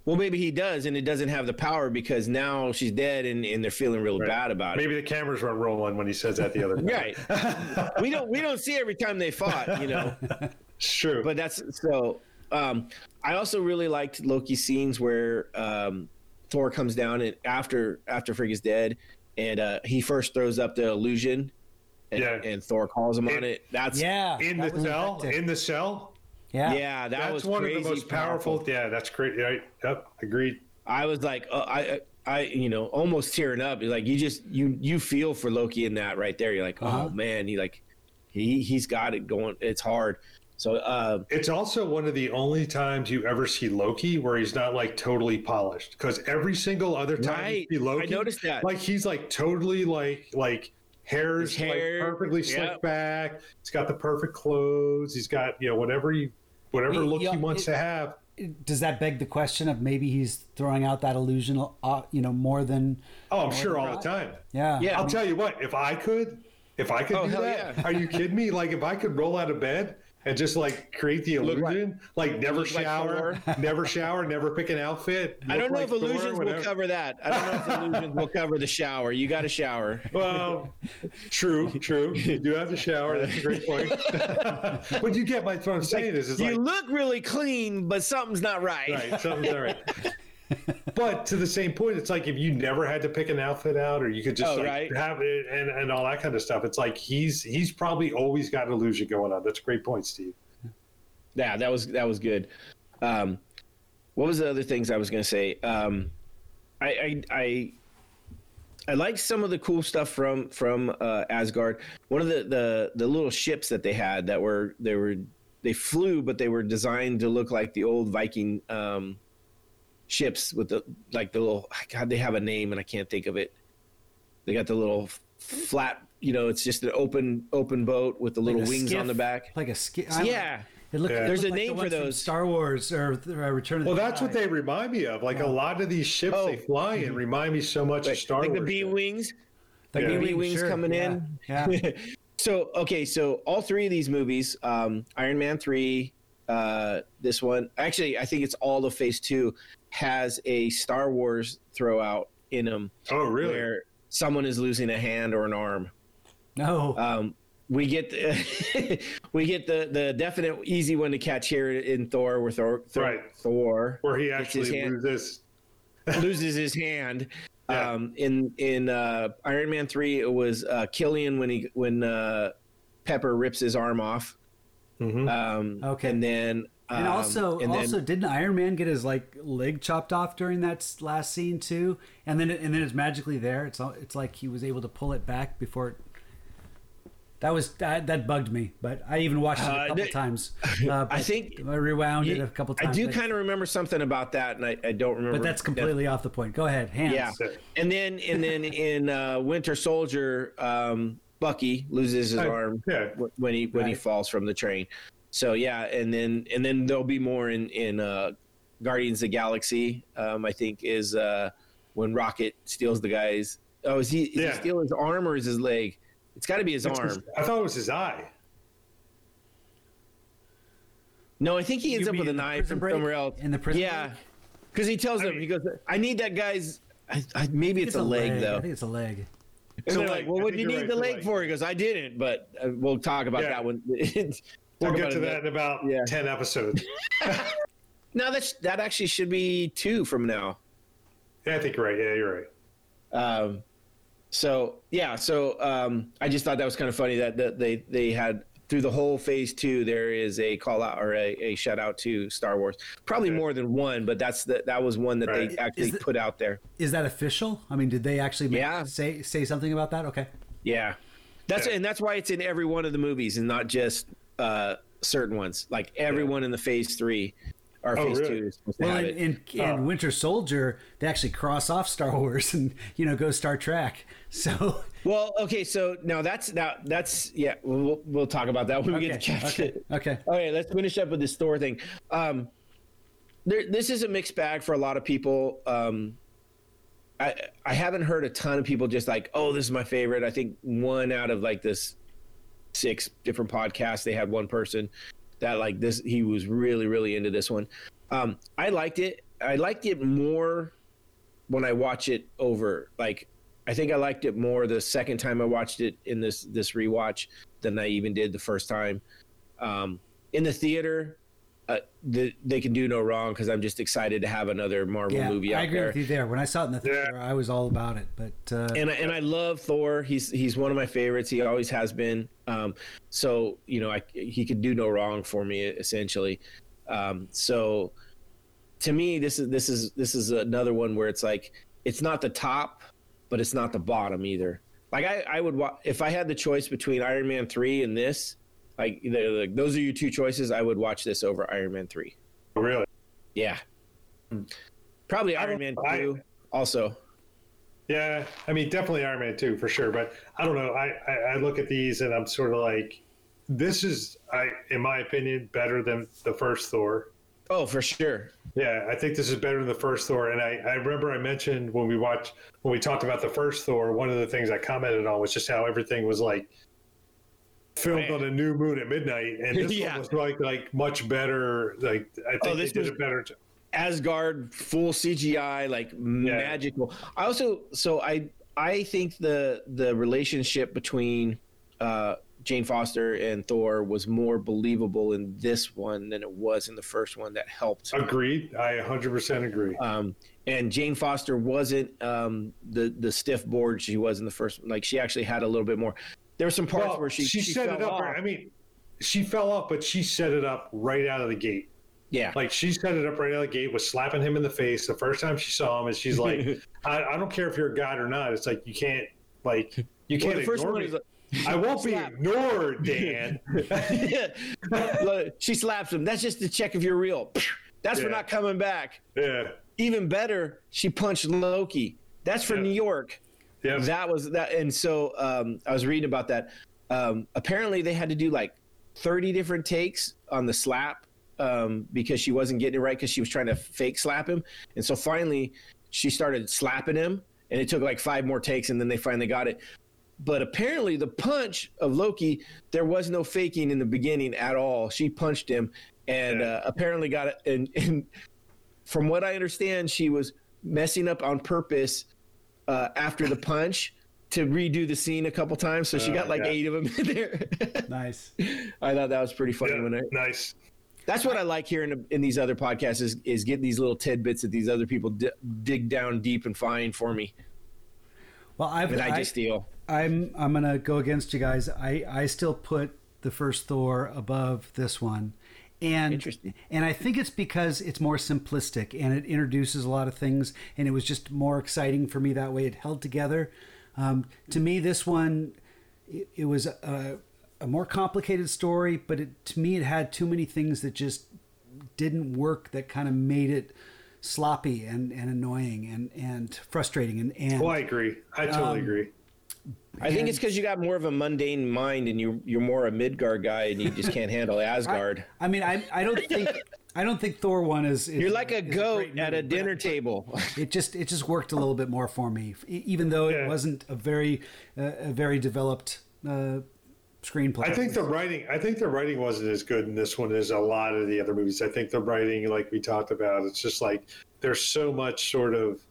Well, maybe he does, and it doesn't have the power because now she's dead, and, and they're feeling real bad about it. Maybe the cameras weren't rolling when he says that the other [laughs] time. Right. we don't we don't see every time they fought, you know. [laughs] It's true. But that's so. Um, I also really liked Loki scenes where um, Thor comes down and after after Frigg is dead, and uh, he first throws up the illusion, and, Yeah. and Thor calls him on It- it. That's Yeah, in that the cell, effective. in the cell, yeah, yeah, that that's was one of the most powerful. Yeah, that's great. Right? Yep, agreed. I was like, uh, I, I, you know, almost tearing up. Like you just you you feel for Loki in that right there. You're like, Uh-huh. oh man, he like he he's got it going. It's hard. So uh, It's also one of the only times you ever see Loki where he's not like totally polished. Because every single other time Right. you see Loki, I noticed that. Like he's like totally like like hair's hair, like perfectly slicked yep. back. He's got the perfect clothes. He's got you know whatever he whatever He- look yeah, he wants it- to have. Does that beg the question of maybe he's throwing out that illusion, uh, you know, more than? Oh, I'm sure all the time. Yeah, Yeah. I'll tell you what. If I could, if I could Oh, do that, yeah. are you kidding me? Like if I could roll out of bed and just like create the Look like- illusion, like, never look like shower, [laughs] never shower, never pick an outfit. I don't know like if illusions will cover that. I don't know if illusions will cover the shower. You got to shower. Well, true, true. You do have to shower. That's a great point. [laughs] but you get my what I'm saying is, is You like look really clean, but something's not right. right, something's not right. [laughs] But to the same point, it's like if you never had to pick an outfit out, or you could just Oh, like right. have it and, and all that kind of stuff. It's like he's he's probably always got an illusion going on. That's a great point, Steve. Yeah, that was that was good. Um, what was the other things I was going to say? Um, I I I, I like some of the cool stuff from from uh, Asgard. One of the, the the little ships that they had that were they were they flew, but they were designed to look like the old Viking um, ships with the like the little God. They have a name and I can't think of it. They got the little flat. You know, it's just an open open boat with the little Like wings skiff, on the back. like a ski. Yeah. It looked, Yeah. it There's a like name the for those. Star Wars or uh, Return of the Well, that's what they remind me of. Like a lot of these ships Oh. they fly in remind me so much of Star like Wars. the B wings. The Yeah. B wings sure, coming yeah, in. Yeah. [laughs] So okay, so all three of these movies, um, Iron Man three, uh, this one, actually, I think it's all of Phase two, has a Star Wars throwout in them Oh, really? where someone is losing a hand or an arm. No. Um, we get the, [laughs] we get the the definite easy one to catch here in Thor with Thor. Thor, Right. Thor Where he gets his actually hand- loses. [laughs] loses his hand. Yeah. Um, in in uh, Iron Man three, it was uh, Killian when he when uh, Pepper rips his arm off. Mhm. Um, Okay. and then and um, also, and then- also, didn't Iron Man get his like leg chopped off during that last scene too? And then, and then it's magically there. It's all, it's like he was able to pull it back before. It, that was that, that bugged me, but I even watched it a Uh, couple the- times. [laughs] Uh, I think I rewound it a couple times. I do but- kind of remember something about that, and I, I don't remember. but that's completely off the point. Go ahead, hands. Yeah, and then and then in uh, Winter Soldier, um, Bucky loses his Oh, arm yeah. when he when he falls from the train. So yeah, and then and then there'll be more in in uh, Guardians of the Galaxy. Um, I think is uh, when Rocket steals the guy's. Oh, is he? Is Yeah. he steal his arm or is his leg? It's got to be his That's arm. his- I thought it was his eye. No, I think he ends You up with mean a knife from break? somewhere else. In the prison yeah, because he tells him mean- he goes, "I need that guy's." I, I, maybe it's, It's a leg, I though. I think it's a leg. It's And a they're like, "Well, what think do you need right, the leg leg. for?" He goes, "I didn't," but uh, we'll talk about Yeah. that one. [laughs] We'll Talk get about to it that in about Yeah. ten episodes. [laughs] No, that's that actually should be two from now. Yeah, I think you're right. Yeah, you're right. Um, so yeah, so um, I just thought that was kind of funny that, that they they had through the whole phase two there is a call out or a, a shout out to Star Wars. Probably Okay. more than one, but that's the that was one that they actually Is the- put out there. Is that official? I mean, did they actually make, Yeah. say say something about that? Okay. Yeah, that's Yeah. and that's why it's in every one of the movies and not just uh, certain ones. Like everyone in the phase three or Oh, phase really? two is supposed to Well, have in, it. in, in Oh. Winter Soldier, they actually cross off Star Wars [laughs] and you know go Star Trek. So Well, okay, so now that's now that's yeah. We'll, we'll, we'll talk about that when we get to okay, catch okay, it. [laughs] okay. Okay, let's finish up with this Thor thing. Um, there, this is a mixed bag for a lot of people. Um, I I haven't heard a ton of people just like, oh, this is my favorite. I think one out of like this six different podcasts, they had one person that like this. He was really really into this one. Um, I liked it. I liked it more when I watch it over. Like, I think I liked it more the second time I watched it in this this rewatch than I even did the first time. Um, in the theater, uh, the, they can do no wrong because I'm just excited to have another Marvel Yeah, movie out there. I agree there. with you there. When I saw it in the Yeah. theater, I was all about it. But uh, and I, and I love Thor. He's he's one of my favorites. He always has been. Um, so you know, I, he could do no wrong for me essentially. Um, so to me, this is this is this is another one where it's like it's not the top, but it's not the bottom either. Like I, I would wa- if I had the choice between Iron Man three and this, like, like those are your two choices. I would watch this over Iron Man three. Oh, really? Yeah, hmm. probably Iron Man I- two also. Yeah, I mean, definitely Iron Man 2 for sure. But I don't know. I, I, I look at these and I'm sort of like, this is, I, in my opinion, better than the first Thor. Oh, for sure. Yeah, I think this is better than the first Thor. And I, I remember I mentioned when we watched, when we talked about the first Thor, one of the things I commented on was just how everything was like filmed Man. on a new moon at midnight. And this [laughs] Yeah. one was like, like much better. Like, I think Oh, they this did was- a better job. Asgard full CGI like magical. I also so I I think the the relationship between uh Jane Foster and Thor was more believable in this one than it was in the first one that helped. Agreed. I 100% agree. Um and Jane Foster wasn't um the the stiff board she was in the first like she actually had a little bit more. There were some parts Well, where she she, set it up. off. I mean, she fell off, but she set it up right out of the gate. yeah. Like she set it up right out of the gate, was slapping him in the face the first time she saw him, and she's like, [laughs] I, "I don't care if you're a god or not. It's like you can't, like you Well, can't the first ignore one me. is like, [laughs] I won't be ignored, [laughs] Dan." Look, she slaps him. That's just to check if you're real. That's for not coming back. yeah, even better, she punched Loki. That's for Yeah. New York. Yeah. That was that, and so um, I was reading about that. Um, apparently, they had to do like thirty different takes on the slap um, because she wasn't getting it right because she was trying to fake slap him, and so finally she started slapping him, and it took like five more takes, and then they finally got it. But apparently, the punch of Loki, there was no faking in the beginning at all. She punched him, and Yeah. uh, apparently got it. And, and from what I understand, she was messing up on purpose uh, after the punch to redo the scene a couple times. So she Oh, got like yeah. eight of them in there. [laughs] nice. I thought that was pretty funny. Yeah, When I, nice. that's what I like hearing in these other podcasts is, is getting these little tidbits that these other people di- dig down deep and find for me, Well, I've and I, I- just steal. I'm I'm gonna go against you guys. I I still put the first Thor above this one, and Interesting. and I think it's because it's more simplistic and it introduces a lot of things, and it was just more exciting for me that way. It held together. Um, to me, this one it, it was a, a more complicated story, but it, to me, it had too many things that just didn't work. That kind of made it sloppy and, and annoying and, and frustrating and and Well, I agree. I totally Um, agree. I think it's because you got more of a mundane mind and you you're more a Midgard guy and you just can't handle [laughs] Asgard. I mean, I I don't think I don't think Thor one is. is You're like a is goat great at a movie, but dinner table. It just it just worked a little bit more for me, E- even though Yeah. it wasn't a very uh, a very developed uh, screenplay. I think the writing. I think the writing wasn't as good in this one as a lot of the other movies. I think the writing, like we talked about, it's just like there's so much sort of,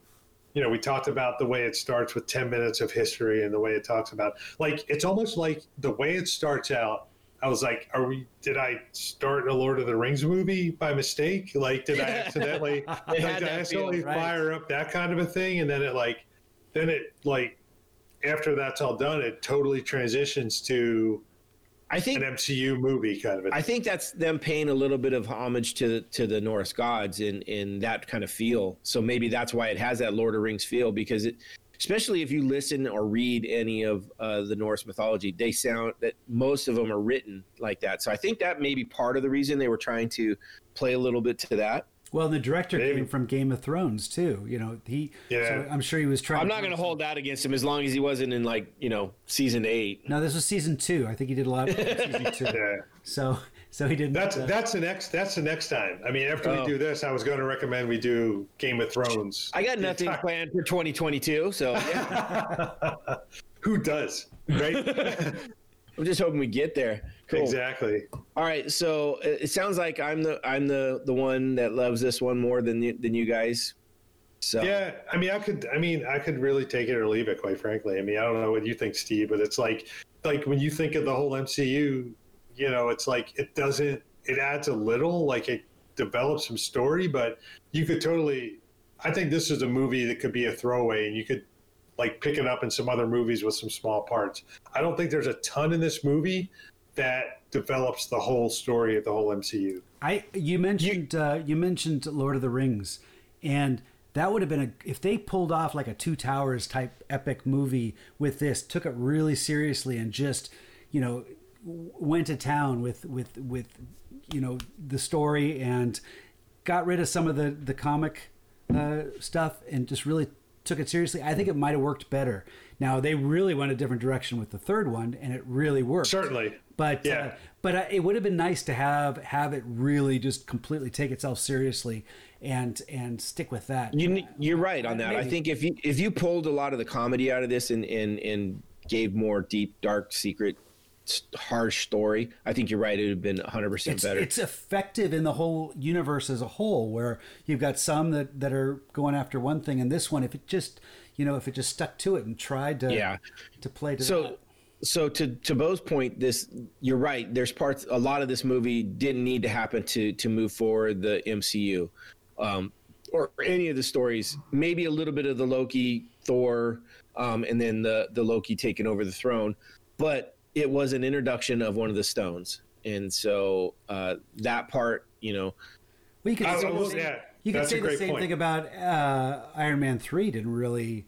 you know, we talked about the way it starts with ten minutes of history and the way it talks about, like it's almost like the way it starts out. I was like, "Are we? Did I start a Lord of the Rings movie by mistake? Like, did I accidentally, [laughs] like, did I accidentally right. fire up that kind of a thing?" And then it like, then it like, after that's all done, it totally transitions to I think an MCU movie kind of a I think that's them paying a little bit of homage to to the Norse gods in in that kind of feel. So maybe that's why it has that Lord of the Rings feel because it, especially if you listen or read any of uh, the Norse mythology, they sound that most of them are written like that. So I think that may be part of the reason they were trying to play a little bit to that. Well, the director Maybe. came from Game of Thrones too. You know, he. Yeah. So I'm sure he was trying. I'm not going to hold that against him as long as he wasn't in like you know season eight. No, this was season two. I think he did a lot of season [laughs] two. Yeah. So so he didn't. That's uh, that's the next that's the next time. I mean, after Oh. we do this, I was going to recommend we do Game of Thrones. I got nothing planned for 2022, so yeah, [laughs] Who does? Right? [laughs] I'm just hoping we get there. Cool. exactly. All right, so uh, it it sounds like I'm the I'm the the one that loves this one more than you, than you guys. So Yeah, I mean, I could. I mean, I could really take it or leave it. Quite frankly, I mean, I don't know what you think, Steve, but it's like, like when you think of the whole MCU, you know, it's like it doesn't. It adds a little, like it develops some story, but you could totally. I think this is a movie that could be a throwaway, and you could like pick it up in some other movies with some small parts. I don't think there's a ton in this movie that develops the whole story of the whole MCU. I you mentioned uh, you mentioned Lord of the Rings, and that would have been a if they pulled off like a Two Towers type epic movie with this, took it really seriously, and just you know went to town with with with you know the story and got rid of some of the the comic uh, stuff and just really took it seriously. I think it might have worked better. Now they really went a different direction with the third one, and it really worked. Certainly, But Yeah. uh, but uh, it would have been nice to have have it really just completely take itself seriously and and stick with that. you you're right on that. I think if you if you pulled a lot of the comedy out of this and and and gave more deep, dark, secret, harsh story, I think you're right. It would have been 100 percent it's, better. it's effective in the whole universe as a whole, where you've got some that, that are going after one thing, and this one, if it just you know if it just stuck to it and tried to Yeah. to play to so that. so to to Bo's point, this you're right. There's parts. A lot of this movie didn't need to happen to to move forward the MCU, um, or any of the stories. Maybe a little bit of the Loki, Thor, um, and then the the Loki taking over the throne, but it was an introduction of one of the stones, and so uh, that part, you know, Well, you could say, the same- yeah, you could say the same point. thing about uh, Iron Man three. Didn't really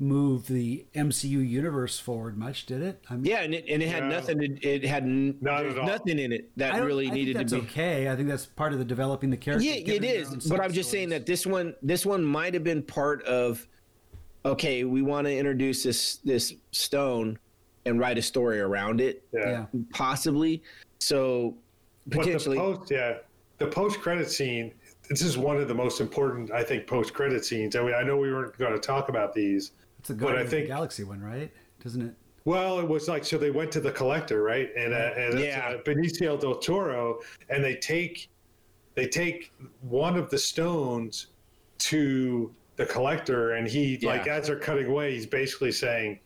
move the MCU universe forward much, did it? I mean, yeah, and it, and it had No. nothing. To, it had n- Not there's at all. nothing in it that really I needed think to be. okay. I think that's part of the developing the character. Yeah, it is. But I'm just saying that this one, this one might have been part of. Okay, we want to introduce this this stone and write a story around it, Yeah. Yeah. possibly. So But the potentially, post, yeah, the post credit scene. This is one of the most important, I think, post credit scenes. I mean, I know we weren't going to talk about these. It's a but I of the think- Galaxy one, right? Doesn't it? Well, it was like so they went to the collector, right? And uh, and Yeah. uh, Benicio del Toro, and they take they take one of the stones to the collector, and he like as they're cutting away, he's basically saying,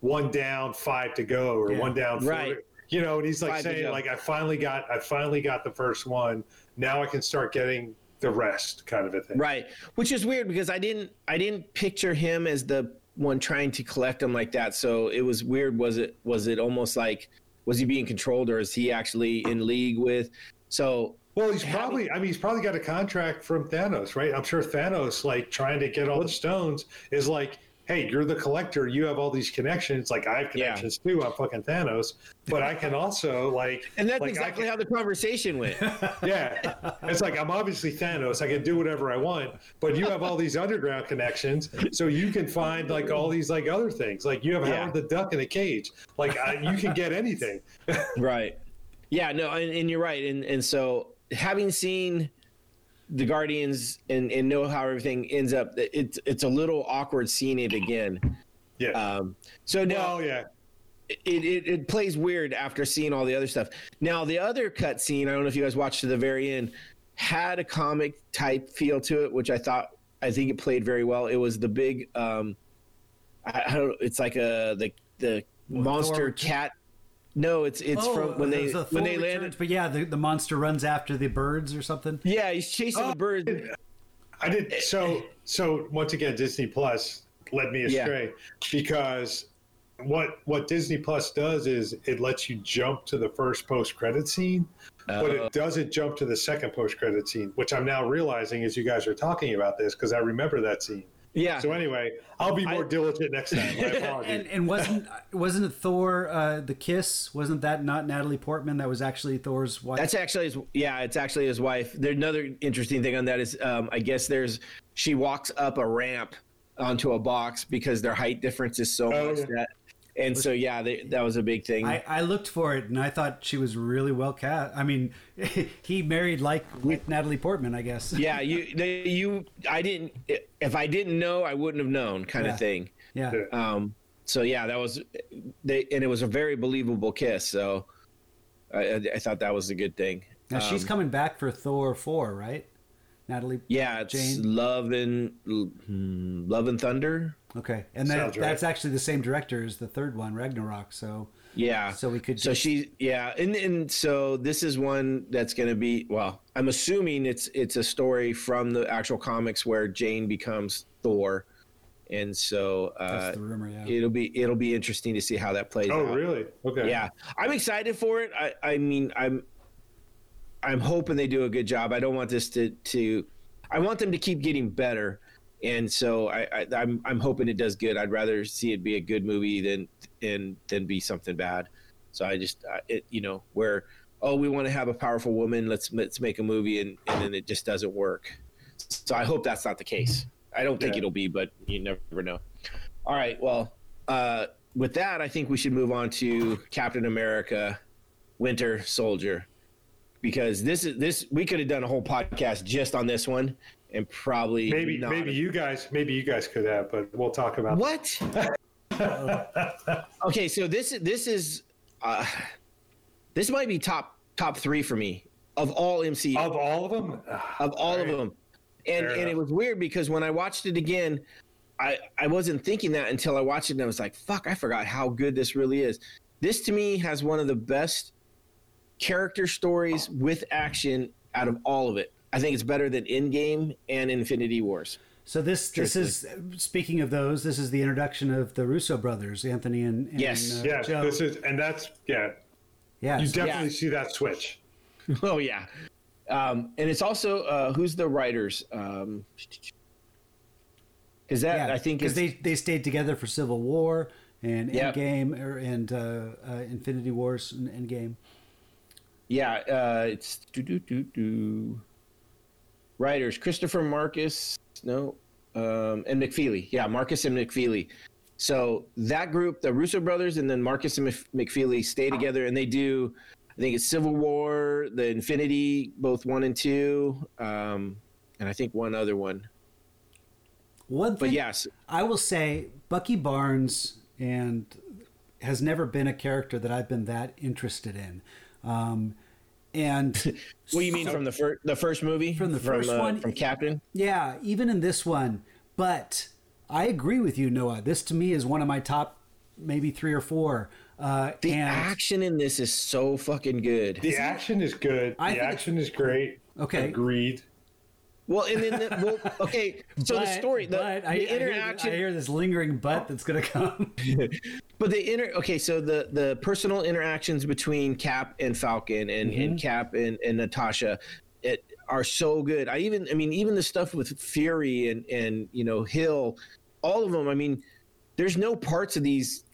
"One down, five to go," or Yeah. "One down, four Right. You know, and he's like Five saying, like, "I finally got, I finally got the first one. Now I can start getting the rest," kind of a thing. right? Which is weird because I didn't, I didn't picture him as the one trying to collect them like that. So it was weird. Was it, was it almost like, was he being controlled, or is he actually in league with? So Well, he's probably. I mean, he's probably got a contract from Thanos, right? I'm sure Thanos, like trying to get all the stones, is like, "Hey, you're the collector. You have all these connections. Like, I have Yeah. connections too. I'm fucking Thanos, but I can also like." [laughs] And that's like, exactly can- how the conversation went. [laughs] Yeah, it's like I'm obviously Thanos. I can do whatever I want, but you have all these underground connections, so you can find like all these like other things. Like you have Yeah. Howard the Duck in a cage. Like I, you can get anything. [laughs] right. Yeah, no, and, and you're right. And and so having seen the Guardians and, and know how everything ends up, it's it's a little awkward seeing it again. Yeah. Um, so now well, yeah. it, it, it plays weird after seeing all the other stuff. Now the other cut scene, I don't know if you guys watched to the very end, had a comic type feel to it, which I thought I think it played very well. It was the big, um, I, I don't, it's like a the the monster Thor- cat. No, it's it's from when they when they Returns, landed. But yeah, the, the monster runs after the birds or something. Yeah, he's chasing Oh, the birds. I did so so once again Disney Plus led me Yeah. astray because what what Disney Plus does is it lets you jump to the first post credit scene, but Uh, it doesn't jump to the second post credit scene, which I'm now realizing as you guys are talking about this because I remember that scene. Yeah, So anyway, I'll be more I- diligent next time. [laughs] And and wasn't wasn't it Thor uh, the kiss? Wasn't that not Natalie Portman? That was actually Thor's wife. That's actually his. Yeah, it's actually his wife. There's another interesting thing on that is, um, I guess there's she walks up a ramp onto a box because their height difference is so Oh, much yeah. that, and so yeah, they, that was a big thing. I, I looked for it and I thought she was really well cast. I mean, [laughs] he married like, like Natalie Portman, I guess. yeah, [laughs] you they, you I didn't if I didn't know I wouldn't have known kind Yeah. of thing. Yeah. Um, so yeah, that was they and it was a very believable kiss. So I, I, thought that was a good thing. Now she's Um, coming back for Thor four, right? Natalie. yeah, it's Jane? love and hmm, love and thunder. Okay, and that, Sounds right. that's actually the same director as the third one, Ragnarok. So Yeah. So we could So just- she, yeah, and and so this is one that's going to be. Well, I'm assuming it's it's a story from the actual comics where Jane becomes Thor, and so uh, that's the rumor. Yeah. it'll be it'll be interesting to see how that plays oh, out. really? Okay. Yeah, I'm excited for it. I I mean I'm I'm hoping they do a good job. I don't want this to to I want them to keep getting better. And so I, I I'm I'm hoping it does good. I'd rather see it be a good movie than and than be something bad. So I just uh, it you know where oh we want to have a powerful woman let's let's make a movie and and then it just doesn't work. So I hope that's not the case. I don't think Yeah. it'll be, but you never know. All right, well, uh, with that, I think we should move on to Captain America: Winter Soldier, because this is this we could have done a whole podcast just on this one, and probably Maybe not. maybe you guys maybe you guys could have, but we'll talk about what? [laughs] okay, so this this is uh, this might be top top three for me of all MCU Of all of them, of all of them. And Fair and it was weird because when I watched it again, I I wasn't thinking that until I watched it and I was like, fuck, I forgot how good this really is. This to me has one of the best character stories with action out of all of it. I think it's better than Endgame and Infinity Wars. So this this is speaking of those. This is the introduction of the Russo brothers, Anthony and, and Yes. uh, yeah, Joe. this is and that's yeah. yeah. You definitely Yeah. see that switch. [laughs] Oh yeah. Um, and it's also uh, who's the writers? Um, is that yeah, I think because they they stayed together for Civil War and Yep. Endgame or, and uh, uh, Infinity Wars and Endgame. Yeah, uh, it's do do do do. Writers Christopher Markus, no, um, and McFeely. Yeah, Markus and McFeely. So that group, the Russo brothers, and then Markus and Mc- McFeely stay together, and they do. I think it's Civil War, the Infinity, both one and two, um, and I think one other one. One But yes, I will say, Bucky Barnes and has never been a character that I've been that interested in. Um, and what do you mean from the first the first movie? From the first uh, one? from Captain? Yeah, even in this one. But I agree with you, Noah. This to me is one of my top, maybe three or four. Uh, The and action in this is so fucking good. The action is good. I the action is great. Okay. Agreed. Well, and then the, well, okay. So the story, the, but the I, I hear- interaction, I hear this lingering but that's going to come. [laughs] but the inter. Okay, so the the personal interactions between Cap and Falcon and, Mm-hmm. and Cap and, and Natasha, it are so good. I even, I mean, even the stuff with Fury and and you know Hill, all of them. I mean, there's no parts of these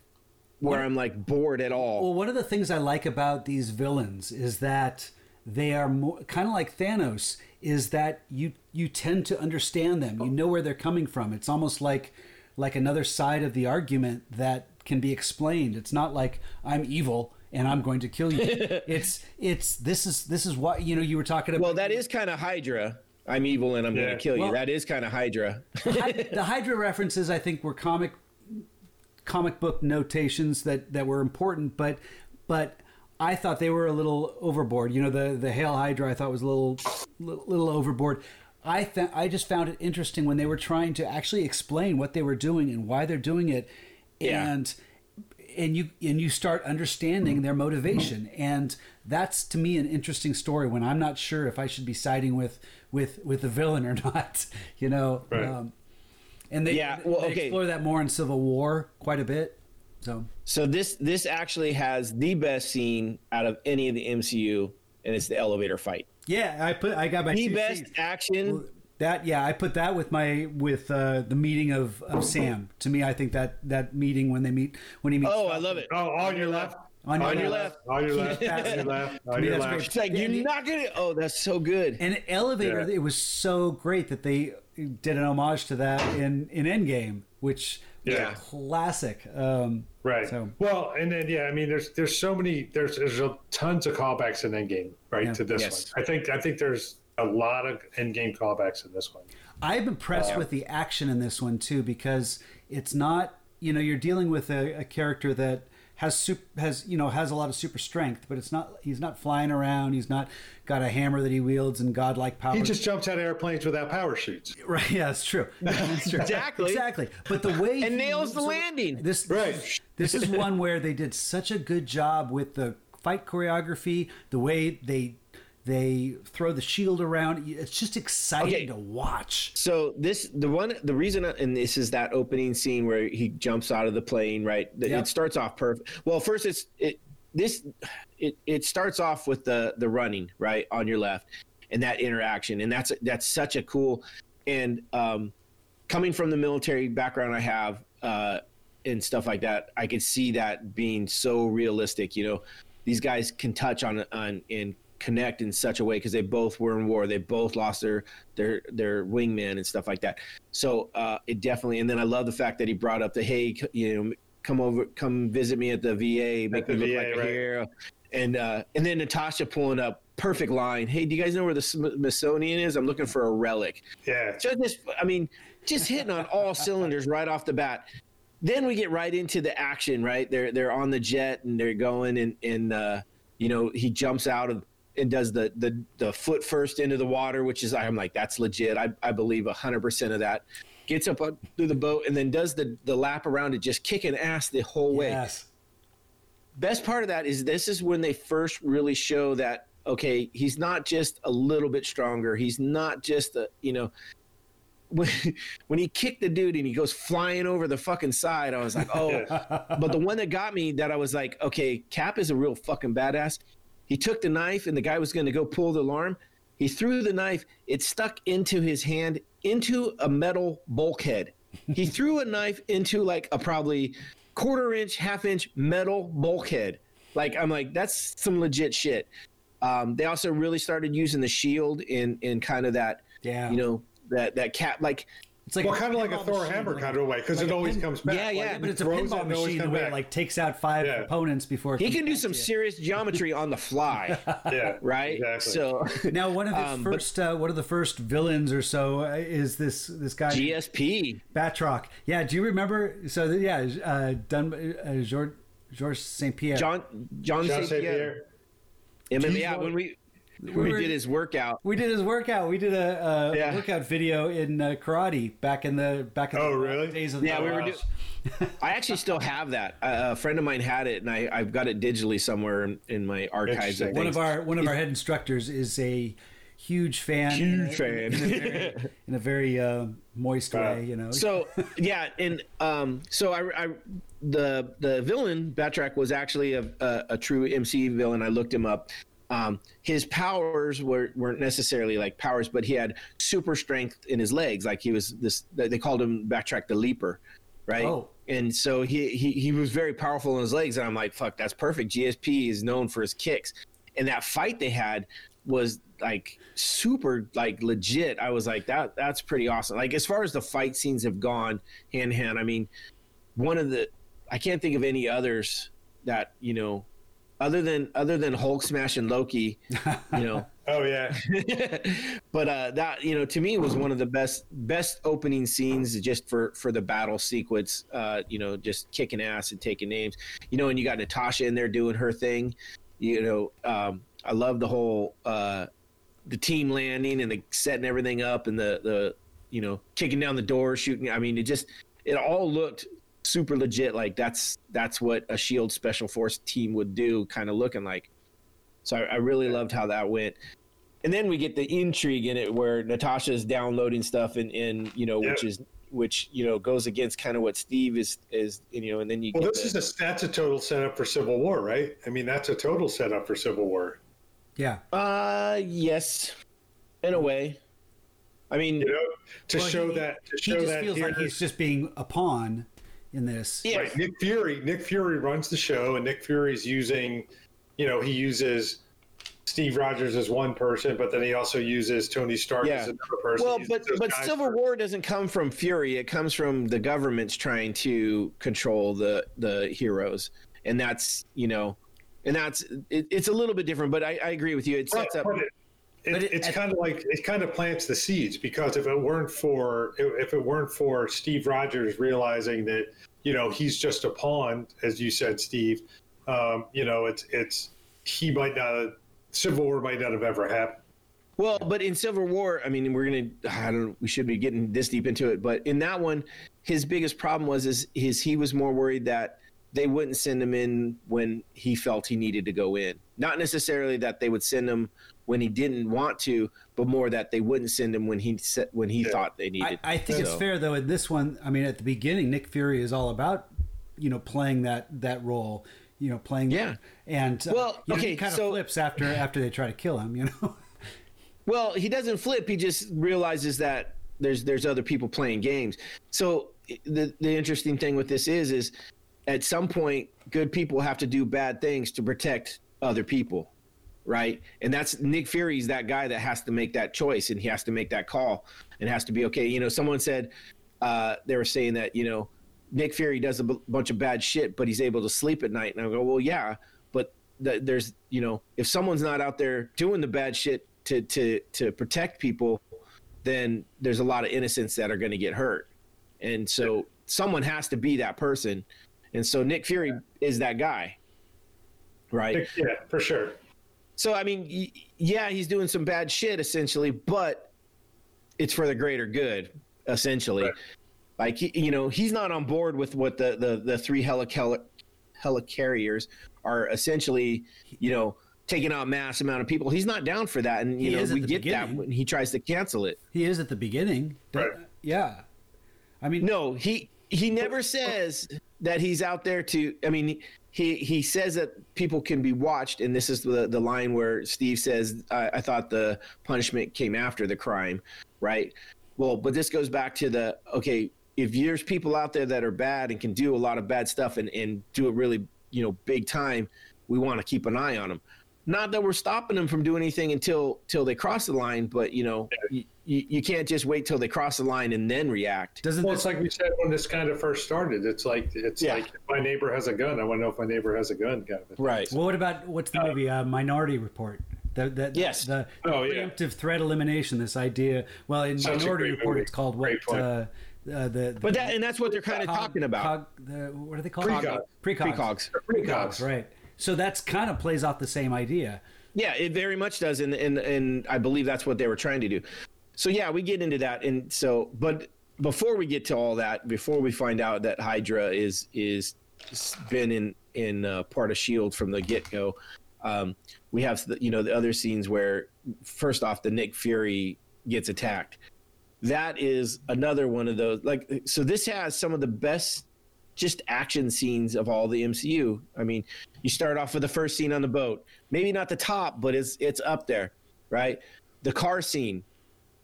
where I'm like bored at all. Well, one of the things I like about these villains is that they are more, kind of like Thanos. Is that you you tend to understand them. You know where they're coming from. It's almost like like another side of the argument that can be explained. It's not like I'm evil and I'm going to kill you. [laughs] it's it's this is this is what you know. You were talking about. Well, that is kind of Hydra. I'm evil and I'm Yeah. going to kill you. Well- that is kind of Hydra. [laughs] The Hydra references, I think, were comic comic book notations that that were important, but but I thought they were a little overboard. You know, the the Hail Hydra I thought was a little little, little overboard. I th- I just found it interesting when they were trying to actually explain what they were doing and why they're doing it, Yeah. and and you and you start understanding their motivation and that's to me an interesting story when i'm not sure if i should be siding with with with the villain or [laughs] not you know Right. um, and they, Yeah, they well, okay. explore that more in civil war quite a bit so so this this actually has the best scene out of any of the MCU, and it's the elevator fight. yeah i put i got my The two best scenes. action. that yeah i put that with my with uh the meeting of of sam to me i think that that meeting when they meet when he meets Oh, I love it. Oh, on your left. On your left. On your left. On your left. On your left. It's like you're not gonna. Oh, that's so good. And Elevator, Yeah. it was so great that they did an homage to that in in Endgame, which Yeah. is classic. Um, Right. So- Well, and then yeah, I mean, there's there's so many there's there's a, tons of callbacks in Endgame, right? Yeah. To this Yes. one, I think I think there's a lot of Endgame callbacks in this one. I'm impressed with the action in this one too because it's not you know you're dealing with a, a character that has super, has you know has a lot of super strength, but it's not he's not flying around. He's not got a hammer that he wields and godlike power. He just jumps out of airplanes without power chutes. [laughs] Right, yeah, it's true. [laughs] It's true. Exactly. exactly. But the way [laughs] And he nails the moves- landing. This Right. This is one where they did such a good job with the fight choreography, the way they they throw the shield around. It's just exciting Okay. to watch. So this the one the reason uh, and this is that opening scene where he jumps out of the plane right Yep. it starts off perfect well first it's it this it it starts off with the the running right on your left and that interaction. And that's that's such a cool and um coming from the military background I have uh and stuff like that I could see that being so realistic you know these guys can touch on on and connect in such a way because they both were in war. They both lost their their their wingman and stuff like that. So uh it definitely and then i love the fact that he brought up the hey you know come over come visit me at the va make me look VA, like a right. hero and uh and then natasha pulling up perfect line hey do you guys know where the smithsonian is i'm looking for a relic Yeah. so this, I mean, just hitting on all cylinders right off the bat. Then we get right into the action. Right, they're they're on the jet and they're going and and uh, you know he jumps out of and does the the the foot first into the water, which is I'm like that's legit. I I believe hundred percent of that. Gets up on, through the boat and then does the the lap around it, just kicking ass the whole way Yes. Best part of that is this is when they first really show that okay he's not just a little bit stronger. He's not just a you know [laughs] when, when he kicked the dude and he goes flying over the fucking side i was like oh. [laughs] But the one that got me that i was like okay cap is a real fucking badass. He took the knife and the guy was going to go pull the alarm. He threw the knife. It stuck into his hand into a metal bulkhead. He threw a knife into like a probably quarter inch half inch metal bulkhead like i'm like that's some legit shit um, they also really started using the shield in in kind of that Yeah. you know that that cap like It's like Well, kind of like a pinball Thor hammer like- kind of way because like it always pin- comes back. Yeah, yeah, Like, But it's a pinball it machine the way it like takes out five Yeah. opponents before it he can do some serious geometry on the fly [laughs] yeah, right Exactly. so [laughs] Now, one of his Um, but- first, uh, one of the first villains or so uh, is this this guy gsp Batroc. Yeah, do you remember? So the- yeah, uh, done uh, George George Saint Pierre. john john, John St. St. Pierre. Pierre. Yeah, but Jeez, yeah, what- when we when We we were- did his workout We did his workout. We did a, a Yeah. workout video in uh, karate back in the back in Oh, the really? days of the Yeah, we were house. [laughs] I actually still have that. Uh, a friend of mine had it, and I, I've got it digitally somewhere in, in my archives. One of our one of our head instructors is a huge fan. Huge in a- fan. in a very, in a very uh, moist Wow. way. You know. so yeah, and um, so I, I the the villain Batroc was actually a, a, a true MC villain. I looked him up. Um, his powers were weren't necessarily like powers, but he had super strength in his legs. Like he was this. They called him Batroc the Leaper, right? Oh. And so he, he he was very powerful in his legs, and I'm like, fuck, that's perfect. GSP is known for his kicks, and that fight they had was like super like legit. I was like, that that's pretty awesome. Like as far as the fight scenes have gone hand in hand, I mean, one of the I can't think of any others that you know, other than other than Hulk smashing Loki, [laughs] you know. Oh yeah. [laughs] but uh, that you know to me was one of the best best opening scenes just for for the battle sequence. Uh, you know, just kicking ass and taking names. You know, and you got Natasha in there doing her thing. You know, um, I love the whole uh, the team landing and the setting everything up and the the you know kicking down the door, shooting. I mean, it just it all looked super legit. Like that's that's what a Shield Special Force team would do, kind of looking like. So I, I really loved how that went and then we get the intrigue in it where Natasha's downloading stuff and, and you know, which is which you know goes against kind of what Steve is is you know, and then you. Well, this the, is a that's a total setup for Civil War, right? I mean, that's a total setup for Civil War. Yeah. Uh, yes, in a way. I mean, you know, to well, show he, that to he just that feels like he's just being a pawn in this. Yeah. Right. Nick Fury. Nick Fury runs the show, and Nick Fury's using, you know, he uses Steve Rogers as one person, but then he also uses Tony Stark Yeah. as another person. well, but but Civil for- War doesn't come from Fury. It comes from the government's trying to control the the heroes, and that's you know, and that's it, it's a little bit different. But I, I agree with you. It sets up. But it, it, But it- it's kind of like it kind of plants the seeds because if it weren't for if it weren't for Steve Rogers realizing that you know he's just a pawn, as you said, Steve, um, you know it's it's he might not Civil War might not have ever happened. Well, but in Civil War, I mean, we're gonna. I don't. We should be getting this deep into it, but in that one, his biggest problem was is his he was more worried that they wouldn't send him in when he felt he needed to go in. Not necessarily that they would send him when he didn't want to, but more that they wouldn't send him when he said when he Yeah. thought they I, needed. I think it's fair though in this one. I mean, at the beginning, Nick Fury is all about you know playing that that role. You know, playing Yeah. and uh, Well, you know, okay, he kind of so- flips after after they try to kill him. You know, [laughs] Well, he doesn't flip. He just realizes that there's there's other people playing games. So the the interesting thing with this is is at some point good people have to do bad things to protect other people, right? And that's Nick Fury's that guy that has to make that choice and he has to make that call and has to be okay. You know, someone said uh, they were saying that you know Nick Fury does a b- bunch of bad shit, but he's able to sleep at night. And I go, well, yeah, but th- there's you know if someone's not out there doing the bad shit to to to protect people, then there's a lot of innocents that are going to get hurt, and so someone has to be that person, and so Nick Fury is that guy, right? Yeah, for sure. So I mean, y- yeah, he's doing some bad shit essentially, but it's for the greater good essentially. Right. Like he, you know, he's not on board with what the the the three helical helicarriers are essentially, you know, taking out mass amount of people. He's not down for that, and you He know we the get that when he tries to cancel it. he is at the beginning. Right. Yeah, I mean, No, he he never says that he's out there to. I mean, he he says that people can be watched, and this is the the line where Steve says, "I, I thought the punishment came after the crime," right? Well, but this goes back to the okay. If there's people out there that are bad and can do a lot of bad stuff and and do it really you know big time, we want to keep an eye on them. Not that we're stopping them from doing anything until till they cross the line, but you know, you, you, you can't just wait till they cross the line and then react. doesn't Well, this it's like we said when this kind of first started. It's like it's Yeah. like if my neighbor has a gun. I want to know if my neighbor has a gun. Kind of a thing. Right. Well, what about what's the movie uh, Minority Report? The, the, Yes. The Oh, yeah. preemptive threat elimination. This idea. Well, in Such Minority Report, movie. it's called what? Uh, uh, the, But that and that's what they're kind of cog- talking about. cog- the, what are they called? Precogs. Precogs. Precogs. Precogs. Right. So that's kind of plays off the same idea. Yeah, it very much does, and and and I believe that's what they were trying to do. So yeah, we get into that, and so but before we get to all that, before we find out that Hydra is is been in in uh, part of Shield from the get go, um, we have the, you know the other scenes where first off the Nick Fury gets attacked. That is another one of those like so. This has some of the best just action scenes of all the MCU. I mean, you start off with the first scene on the boat. Maybe not the top, but it's it's up there, right? The car scene.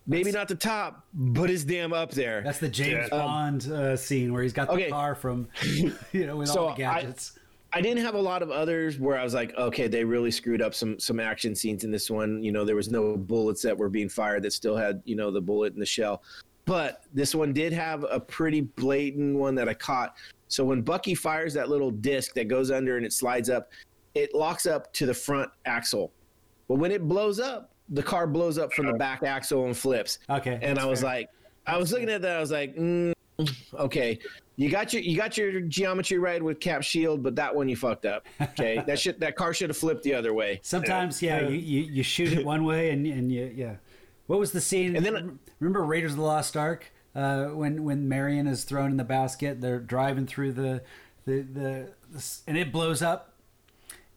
Maybe not the top, but it's damn up there. That's the James Yeah. Bond uh, scene where he's got the Okay. car from, [laughs] you know, with So all the I- gadgets. I didn't have a lot of others where I was like, okay, they really screwed up some some action scenes in this one. You know, there was no bullets that were being fired that still had, you know, the bullet in the shell. But this one did have a pretty blatant one that I caught. So when Bucky fires that little disc that goes under and it slides up, it locks up to the front axle. But when it blows up, the car blows up from the back axle and flips. Okay, And I was fair. like, I was looking at that. I was like, mm, okay, you got your you got your geometry right with cap shield, but that one you fucked up. Okay, [laughs] that should that car should have flipped the other way. Sometimes, yeah, you, you, you shoot it one way and and you yeah. What was the scene? And then- remember Raiders of the Lost Ark uh, when when Marion is thrown in the basket. They're driving through the the the, the and it blows up,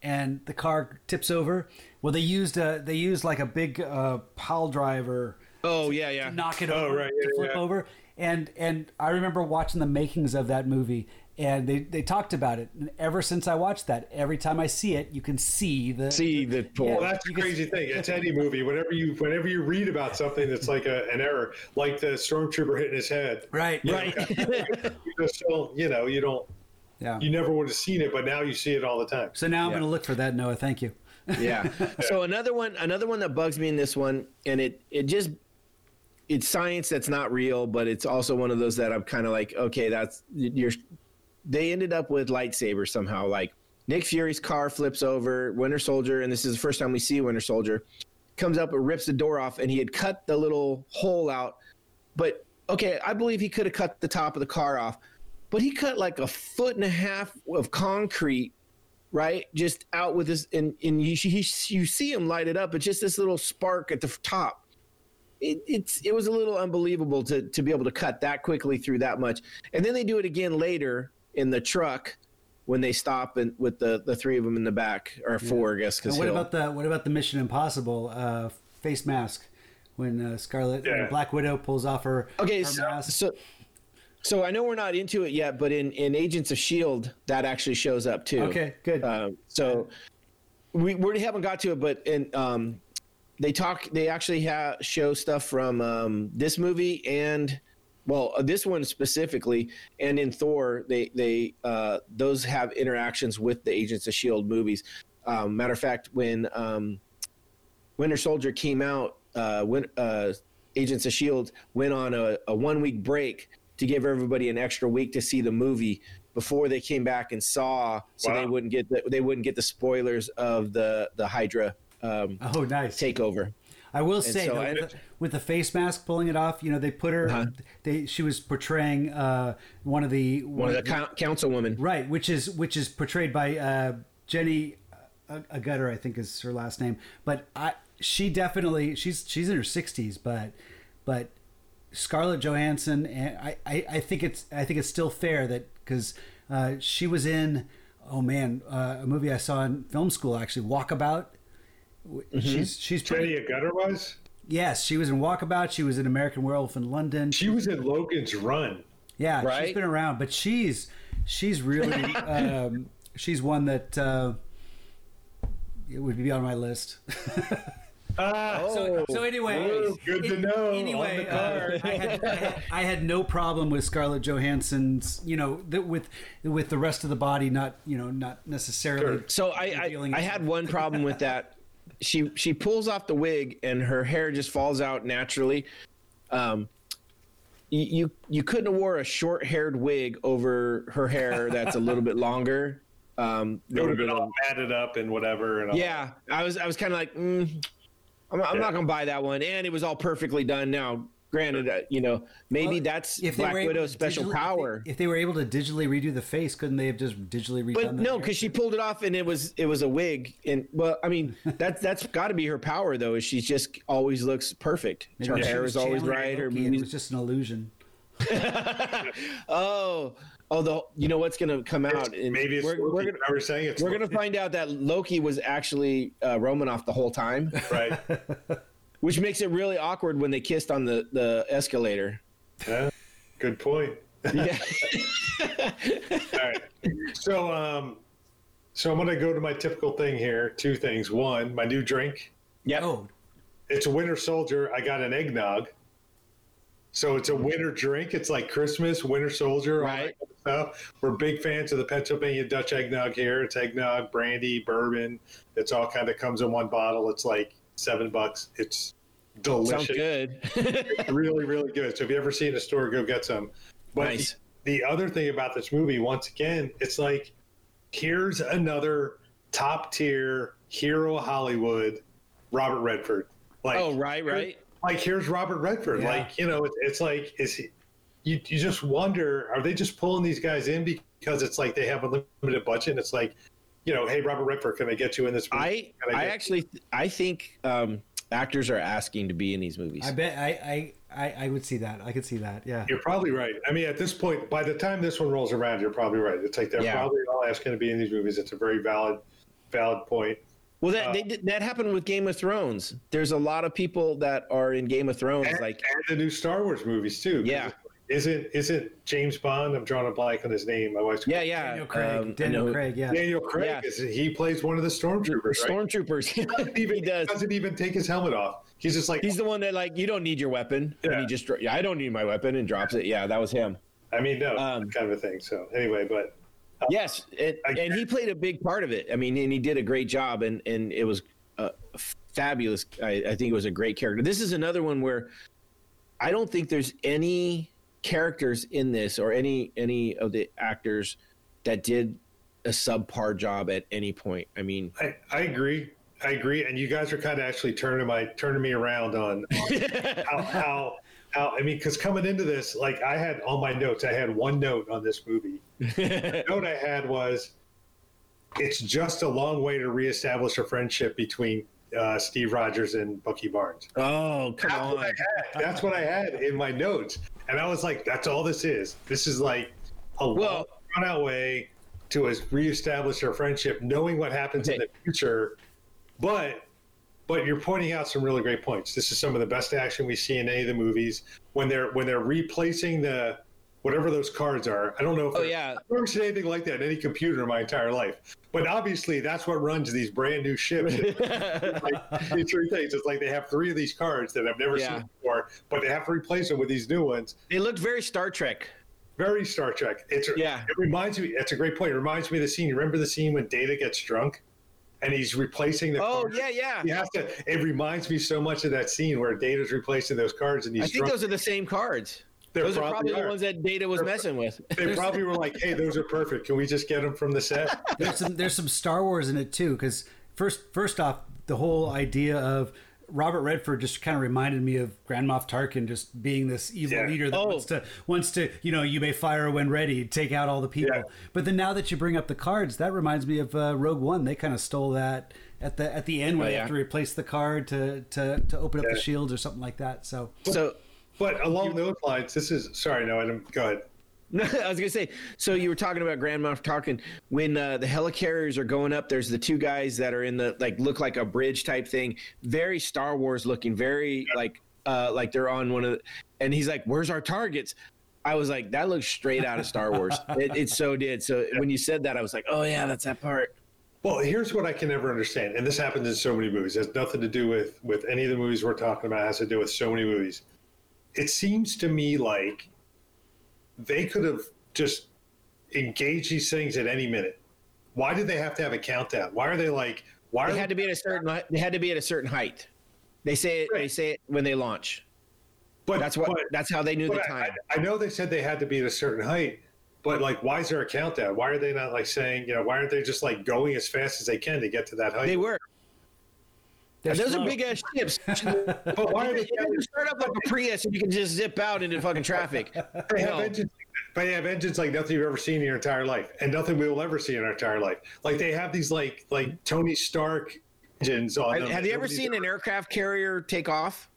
and the car tips over. Well, they used a they used like a big uh, pile driver Oh yeah, yeah. to knock it Oh, over right, to flip yeah. over. And and I remember watching the makings of that movie, and they, they talked about it. And ever since I watched that, every time I see it, you can see the See the Yeah. Well, that's the You can- crazy thing. It's [laughs] any movie. Whenever you whenever you read about something that's like a, an error, like the stormtrooper hitting his head, right Right. [laughs] you just don't. You know, you don't. Yeah. You never would have seen it, but now you see it all the time. So now I'm Yeah. going to look for that, Noah. Thank you. [laughs] yeah. So another one, another one that bugs me in this one, and it it just it's science that's not real, but it's also one of those that I'm kind of like, okay, that's you're. They ended up with lightsabers somehow. Like Nick Fury's car flips over, Winter Soldier, and this is the first time we see Winter Soldier comes up and rips the door off, and he had cut the little hole out. But okay, I believe he could have cut the top of the car off, but he cut like a foot and a half of concrete right? Just out with this, and and you you see him light it up. It's just this little spark at the top. It, it's it was a little unbelievable to to be able to cut that quickly through that much, and then they do it again later in the truck when they stop and with the the three of them in the back or four, I guess. Because what about the what about the Mission Impossible uh, face mask when uh, Scarlet when Yeah. Black Widow pulls off her Okay, her so, mask? so so I know we're not into it yet, but in in Agents of Shield that actually shows up too. Okay, good. Um, so we we haven't got to it, but in um, they talk. They actually have show stuff from um, this movie and well, uh, this one specifically, and in Thor, they they uh, those have interactions with the Agents of Shield movies. Um, matter of fact, when um, Winter Soldier came out, uh, when uh, Agents of Shield went on a, a one week break to give everybody an extra week to see the movie before they came back and saw, so they wouldn't get the, they wouldn't get the spoilers of the the Hydra um, oh, nice. takeover. I will say so though, I- with, the, with the face mask pulling it off, you know, they put her. Uh-huh. They she was portraying uh, one of the One of the coun councilwomen. right, which is which is portrayed by uh, Jenny uh, Agutter, I think is her last name. But I, she definitely she's she's in her sixties, but but Scarlett Johansson, and I, I, I think it's I think it's still fair that because uh, she was in oh man uh, a movie I saw in film school actually Walkabout. Mm-hmm. She's she's pretty, Jenny Agutter was. yes she was in Walkabout. She was in American Werewolf in London. She was in Logan's Run. Yeah, right? she's been around, but she's she's really [laughs] um, she's one that uh, it would be on my list. Ah, [laughs] So, so anyway, Oh, good to know, Anyway, uh. I, had, I, had, I had no problem with Scarlett Johansson's, you know, the, with with the rest of the body not, you know, not necessarily. Sure. So I, I I had one problem with that. She she pulls off the wig and her hair just falls out naturally. Um, you you, you couldn't have wore a short haired wig over her hair that's a little bit longer. Um, it would have been all matted up and whatever. And all. yeah, I was I was kind of like, mm, I'm, I'm Yeah. not gonna buy that one, and it was all perfectly done. Now, granted, uh, you know, maybe Well, that's if Black were Widow's special digitally- if they- power. If they, were able to digitally redo the face, couldn't they have just digitally redone But the no, because she pulled it off and it was it was a wig. And well, I mean that [laughs] that's got to be her power though. Is she just always looks perfect. Maybe her hair is always channeling right. Her and it was just an illusion. [laughs] oh oh the you know what's gonna come out? And Maybe it's we're, we're gonna I was saying it's we're gonna find out that Loki was actually uh, Romanoff the whole time, right. [laughs] which makes it really awkward when they kissed on the the escalator. Yeah, good point. Yeah. [laughs] All right. So, um, so I'm gonna go to my typical thing here. Two things. One, my new drink. yep. Oh, It's a Winter Soldier. I got an eggnog. So it's a winter drink. It's like Christmas, Winter Soldier, Right. kind of stuff. We're big fans of the Pennsylvania Dutch eggnog here. It's eggnog, brandy, bourbon. It's all kind of comes in one bottle. It's like seven bucks. It's delicious. Sounds good. It's [laughs] really, really good. So if you ever see it in a store, go get some. But Nice. the, the other thing about this movie, once again, it's like here's another top tier hero Hollywood, Robert Redford. Like, oh, right, right. Like here's Robert Redford. Yeah. Like you know, it's, it's like is he? You, you just wonder, are they just pulling these guys in because it's like they have a limited budget? And it's like, you know, hey, Robert Redford, can I get you in this movie? I Can I get- actually I think um, actors are asking to be in these movies. I bet I, I I I would see that. I could see that. Yeah. You're probably right. I mean, at this point, by the time this one rolls around, you're probably right. It's like they're Yeah. probably all asking to be in these movies. It's a very valid, valid point. well, that uh, they that happened with Game of Thrones. There's a lot of people that are in Game of Thrones, And, like and the new Star Wars movies too. Yeah. Isn't isn't James Bond? I'm drawing a blank on his name. My wife's yeah, yeah, Daniel Craig. um, Daniel know- Craig. Yeah. Daniel Craig. Yeah. Is, he plays one of the stormtroopers. right? Stormtroopers. doesn't [laughs] even, he does. doesn't even take his helmet off. He's just like, He's the one that like you don't need your weapon, and he just yeah I don't need my weapon and drops it. Yeah, that was him. I mean, no, Um, kind of a thing. So anyway, but Yes, and, I and he played a big part of it. I mean, and he did a great job, and and it was uh, fabulous. I, I think it was a great character. This is another one where I don't think there's any characters in this or any any of the actors that did a subpar job at any point. I mean, I, I agree. I agree. And you guys are kind of actually turning my turning me around on, on [laughs] how, how how I mean, because coming into this, like I had all my notes, I had one note on this movie. the [laughs] note I had was, it's just a long way to reestablish a friendship between uh, Steve Rogers and Bucky Barnes. oh come That's what on, had. That's what I had in my notes, and I was like, "That's all this is. This is like a Well- run out way to us reestablish our friendship, knowing what happens in the future." But, but you're pointing out some really great points. This is some of the best action we see in any of the movies when they're when they're replacing the whatever those cards are. I don't know if Oh, yeah. I've never seen anything like that in any computer in my entire life. But obviously, that's what runs these brand new ships. like these [laughs] three things. It's like they have three of these cards that I've never Yeah. seen before, but they have to replace them with these new ones. they looked very Star Trek. Very Star Trek. It's Yeah. It reminds me. It's a great point. It reminds me of the scene. You remember the scene when Data gets drunk, and he's replacing the. Oh cards? yeah, yeah. He has to. It reminds me so much of that scene where Data's replacing those cards, and he's I think drunk. those are the same cards. They those are probably probably the are. ones that Data was They're- messing with. They probably were like, "Hey, those are perfect. Can we just get them from the set?" [laughs] there's some there's some Star Wars in it too. Because first first off, the whole idea of Robert Redford just kind of reminded me of Grand Moff Tarkin just being this evil Yeah. leader that Oh. wants to wants to you know you may fire when ready, take out all the people. Yeah. But then now that you bring up the cards, that reminds me of uh, Rogue One. They kind of stole that at the at the end where Oh, they have to replace the card to to to open up Yeah. the shields or something like that. So So But along those lines, this is sorry. No, I didn't. Go ahead. No, [laughs] I was gonna say. So you were talking about Grand Moff Tarkin when uh, the helicarriers are going up. There's the two guys that are in the like look like a bridge type thing, very Star Wars looking, very like uh, like they're on one of. The, and he's like, "Where's our targets?" I was like, "That looks straight out of Star Wars." [laughs] it, it so did. So when you said that, I was like, "Oh yeah, that's that part." Well, here's what I can never understand, and this happens in so many movies. It has nothing to do with with any of the movies we're talking about. It has to do with so many movies. It seems to me like they could have just engaged these things at any minute. Why did they have to have a countdown? Why are they like? Why are They had to be at a certain. They had to be at a certain height. They say it. They say it when they launch. But That's what. but- that's how they knew the time. I, I know they said they had to be at a certain height, but like, why is there a countdown? Why are they not like saying, you know, why aren't they just like going as fast as they can to get to that height? They were. They're Those are big ass [laughs] ships. but why are they? You start up like a Prius and you can just zip out into fucking traffic. They have No. engines. They have engines like nothing you've ever seen in your entire life, and nothing we will ever see in our entire life. Like they have these like like Tony Stark engines on Have, them. have you ever seen an aircraft carrier take off?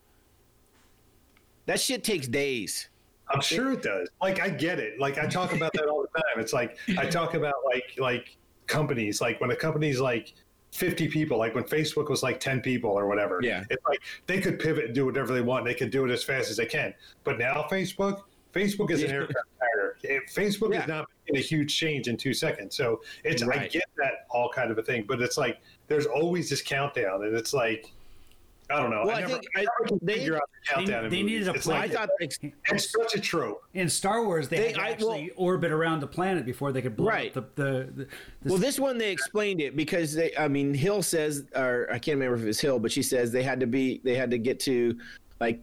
That shit takes days. I'm sure it does. Like I get it. Like I talk about that all the time. It's like I talk about like like companies. Like when a company's like 50 people, like when Facebook was like 10 people or whatever. Yeah. It's like they could pivot and do whatever they want. They could do it as fast as they can. But now Facebook, Facebook is an aircraft carrier. Facebook Yeah. is not making a huge change in two seconds. So it's I get that all kind of a thing, but it's like there's always this countdown, and it's like I don't know. Well, I, I never, think I I- never can they- figure out the countdown. in they needed a It's plan. I thought like, it's such a trope. in Star Wars, they, They- had to I- actually orbit around the planet before they could blow Right. up the, the, the, the well, this one they explained it because they. I mean, Hill says, or I can't remember if it was Hill, but she says they had to be, they had to get to like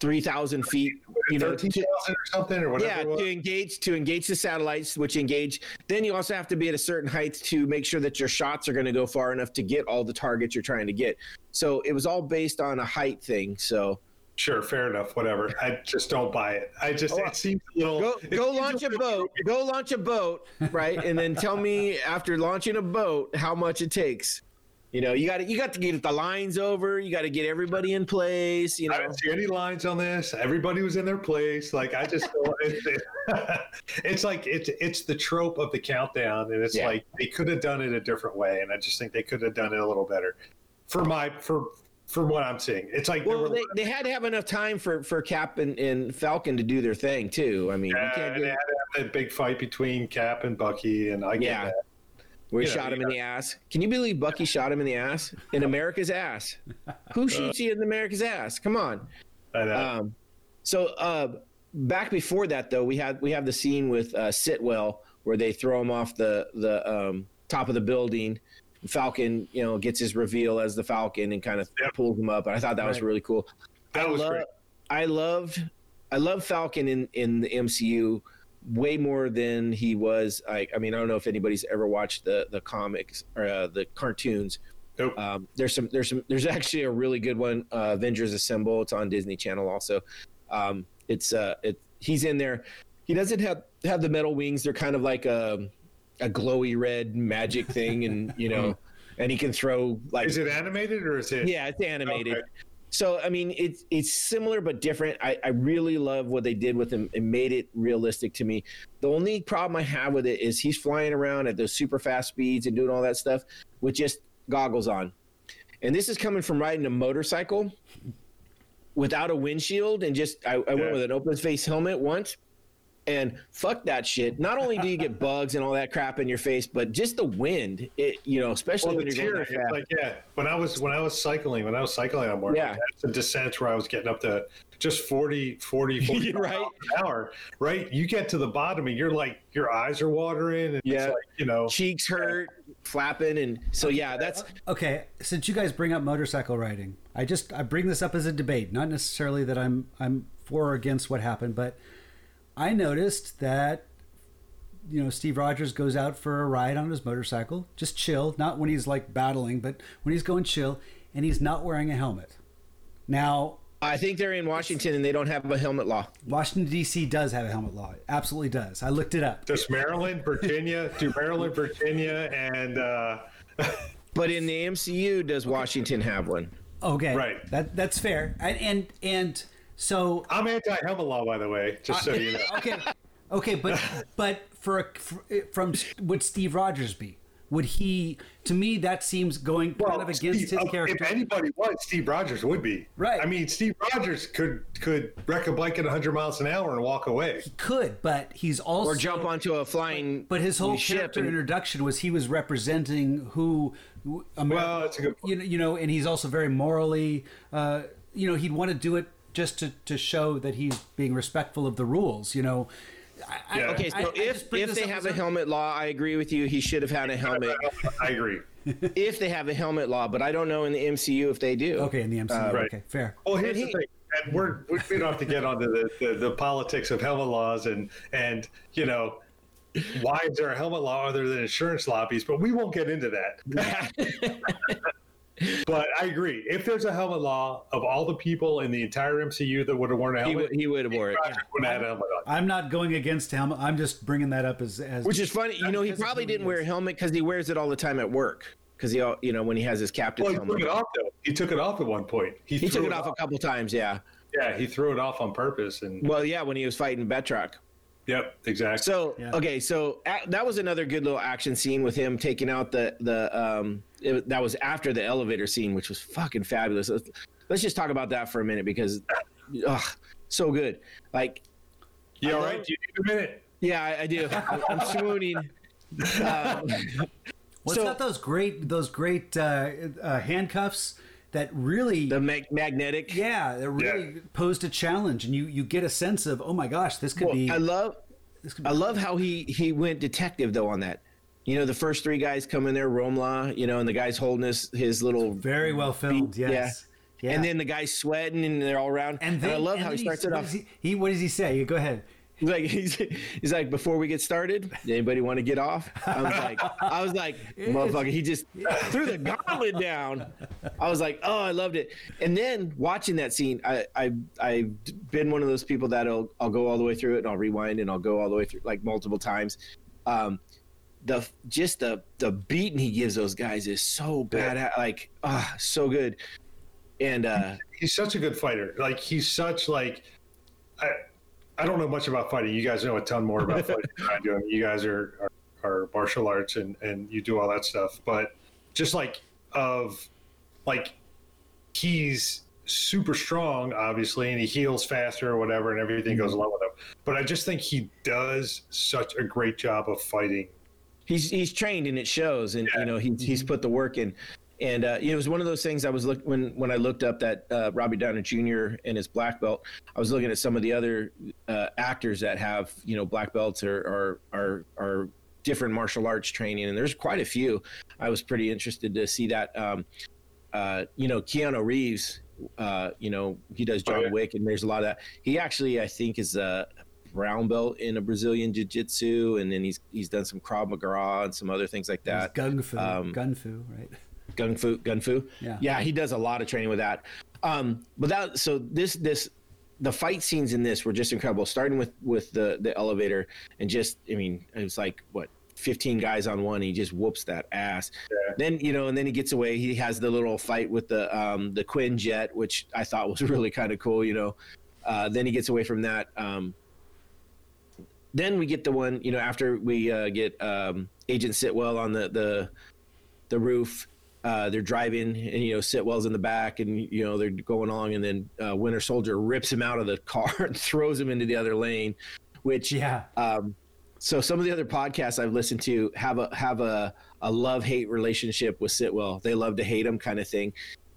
three thousand feet. You know, to- or something or whatever. yeah, to engage to engage the satellites, which engage. Then you also have to be at a certain height to make sure that your shots are going to go far enough to get all the targets you're trying to get. So it was all based on a height thing. So Sure, fair enough. Whatever. I just don't buy it. I just Oh, it seems a little. go go launch a boat. Go launch a boat, right? And then tell me after launching a boat how much it takes. You know, you got to you got to get the lines over. You got to get everybody in place. You know, I didn't see any lines on this. Everybody was in their place. Like I just, feel it's, [laughs] it's like it's it's the trope of the countdown, and it's Yeah. like they could have done it a different way, and I just think they could have done it a little better. For my for for what I'm seeing, it's like well, they, they had to have enough time for for Cap and, and Falcon to do their thing too. I mean, you Yeah, can't and they do, had to have that big fight between Cap and Bucky, and I get Yeah. that. Where he you know, shot him in the ass. Can you believe Bucky [laughs] shot him in the ass in America's ass? Who shoots you in America's ass? Come on. I know. Um, so uh, back before that, though, we had we have the scene with uh, Sitwell where they throw him off the the um, top of the building. Falcon, you know, gets his reveal as the Falcon and kind of Yep. pulls him up. And I thought that was really cool. that I was great. I loved, I love Falcon in in the MCU way more than he was. I, I mean, I don't know if anybody's ever watched the the comics or uh, the cartoons. Nope. Um, there's some, there's some, there's actually a really good one, uh, Avengers Assemble. It's on Disney Channel also. Um, it's uh, it he's in there. He doesn't have have the metal wings. They're kind of like a a glowy red magic thing, and you know, [laughs] and he can throw like Is it animated or is it? yeah, it's animated. Okay. So I mean, it's it's similar but different. I, I really love what they did with him. It made it realistic to me. The only problem I have with it is he's flying around at those super fast speeds and doing all that stuff with just goggles on. And this is coming from riding a motorcycle without a windshield and just I, I Yeah. went with an open face helmet once. And fuck that shit. Not only do you get [laughs] bugs and all that crap in your face, but just the wind. It you know, especially Well, when the you're going that fast. like yeah. When I was when I was cycling, when I was cycling on board, Yeah. like, that's the descents where I was getting up to just 40, 40, [laughs] 40 Right. miles an hour. Right, you get to the bottom and you're like your eyes are watering, and Yeah. it's like you know. cheeks hurt, flapping, and so yeah, that's Okay, since you guys bring up motorcycle riding, I just I bring this up as a debate, not necessarily that I'm I'm for or against what happened, but I noticed that you know Steve Rogers goes out for a ride on his motorcycle, just chill, not when he's like battling, but when he's going chill, and he's not wearing a helmet. Now, I think they're in Washington and they don't have a helmet law. Washington D.C. does have a helmet law, It absolutely does. I looked it up. Does Maryland, Virginia, do Maryland, Virginia, and uh, [laughs] But in the MCU, does Washington have one? Okay, Right. That that's fair, and and, and so I'm anti-helmet law, by the way, just so you know. okay, okay, but [laughs] but for, a, for from would Steve Rogers be? Would he? To me, that seems going kind of against Steve- his uh, character. If anybody was, Steve Rogers would be. Right. I mean, Steve Rogers could could wreck a bike at 100 miles an hour and walk away. He could, but he's also Or jump onto a flying But his whole ship character and, introduction was he was representing who, who America, Well, that's a good point. you know, you know, and he's also very morally, uh, you know, he'd want to do it just to, to show that he's being respectful of the rules, you know. I, I- Okay, so I- I if just if they have a helmet law, I agree with you. He should have had a helmet I agree. [laughs] if they have a helmet law, but I don't know in the MCU if they do. Okay, in the MCU, right. Uh, okay, fair. Well, here's And the thing, and we're we we don't have to get onto the, the, the politics of helmet laws and and you know why is there a helmet law other than insurance lobbies? But we won't get into that. [laughs] [laughs] but I agree. If there's a helmet law of all the people in the entire MCU that would have worn a He helmet, would he would have wore it. Rogers would have had a helmet on. I'm not going against him. I'm just bringing that up as as Which is funny, you know. He probably didn't wear a helmet because he wears it all the time at work. Because he, al- you know, when he has his captain's Well, he took it off though. He took it off at one point. he threw took it off a couple times. Yeah. Yeah, he threw it off on purpose. And Well, yeah, when he was fighting Batroc. Yep, exactly. So Yeah. okay, so a- that was another good little action scene with him taking out the the um it, that was after the elevator scene, which was fucking fabulous. Let's, let's just talk about that for a minute because, ugh, so good. Like, you I all love- right? Do you need a minute? yeah, I, I do. [laughs] I'm, I'm swooning. Um, Well, So- it's got those great those great uh, uh, handcuffs that really the mag- magnetic. yeah that really posed a challenge, and you you get a sense of oh my gosh this could Well, be I love this could be I love how he he went detective though on that. You know, the first three guys come in there, Rumlow, you know, and the guy's holding his his little very well filmed. Yeah. Yes. Yeah. And then the guy's sweating and they're all around. And, then, I love and how he starts it off. He, he, what does he say? Go ahead. [laughs] He's like he's, he's like before we get started, anybody want to get off? I was like [laughs] I was like motherfucker. He just threw the gauntlet down. I was like oh I loved it. And then watching that scene, I I I've been one of those people that'll I'll go all the way through it and I'll rewind and I'll go all the way through like multiple times. Um, the just the the beating he gives those guys is so bad. Like ah so good. And uh, he's such a good fighter. Like he's such like I I don't know much about fighting. You guys know a ton more about [laughs] fighting than I do. I mean, you guys are, are are martial arts and and you do all that stuff. But just like of like he's super strong, obviously, and he heals faster or whatever, and everything goes mm-hmm. along with him. But I just think he does such a great job of fighting. He's he's trained and it shows, and you know he's he's mm-hmm. put the work in. And uh, you know, it was one of those things. I was look when when I looked up that uh, Robbie Downey Jr. and his black belt. I was looking at some of the other uh, actors that have you know black belts or or are are different martial arts training, and there's quite a few. I was pretty interested to see that. Um, uh, you know, Keanu Reeves. Uh, you know, he does John Oh, yeah. Wick, and there's a lot of that. He actually, I think, is a brown belt in a Brazilian Jiu Jitsu, and then he's he's done some Krav Maga and some other things like that. Gung fu, um, gun fu, right? Gun fu, gun fu. Yeah. yeah, he does a lot of training with that. Um, but that so this this the fight scenes in this were just incredible. Starting with with the the elevator and just I mean it was like what. 15 guys on one he just whoops that ass then you know and then he gets away he has the little fight with the um the quinjet which i thought was [laughs] really kind of cool you know uh then he gets away from that um then we get the one you know after we uh, get um, agent sitwell on the the the roof uh, they're driving and you know sitwell's in the back and you know they're going along and then uh, winter soldier rips him out of the car [laughs] and throws him into the other lane which Yeah. um, so some of the other podcasts I've listened to have a have a, a love hate relationship with Sitwell. They love to hate him, kind of thing.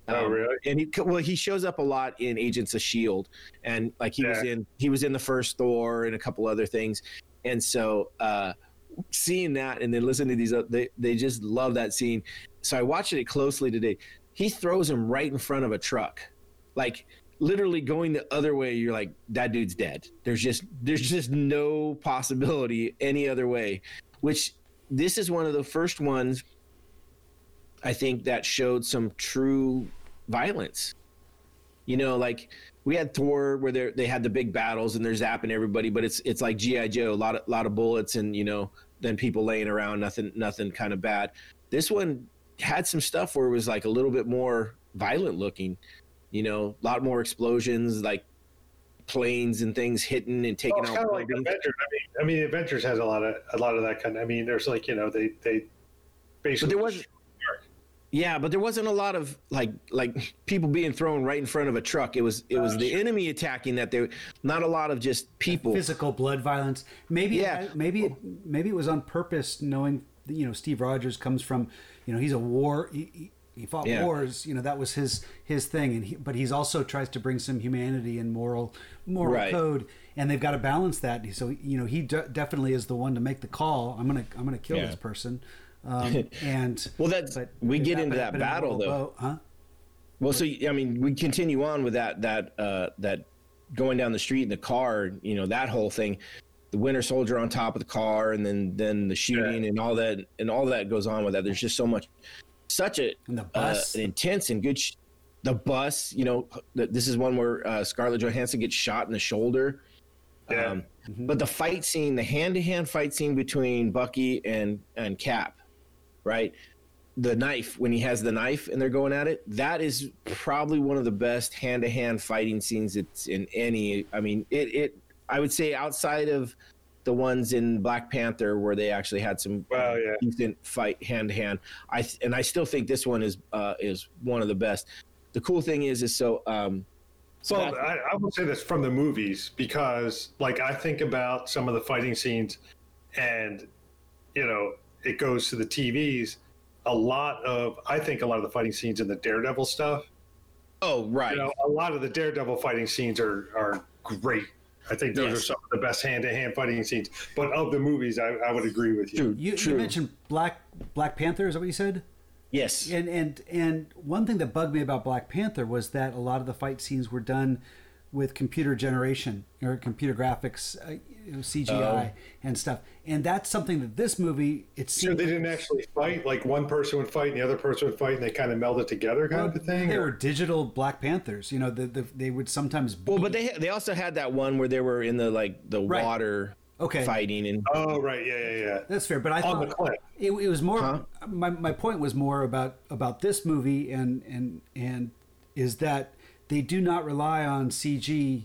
Oh, really? And he well, he shows up a lot in Agents of Shield, and like he was in he was in the first Thor and a couple other things, and so uh, seeing that and then listening to these, uh, they they just love that scene. So I watched it closely today. He throws him right in front of a truck, like literally going the other way. You're like, that dude's dead. There's just there's just no possibility any other way. Which this is one of the first ones I think that showed some true violence. You know, like we had Thor where they they had the big battles and they're zapping everybody, but it's it's like GI Joe, a lot of lot of bullets and you know then people laying around, nothing nothing kind of bad. This one had some stuff where it was like a little bit more violent looking. You know, a lot more explosions, like planes and things hitting and taking Well, out kind of like. Avengers. I mean, I mean, Avengers has a lot of a lot of that kind. I mean, there's like you know they they basically. there was- Yeah, but there wasn't a lot of like like people being thrown right in front of a truck. It was it was the enemy attacking that there not a lot of just people. Physical blood violence. Maybe. Yeah. Maybe. It, maybe it was on purpose, knowing you know Steve Rogers comes from. You know, he's a war. He, he, fought Yeah. wars. You know, that was his his thing, and he, but he's also tries to bring some humanity and moral moral Right. code, and they've got to balance that. So you know, he de- definitely is the one to make the call. I'm gonna I'm gonna kill Yeah. this person. Um, [laughs] and Well, that's but we if get into happened- that happened battle though. boat, huh? Well, so I mean, we continue on with that that uh, that going down the street in the car. You know that whole thing. The Winter Soldier on top of the car, and then then the shooting and all that and all that goes on with that. There's just so much, such a And the uh, an intense and good. Sh- the bus, you know, th- this is one where uh, Scarlett Johansson gets shot in the shoulder. Yeah. Um, But the fight scene, the hand-to-hand fight scene between Bucky and and Cap, right? The knife when he has the knife and they're going at it. That is probably one of the best hand-to-hand fighting scenes it's in any. I mean, it it. I would say outside of the ones in Black Panther where they actually had some Well, yeah. decent fight hand-to-hand. I and I still think this one is uh, is one of the best. The cool thing is, is so. Um, so Well, I, I will say this from the movies because, like, I think about some of the fighting scenes, and you know, it goes to the TVs. A lot of, I think, a lot of the fighting scenes in the Daredevil stuff. oh right, You know, a lot of the Daredevil fighting scenes are are great. I think those Yes. are some of the best hand-to-hand fighting scenes. But of the movies, I, I would agree with you. true, You, true. you mentioned Black Black Panther. Is that what you said? Yes. And and and one thing that bugged me about Black Panther was that a lot of the fight scenes were done with computer generation or computer graphics, uh, you know, CGI Oh. and stuff. And that's something that this movie it So seemed they didn't actually fight. Like one person would fight and the other person would fight, and they kind of melded it together, kind of a thing. They or- were digital Black Panthers. You know, the, the, they would sometimes. Well, but they they also had that one where they were in the like the Right. water Okay. fighting and Oh right, yeah, yeah, yeah. That's fair, but I On thought. It, it was more. Huh? My, my point was more about about this movie and and and is that they do not rely on CG.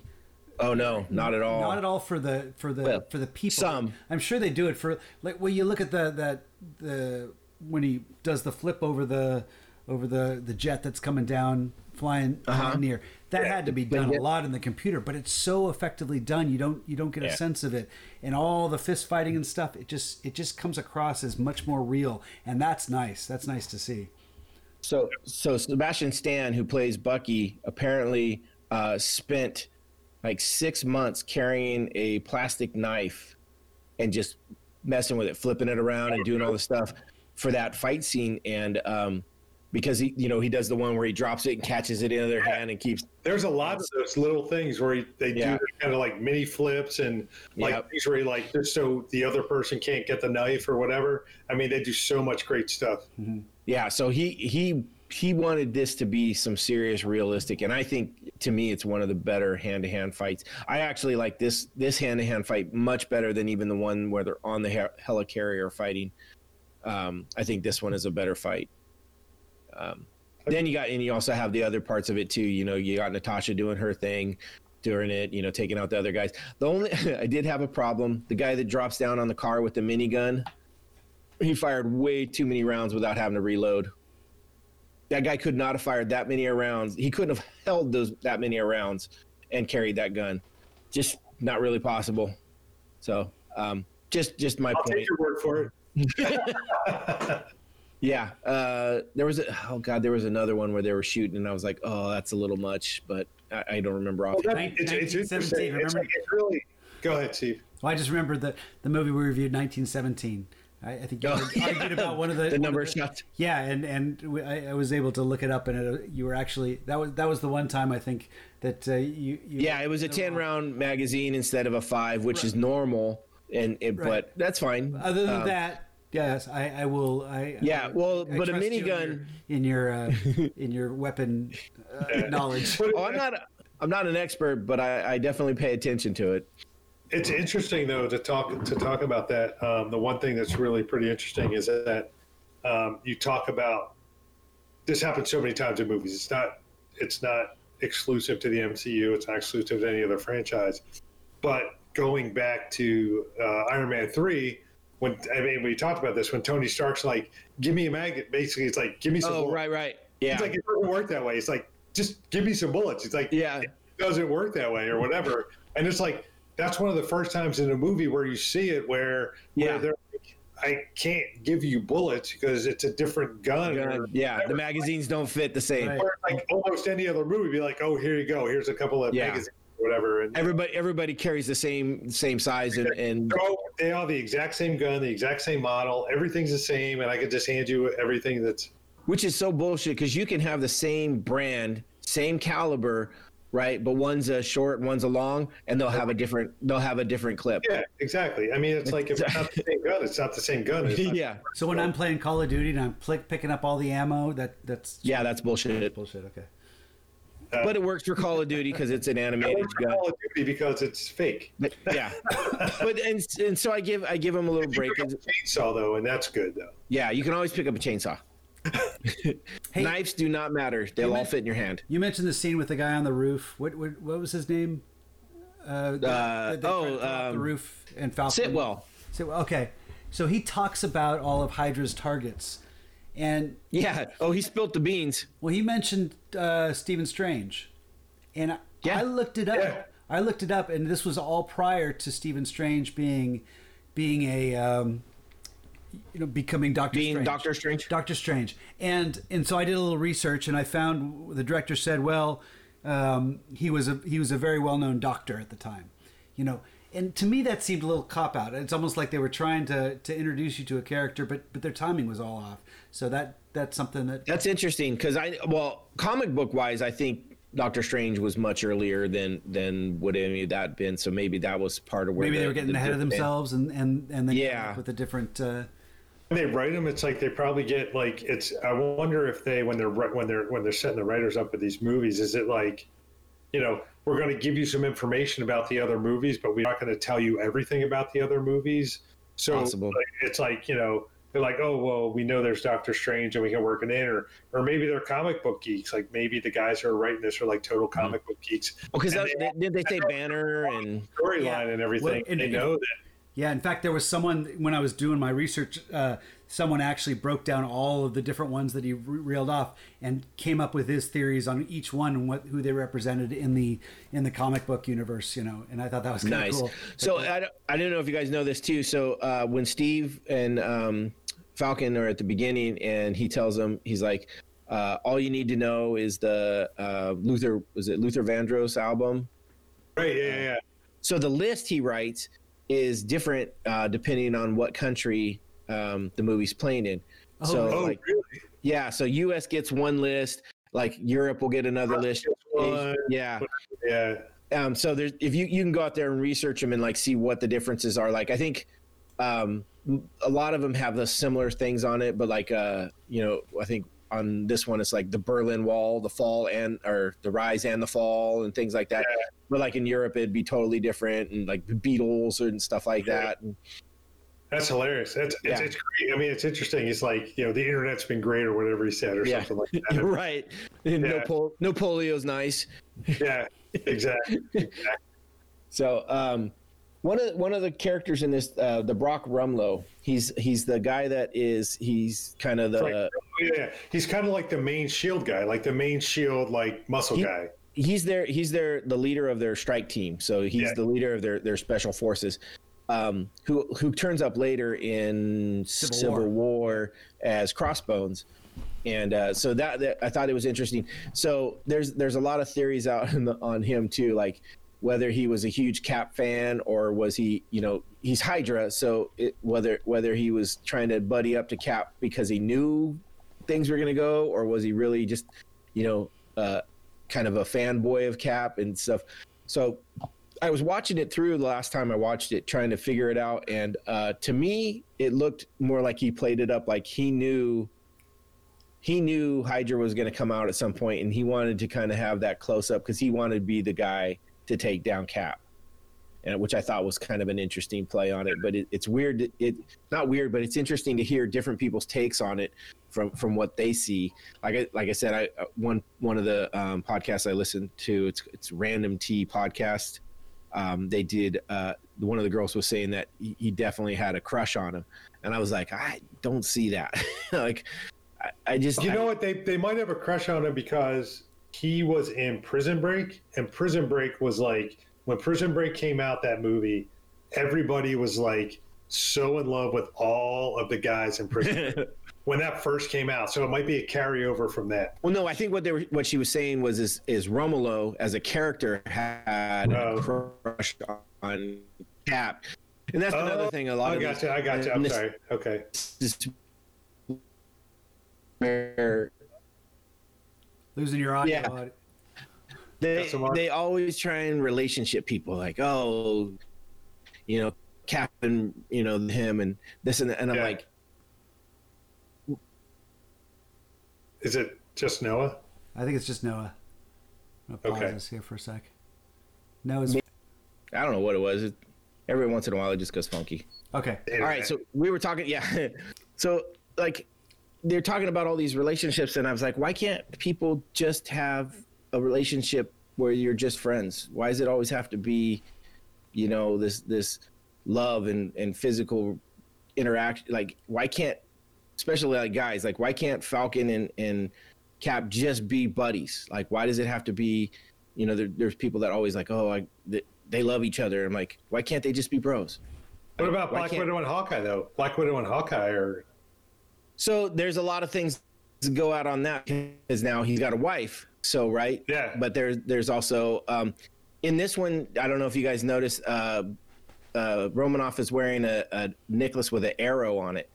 Oh no, not at all. Not at all for the for the Well, for the people. some. I'm sure they do it for like when you look at the that the when he does the flip over the over the the jet that's coming down flying, flying near. That had to be done a lot in the computer, but it's so effectively done. You don't you don't get a sense of it, and all the fist fighting and stuff. It just it just comes across as much more real, and that's nice. That's nice to see. So so Sebastian Stan, who plays Bucky, apparently uh, spent like six months carrying a plastic knife and just messing with it, flipping it around and doing all the stuff for that fight scene. And um, because he, you know, he does the one where he drops it and catches it in the other hand and keeps. There's a lot of those little things where he, they Yeah. do kind of like mini flips and like Yep. things where he like just so the other person can't get the knife or whatever. I mean, they do so much great stuff. Yeah, so he he he wanted this to be some serious realistic and I think to me it's one of the better hand-to-hand fights. I actually like this this hand-to-hand fight much better than even the one where they're on the he- helicarrier fighting. Um, I think this one is a better fight. Um, then you got and you also have the other parts of it too. You know, you got Natasha doing her thing, doing it. You know, taking out the other guys. The only [laughs] I did have a problem. The guy that drops down on the car with the minigun, he fired way too many rounds without having to reload. That guy could not have fired that many rounds. He couldn't have [laughs] held those that many rounds and carried that gun. Just not really possible. So, um, just just my I'll point. take your word for it. [laughs] Yeah, uh, there was a oh god, there was another one where they were shooting, and I was like, oh, that's a little much, but I, I don't remember off. Well, that- it's, it's 1917, interesting. It's, like, it's really. Go ahead, Chief. Well, I just remembered the the movie we reviewed, 1917. I, I think [laughs] you Oh, argued about one of the the number of shots. Yeah, and and we, I, I was able to look it up, and it, you were actually that was that was the one time I think that uh, you, you Yeah, it was a ten round magazine instead of a five, which is normal, and it, Right. but that's fine. Other than Um, that, yes, I, I will. I Yeah, I- well, but a minigun- in your in your, uh, in your weapon uh, [laughs] knowledge. oh, I'm not. I'm not an expert, but I, I definitely pay attention to it. It's interesting though to talk to talk about that. Um, the one thing that's really pretty interesting is that um, you talk about this happens so many times in movies. It's not it's not exclusive to the MCU. It's not exclusive to any other franchise. But going back to uh, Iron Man three, when I mean we talked about this when Tony Stark's like, "Give me a magnet." Basically, it's like, "Give me some." Oh, bullets." right, right. Yeah, It's like it doesn't work that way. It's like just give me some bullets. It's like Yeah. it doesn't work that way or whatever. And it's like that's one of the first times in a movie where you see it where Yeah. where they're like, I can't give you bullets because it's a different gun. or yeah. The magazines don't fit the same. Right. Or like almost any other movie, be like, oh, here you go. Here's a couple of Yeah. magazines or whatever. And Everybody, everybody carries the same same size, and, and they're they all the exact same gun, the exact same model. Everything's the same, and I could just hand you everything that's which is so bullshit because you can have the same brand, same caliber, right? But one's a short, one's a long, and they'll have a different they'll have a different clip. yeah, exactly. I mean, it's like if it's not the same gun, it's not the same gun. Not- [laughs] yeah, So when I'm playing Call of Duty and I'm pl- picking up all the ammo, that that's yeah, that's bullshit. bullshit. Okay. Uh, but it works for Call of Duty because it's an [laughs] animated works gun. Call of Duty because it's fake. But, yeah, but and and so I give I give them a little You break. pick up a chainsaw though, and that's good though. Yeah, you can always pick up a chainsaw. [laughs] Hey- Knives do not matter; they'll all meant- fit in your hand. You mentioned the scene with the guy on the roof. What what, what was his name? Uh, the- Uh, oh, tried to throw off the um, roof and Falcon. Sitwell. Sitwell. Okay, so he talks about all of Hydra's targets, and Yeah. Oh, he spilt the beans. well, he mentioned uh, Stephen Strange, and I, Yeah. I looked it up. Yeah. I looked it up, and this was all prior to Stephen Strange being being a um, you know becoming Doctor Being Strange. Doctor Strange. Doctor Strange, and and so I did a little research, and I found the director said, well, um, he was a he was a very well known doctor at the time, you know. And to me, that seemed a little cop out. It's almost like they were trying to, to introduce you to a character, but but their timing was all off. So that that's something that That's interesting because I well, comic book wise, I think Doctor Strange was much earlier than than would any of that been. So maybe that was part of where maybe the, they were getting the ahead of themselves and and and then came Yeah. up with a different. Uh, they write them, it's like they probably get like it's. I wonder if they when they're when they're when they're setting the writers up with these movies, is it like, you know, we're going to give you some information about the other movies, but we're not going to tell you everything about the other movies. So Possible. like, it's like you know they're like, oh well, we know there's Doctor Strange and we can work it in, or or maybe they're comic book geeks. Like maybe the guys who are writing this are like total Mm-hmm. comic book geeks. Well, because And they- did they say Banner and Storyline Yeah. and everything. Well, and- they know that. Yeah, in fact, there was someone when I was doing my research. Uh, someone actually broke down all of the different ones that he re- reeled off and came up with his theories on each one and what who they represented in the in the comic book universe. You know, and I thought that was kind of nice? cool. So I, don't- I don't know if you guys know this too. So uh, when Steve and um, Falcon are at the beginning, and he tells them, he's like, uh, "All you need to know is the uh, Luther was it Luther Vandross album." Right? Yeah, yeah. yeah. So the list he writes is different uh, depending on what country um, the movie's playing in. so Oh, like really? yeah, so U.S. gets one list, like Europe will get another list. one. Yeah. Yeah. Um, so there's if you you can go out there and research them and like see what the differences are. Like I think um, a lot of them have the similar things on it, but like uh, you know I think on this one it's like the Berlin Wall, the fall and or the rise and the fall and things like that. But like in Europe it'd be totally different and like the Beatles and stuff like Yeah. that. And, That's hilarious. It's, it's, Yeah. it's great. I mean, it's interesting. It's like, you know, the internet's been great or whatever he said or Yeah. something like [laughs] that. right. [laughs] No, Yeah. pol- no polio's nice. yeah, exactly. [laughs] So um, one of one of the characters in this, uh, the Brock Rumlow, he's he's the guy that is he's kind of the Like, yeah, he's kind of like the main shield guy, like the main shield, like muscle He- guy. he's their he's their the leader of their strike team. So he's Yeah. the leader of their their special forces. Um, who who turns up later in Civil Civil, War. War. as Crossbones, and uh, so that, that I thought it was interesting. So there's there's a lot of theories out [laughs] on, the, on him too, like whether he was a huge Cap fan or was he you know he's Hydra, so it, whether whether he was trying to buddy up to Cap because he knew things were going to go, or was he really just you know uh, kind of a fanboy of Cap and stuff. So I was watching it through the last time I watched it, trying to figure it out, and uh, to me, it looked more like he played it up like he knew he knew Hydra was going to come out at some point, and he wanted to kind of have that close up because he wanted to be the guy to take down Cap. And, which I thought was kind of an interesting play on it, but it, it's weird. It, it not weird, but it's interesting to hear different people's takes on it from from what they see. Like I, like I said, I uh, one one of the um, podcasts I listened to it's it's Random T podcast. Um, they did uh, one of the girls was saying that he, he definitely had a crush on him, and I was like, I don't see that. [laughs] like, I, I just You I- know what? They they might have a crush on him because he was in Prison Break, and Prison Break was like when Prison Break came out. That movie, everybody was like so in love with all of the guys in Prison Break [laughs] when that first came out. So it might be a carryover from that. Well, no, I think what they were, what she was saying was is is Rumlow as a character had Oh. a crush on Cap, and that's another Oh, thing. A lot I of got these- you. I got you. I'm sorry. Okay. where Losing your audio. Yeah. audio. they That's a lot. they always try and relationship people like oh, you know Captain, you know him and this and that. and I'm Yeah. like Is it just Noah? I think it's just Noah. I'm gonna pause Okay. this here for a sec. Noah's I don't know what it was. It, every once in a while it just goes funky. okay. All right, so we were talking, yeah. [laughs] So like they're talking about all these relationships, and I was like, why can't people just have a relationship where you're just friends? Why does it always have to be, you know, this this love and and physical interaction? Like, why can't, especially like guys, like why can't Falcon and and Cap just be buddies? Like, why does it have to be? You know, there, there's people that always like, oh, I, they, they love each other. I'm like, why can't they just be bros? What about Black Widow and Hawkeye though? Black Widow and Hawkeye are So there's a lot of things to go out on that because now he's got a wife. So right, Yeah. But there's there's also um, in this one, I don't know if you guys noticed, uh, uh, Romanoff is wearing a, a necklace with an arrow on it,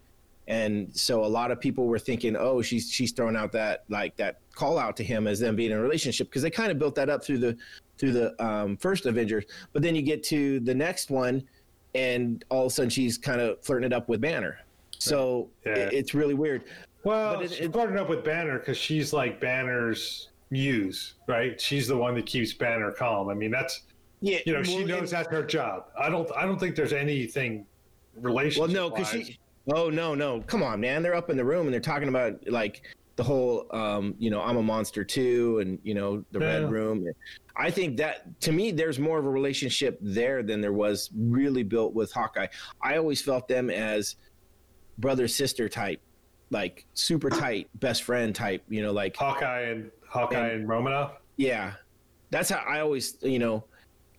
and so a lot of people were thinking, oh, she's she's throwing out that like that call out to him as them being in a relationship because they kind of built that up through the through the um, first Avengers, but then you get to the next one, and all of a sudden she's kind of flirting it up with Banner. So Yeah. it, it's really weird. Well, But it- she's it- partnered up with Banner because she's like Banner's muse, right? She's the one that keeps Banner calm. I mean, that's Yeah, you know, she knows that's her job. I don't, I don't think there's anything relationship. Well, no, because she. Oh no, no, come on, man! They're up in the room and they're talking about like the whole, um, you know, I'm a monster too, and you know, the Yeah. red room. I think that to me, there's more of a relationship there than there was really built with Hawkeye. I always felt them as brother sister type, like super tight best friend type. You know, like Hawkeye and Hawkeye and, Romanoff. yeah, that's how I always, you know,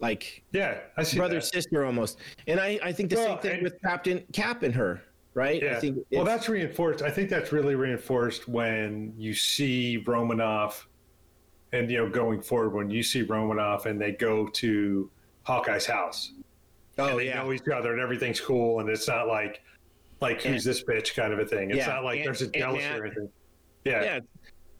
like Yeah, I see brother that. sister almost. And I, I think the Well, same thing and- with Captain Cap and her, right? I Yeah. think well, that's reinforced. I think that's really reinforced when you see Romanoff, and you know, going forward, when you see Romanoff and they go to Hawkeye's house, oh and they yeah. know each other, and everything's cool, and it's not like, like who's this bitch kind of a thing. It's Yeah, not like and- there's a jealousy or anything. Yeah, yeah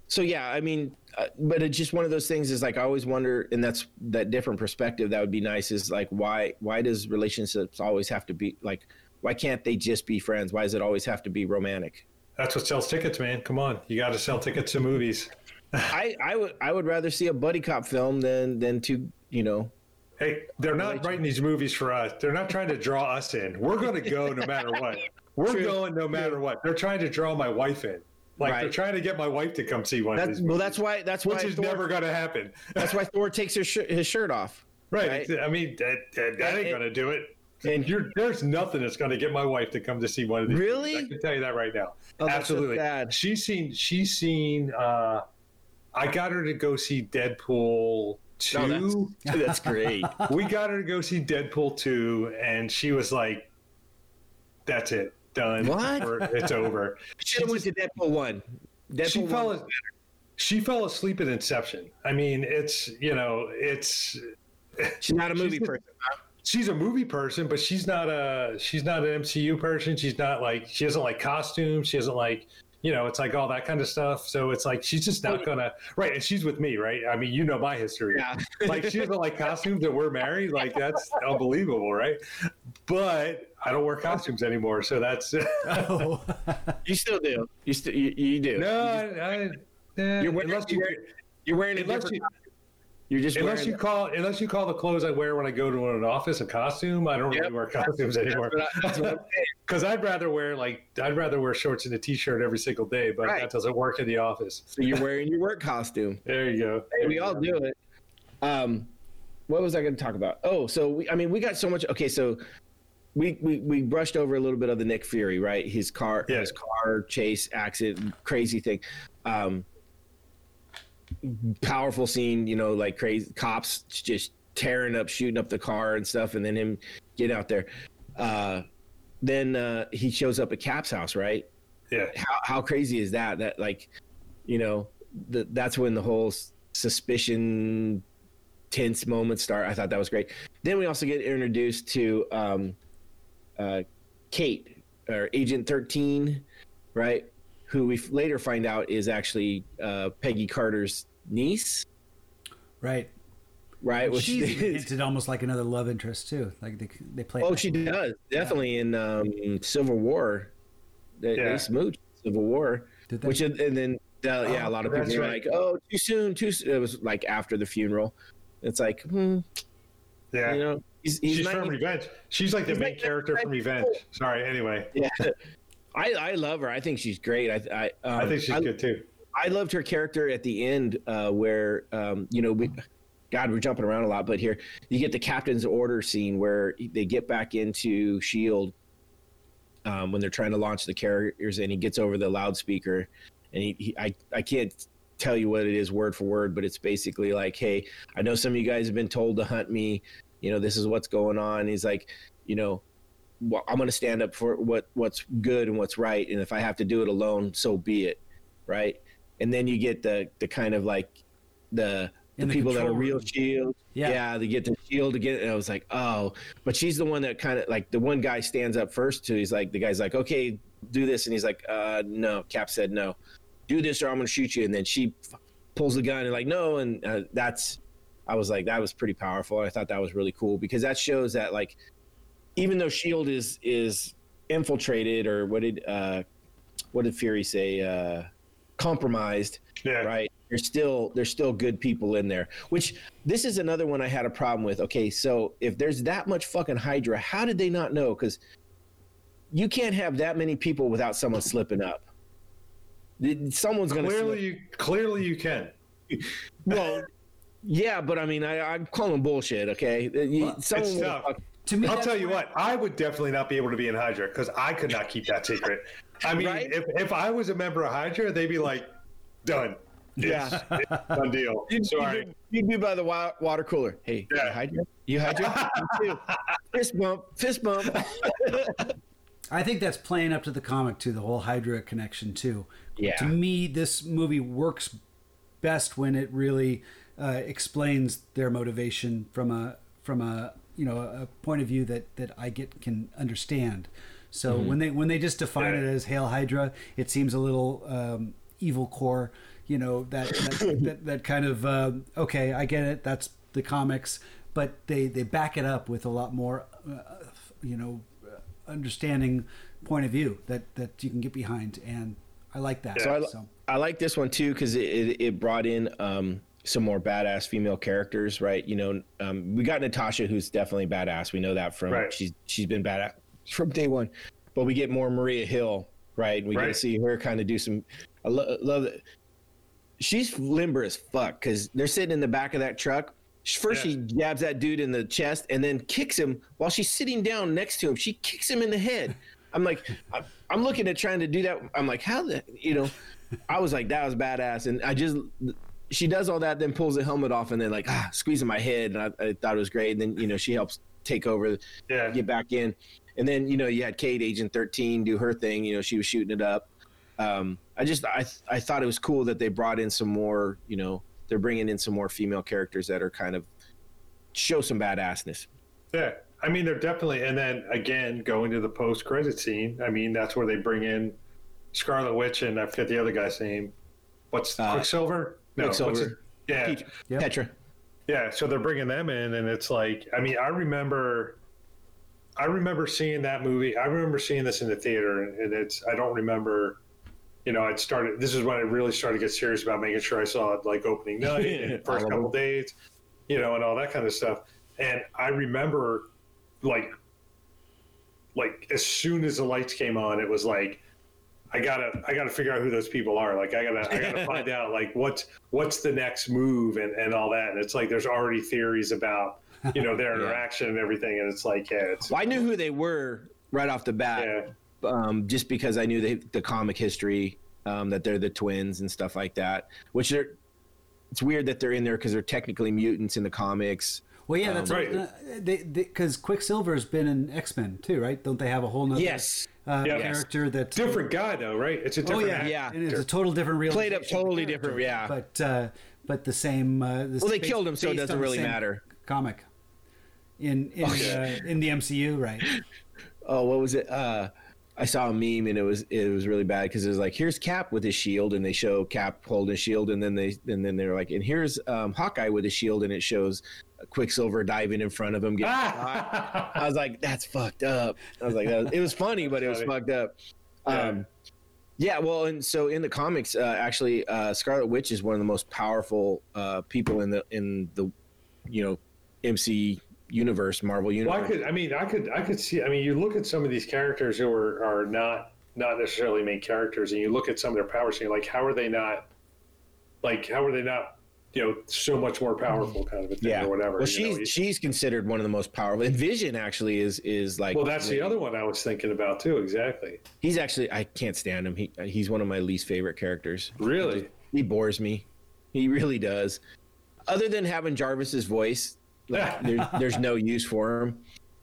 so yeah i mean uh, but it's just one of those things is like i always wonder and that's that different perspective that would be nice is like why why does relationships always have to be like why can't they just be friends why does it always have to be romantic that's what sells tickets, man. Come on, you got to sell tickets to movies. [laughs] i i would i would rather see a buddy cop film than than to you know Hey, they're not writing these movies for us. They're not trying to draw us in. We're going to go no matter what. We're True. going no matter what. They're trying to draw my wife in. Like they're trying to get my wife to come see one of that's these well that's why that's why which is Thor, never going to happen. [laughs] that's why thor takes his, shirt his shirt off right. I mean, that, that, that ain't going to do it. and- You're, there's nothing that's going to get my wife to come to see one of these. movies. Really? I can tell you that right now. Oh, so Absolutely. She's seen. She's seen. Uh, I got her to go see Deadpool two. Oh, that's, [laughs] that's great we got her to go see Deadpool 2, and she was like, that's it. Done. What? We're- it's over. [laughs] should have went to deadpool one deadpool she one fell, was she fell asleep at Inception. I mean, it's, you know, it's, she's not a movie she's- person huh? she's a movie person, but she's not a, she's not an MCU person. She's not like, she doesn't like costumes. She doesn't like, you know, it's like all that kind of stuff. So it's like, she's just not gonna, right. And she's with me, right? I mean, you know my history. yeah [laughs] like she doesn't like costumes and we're married like that's unbelievable right but i don't wear costumes anymore so that's [laughs] Oh, you still do you still you, you do no I, I, eh, You're wearing- unless you're You're wearing a unless different. you, You're just unless wearing. you call unless you call the clothes I wear when I go to an office a costume, I don't Yep. really wear costumes [laughs] anymore. That's what I- that's what I'm [laughs] saying. Because I'd rather wear like I'd rather wear shorts and a t-shirt every single day, but Right. that doesn't work in the office. So you're wearing your work costume. [laughs] There you go. Hey, we all do it. Um, what was I going to talk about? Oh, so we, I mean, we got so much. Okay, so we, we we brushed over a little bit of the Nick Fury, right? His car, Yeah. his car chase accident, crazy thing. Um, powerful scene, you know, like crazy cops just tearing up, shooting up the car and stuff, and then him getting out there. Uh, then uh, he shows up at Cap's house, right? Yeah. how, how crazy is that that like you know the, that's when the whole suspicion tense moments start i thought that was great then we also get introduced to um, uh, kate or agent 13 right who we later find out is actually uh, peggy carter's niece right. right Which She's hinted almost like another love interest too. Like they they play. oh she does definitely in um, civil war they, Yeah. they smooch civil war Did they? Which and then uh, yeah, a lot of people were right. like, "Oh, too soon, too." Soon. It was like after the funeral. It's like, hmm, Yeah. you know, he's, he's She's not from even- Revenge. She's like the main like- character from Revenge. Sorry. Anyway, yeah. [laughs] I I love her. I think she's great. I I um, I think she's I, good too. I loved her character at the end, uh, where um, you know, we, God, we're jumping around a lot, but here you get the captain's order scene where they get back into Shield um, when they're trying to launch the carriers, and he gets over the loudspeaker, and he, he I I can't tell you what it is word for word, but it's basically like, hey, I know some of you guys have been told to hunt me. You know, this is what's going on. He's like, you know, well, I'm going to stand up for what what's good and what's right, and if I have to do it alone, so be it, right? And then you get the the kind of like the In the people that are real shield. Yeah. Yeah. they get the shield again. And I was like, oh, but she's the one that kind of like the one guy stands up first to. He's like, the guy's like, okay, do this, and he's like, uh, no. Cap said no, do this or I'm gonna shoot you. And then she f- pulls the gun and like, no, and uh, that's. I was like, that was pretty powerful. I thought that was really cool because that shows that like, even though Shield is is infiltrated or what did uh, what did Fury say? Uh, compromised Yeah. right there's still there's still good people in there which this is another one i had a problem with okay so if there's that much fucking hydra how did they not know because you can't have that many people without someone slipping up someone's gonna Clearly, slip. you clearly you can. [laughs] well yeah but i mean i i call them bullshit okay uh, You- someone it's tough. fuck- To me, I'll tell you what, I would definitely not be able to be in Hydra because I could not keep that secret. I mean, Right? if, if I was a member of Hydra, they'd be like, done. Yeah. It's, it's done deal. [laughs] You'd, Sorry. you'd, you'd be by the wa- water cooler. Hey, Yeah. you hydra? You hydra? [laughs] Me too. fist bump, fist bump. [laughs] I think that's playing up to the comic too, the whole Hydra connection too. Yeah. To me, this movie works best when it really uh, explains their motivation from a from a you know a point of view that that I get can understand. So when they when they just define Yeah. it as Hail Hydra, it seems a little um, evil core. You know that that, [laughs] that, that kind of um, okay, I get it. That's the comics, but they they back it up with a lot more, uh, you know, uh, understanding point of view that that you can get behind, and I like that. So I, so. I like this one too because it, it, it brought in um, some more badass female characters, right? You know, um, we got Natasha, who's definitely badass. We know that from Right. she's she's been badass from day one. But we get more Maria Hill, right? We get to see her kind of do some. I lo- love it. She's limber as fuck because they're sitting in the back of that truck. First, Yeah. she jabs that dude in the chest and then kicks him while she's sitting down next to him. She kicks him in the head. I'm like, [laughs] I'm, I'm looking at trying to do that. I'm like, how the, you know, I was like, that was badass. And I just, she does all that, then pulls the helmet off and then like, ah, squeezing my head. And I, I thought it was great. And then, you know, she helps take over, Yeah. get back in. And then, you know, you had Kate, Agent 13, do her thing. You know, she was shooting it up. Um, I just, I, I thought it was cool that they brought in some more, you know, they're bringing in some more female characters that are kind of show some badassness. Yeah, I mean they're definitely, and then again going to the post credit scene. I mean that's where they bring in Scarlet Witch and I forget the other guy's name. What's Uh, Quicksilver? No, what's Quicksilver. it? Yeah, Pete- Yep. Pietro. yeah. So they're bringing them in, and it's like, I mean, I remember, I remember seeing that movie. I remember seeing this in the theater, and, and it's. I don't remember. You know, it started. This is when I really started to get serious about making sure I saw it like opening [laughs] night and first couple days, you know, and all that kind of stuff. And I remember, like, like as soon as the lights came on, it was like, I gotta, I gotta figure out who those people are. Like, I gotta, I gotta [laughs] find out like what's what's the next move and and all that. And it's like there's already theories about [laughs] you know their Yeah. interaction and everything. And it's like, yeah, it's Well, I knew who they were right off the bat, yeah, um, just because I knew the, the comic history, um, that they're the twins and stuff like that. Which they're, it's weird that they're in there because they're technically mutants in the comics. Well, yeah, that's Um, right. uh, because Quicksilver's been in X Men too, right? Don't they have a whole nother Yes, uh, Yeah. character that different guy though, right? It's a Oh yeah, actor. Yeah. and it's a total different real Played up totally different, yeah. But uh, but the same. Uh, the Well, they killed him, so it doesn't really matter. Comic in in Okay. uh, in the MCU, right? oh, what was it? Uh, I saw a meme and it was it was really bad because it was like here's Cap with his shield and they show Cap holding his shield and then they and then they're like and here's um, Hawkeye with his shield and it shows Quicksilver diving in front of him. Getting [laughs] shot. I was like, that's fucked up. I was like, that was- it was funny, but it was fucked up. Um, yeah, well, and so in the comics, uh, actually, uh, Scarlet Witch is one of the most powerful uh, people in the in the you know MC universe, Marvel Well, universe. I could. I mean, I could. I could see. I mean, you look at some of these characters who are are not not necessarily main characters, and you look at some of their powers, and you're like, how are they not? Like, how are they not? You know, so much more powerful, kind of a thing, yeah, or whatever. Well, you know? she's she's considered one of the most powerful. And Vision actually is is like. well, that's the other one I was thinking about too. Exactly. He's actually I can't stand him. He he's one of my least favorite characters. Really. He bores me. He really does. Other than having Jarvis's voice, like, [laughs] there's there's no use for him.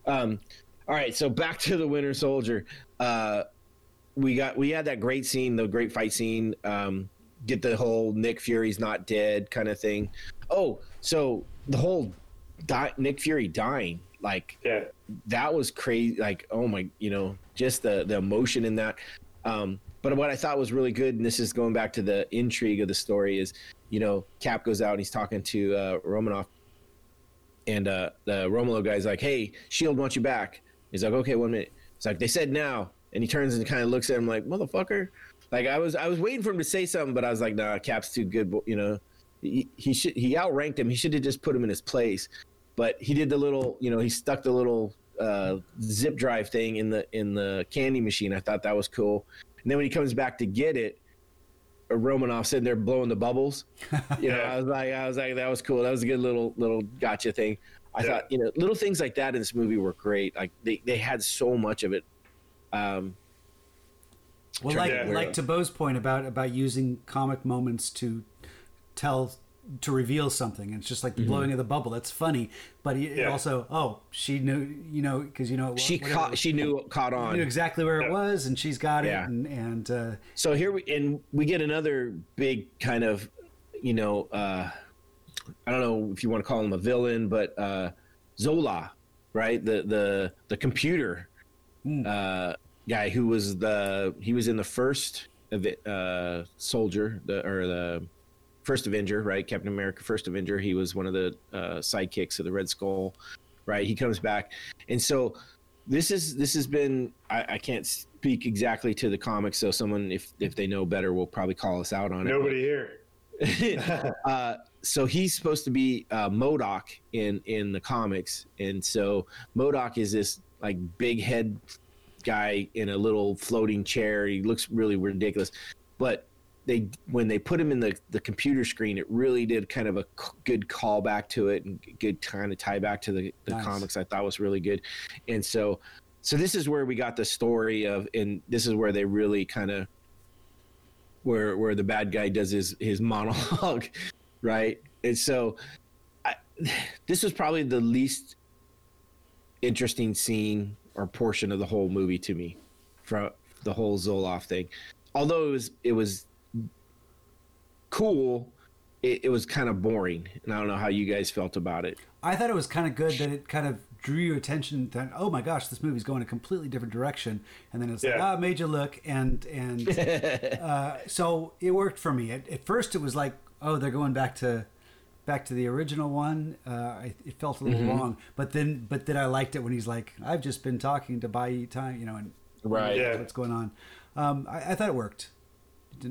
Um, all right, so back to the Winter Soldier. Uh, we got we had that great scene, the great fight scene um, get the whole Nick Fury's not dead kind of thing. Oh, so the whole di- Nick Fury dying, like Yeah. that was crazy. Like, oh my, you know, just the the emotion in that. Um, but what I thought was really good, and this is going back to the intrigue of the story, is you know, Cap goes out and he's talking to uh, Romanoff, and uh, the Rumlow guy's like, "Hey, Shield wants you back." He's like, "Okay, one minute." It's like they said now, and he turns and kind of looks at him like, "Motherfucker!" Like I was, I was waiting for him to say something, but I was like, "Nah, Cap's too good." You know, he, he should he outranked him. He should have just put him in his place, but he did the little, you know, he stuck the little uh, zip drive thing in the in the candy machine. I thought that was cool. And then when he comes back to get it, Romanoff sitting there blowing the bubbles. [laughs] You know, Yeah. I was like, I was like, that was cool. That was a good little little gotcha thing. I Yeah. thought, you know, little things like that in this movie were great. Like they, they had so much of it. Um, Well, like to- like to Bo's point about about using comic moments to tell to reveal something. It's just like Mm-hmm. the blowing of the bubble. That's funny, but it Yeah. also oh she knew you know because you know she caught, she knew caught on knew on. exactly where it was, and she's got it, and and uh, So here we and we get another big kind of, you know, uh, I don't know if you want to call him a villain, but uh, Zola, right? The the the computer uh, guy who was the he was in the first of it, uh, soldier the or the first Avenger, right? Captain America, first Avenger. He was one of the uh, sidekicks of the Red Skull, right? He comes back, and so this is this has been. I, I can't speak exactly to the comics, so someone if if they know better will probably call us out on it. Nobody here. [laughs] uh, so he's supposed to be uh, MODOK in in the comics, and so MODOK is this like big head guy in a little floating chair. He looks really ridiculous, but they when they put him in the the computer screen, it really did kind of a c- good callback to it and good kind of tie back to the the Nice. comics. I thought was really good, and so so this is where we got the story of, and this is where they really kind of where where the bad guy does his his [laughs] monologue, right? And so, I, [sighs] this was probably the least interesting scene or portion of the whole movie to me, from the whole Zoloff thing. Although it was it was cool, it, it was kind of boring, and I don't know how you guys felt about it. I thought it was kind of good that it kind of drew your attention that oh my gosh this movie's going a completely different direction and then it's like Yeah. ah made you look and and [laughs] uh, so it worked for me at, at first it was like oh they're going back to back to the original one uh, it felt a little Mm-hmm. wrong but then but then I liked it when he's like I've just been talking to buy you time you know and Right. Yeah. what's going on um, I, I thought it worked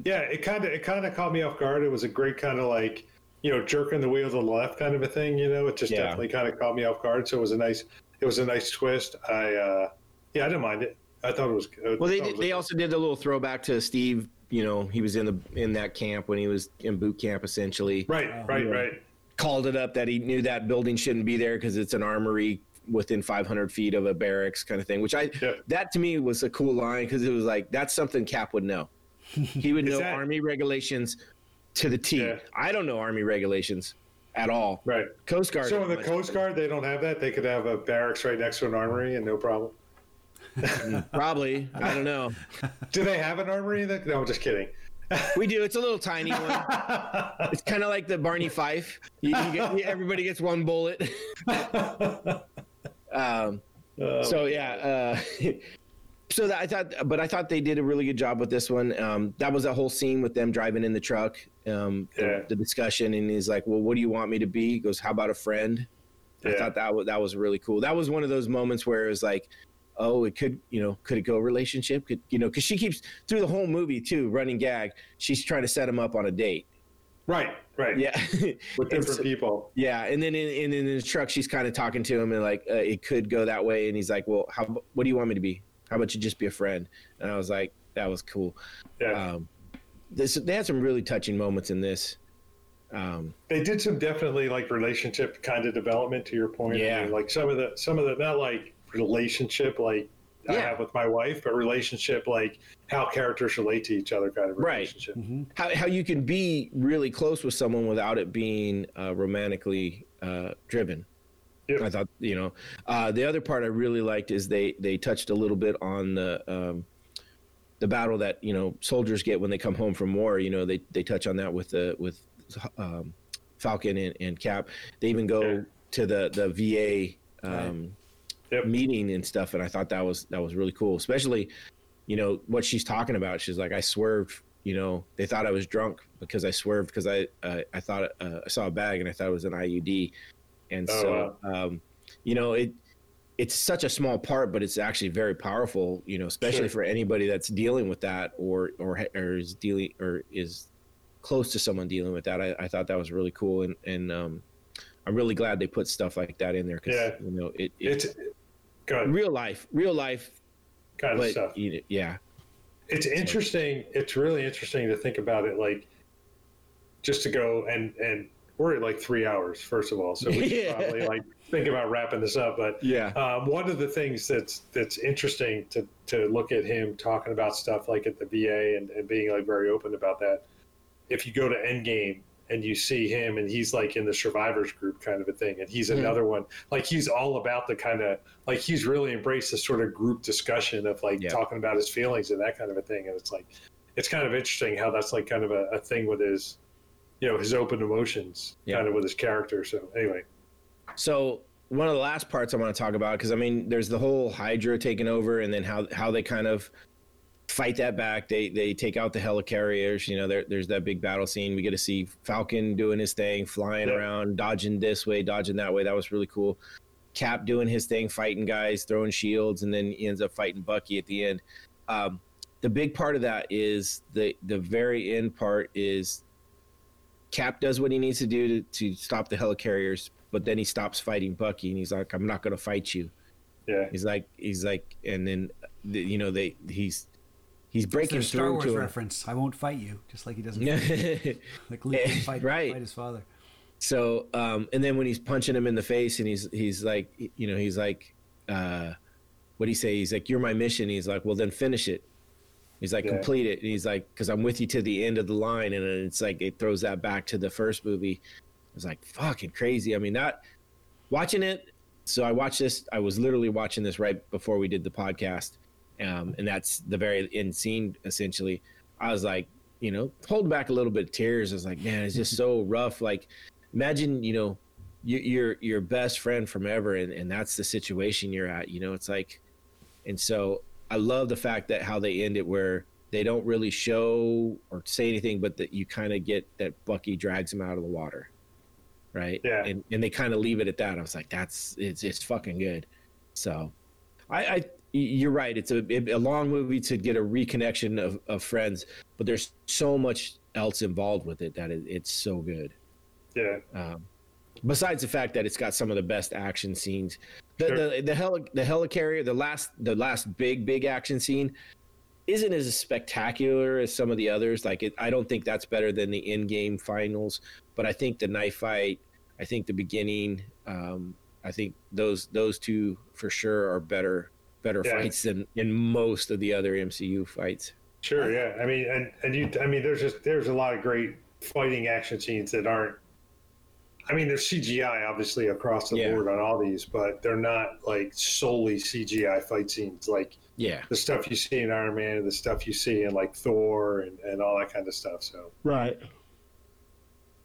Yeah, it kind of it kind of caught me off guard. It was a great kind of like you know jerking the wheel to the left kind of a thing. You know, it just Yeah. definitely kind of caught me off guard. So it was a nice it was a nice twist. I uh, yeah, I didn't mind it. I thought it was good. Well, they I thought it did, they also did a little throwback to Steve. You know, he was in the in that camp when he was in boot camp, essentially. right, right, right. called it up that he knew that building shouldn't be there because it's an armory within 500 feet of a barracks kind of thing which i Yeah. that to me was a cool line because it was like that's something cap would know [laughs] he would know that- army regulations to the t Yeah. i don't know army regulations at all Right. coast guard So in the Coast Guard, they don't have that. They could have a barracks right next to an armory and no problem. probably i don't know [laughs] Do they have an armory? That no, I'm just kidding. we do it's a little tiny one [laughs] it's kind of like the barney fife you, you get, everybody gets one bullet um so yeah uh so that i thought but i thought they did a really good job with this one um that was a whole scene with them driving in the truck um the, Yeah. the discussion and he's like well what do you want me to be he goes how about a friend i thought that was that was really cool that was one of those moments where it was like oh it could you know could it go relationship could you know because she keeps through the whole movie too running gag she's trying to set him up on a date right, right. yeah [laughs] With different so- people. yeah, and then in, in, in his truck, she's kind of talking to him and like uh, it could go that way, and he's like, "Well, how? What do you want me to be? How about you just be a friend?" And I was like, "That was cool." Yeah. Um, this they had some really touching moments in this. Um, they did some definitely like relationship kind of development to your point. I Yeah. mean, like some of the some of the not like relationship like I have with my wife, but relationship like how characters relate to each other kind of relationship. Right. relationship. how how you can be really close with someone without it being uh, romantically uh, driven. Yep. I thought you know uh, the other part I really liked is they they touched a little bit on the um, the battle that you know soldiers get when they come home from war. You know, they they touch on that with the with um, Falcon and, and, Cap. They even go yeah. to the the VA um, yep. meeting and stuff, and I thought that was that was really cool, especially you know what she's talking about. She's like, I swerved. You know, they thought I was drunk because I swerved because I uh, I thought uh, I saw a bag and I thought it was an IUD, and oh, so wow. um, you know it it's such a small part, but it's actually very powerful. You know, especially sure. for anybody that's dealing with that or or or is dealing or is close to someone dealing with that. I, I thought that was really cool, and and um, I'm really glad they put stuff like that in there because yeah. you know it, it it's real life, real life kind of stuff. yeah, it's interesting. It's really interesting to think about it, like just to go and and we're at like three hours first of all, so we [laughs] should probably like think about wrapping this up. But yeah, um, one of the things that's that's interesting to to look at him talking about stuff like at the VA and, and being like very open about that. If you go to Endgame and you see him and he's like in the survivors group kind of a thing and he's mm another one like he's all about the kind of like he's really embraced the sort of group discussion of like yeah. talking about his feelings and that kind of a thing and it's like it's kind of interesting how that's like kind of a, a thing with his you know his open emotions yeah. kind of with his character so anyway so one of the last parts I want to talk about because I mean, there's the whole Hydra taking over, and then how how they kind of fight that back. They they take out the helicarriers. You know, there, there's that big battle scene. We get to see Falcon doing his thing, flying yeah. around, dodging this way, dodging that way. That was really cool. Cap doing his thing, fighting guys, throwing shields, and then he ends up fighting Bucky at the end. Um, the big part of that is the the very end part is Cap does what he needs to do to, to stop the helicarriers, but then he stops fighting Bucky and he's like, I'm not going to fight you. Yeah. He's like, he's like, and then, you know, they, he's, he's breaking Star through Wars to reference. I won't fight you, just like he doesn't. [laughs] like Luke fight, right. fight his father. So, um, and then when he's punching him in the face and he's, he's like, you know, he's like, uh, what do he say? He's like, you're my mission. He's like, well, then finish it. He's like, yeah. complete it. And he's like, because I'm with you to the end of the line. And it's like, it throws that back to the first movie was like fucking crazy. I mean, not watching it. So I watched this. I was literally watching this right before we did the podcast, um, and that's the very end scene. Essentially, I was like, you know, holding back a little bit of tears. I was like, man, it's just so [laughs] rough. Like, imagine, you know, you, your your best friend from ever, and, and that's the situation you're at. You know, it's like, and so I love the fact that how they end it where they don't really show or say anything, but that you kind of get that Bucky drags him out of the water right? Yeah. And and they kind of leave it at that. I was like, that's it's it's fucking good. So, I, I you're right. It's a a long movie to get a reconnection of, of friends, but there's so much else involved with it that it, it's so good. Yeah. Um, besides the fact that it's got some of the best action scenes, the sure. the the, heli- the helicarrier, the last the last big big action scene isn't as spectacular as some of the others. Like it, I don't think that's better than the Endgame finals, but I think the knife fight I think the beginning. Um, I think those those two for sure are better better yeah. fights than in most of the other MCU fights. Sure, yeah. I mean, and and you, I mean, there's just there's a lot of great fighting action scenes that aren't. I mean, there's CGI obviously across the yeah. board on all these, but they're not like solely CGI fight scenes. Like yeah, the stuff you see in Iron Man and the stuff you see in like Thor and, and all that kind of stuff. So right.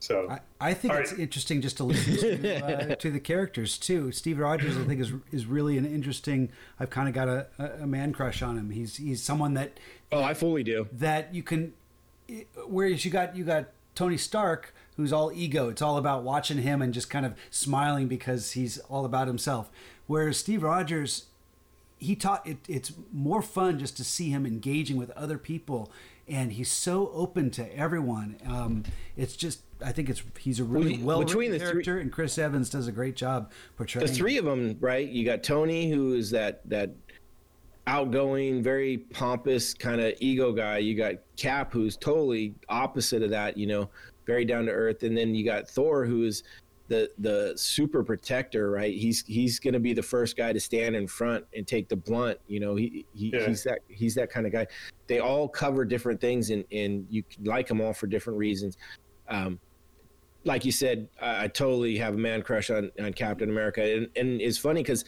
So I, I think it's right. interesting just to listen to, uh, [laughs] to the characters too. Steve Rogers, I think, is is really an interesting. I've kind of got a, a man crush on him. He's he's someone that. Oh, I fully do. That you can, whereas you got you got Tony Stark, who's all ego. It's all about watching him and just kind of smiling because he's all about himself. Whereas Steve Rogers, he taught it, it's more fun just to see him engaging with other people and he's so open to everyone. Um, it's just I think it's he's a really well written character, three, and Chris Evans does a great job portraying. The three of them, right? You got Tony, who is that that outgoing, very pompous kind of ego guy. You got Cap, who's totally opposite of that. You know, very down to earth, and then you got Thor, who's the the super protector, right? He's he's going to be the first guy to stand in front and take the blunt. You know, he, he yeah. he's that he's that kind of guy. They all cover different things, and and you like them all for different reasons. Um, like you said, I, I, totally have a man crush on on Captain America, and and it's funny because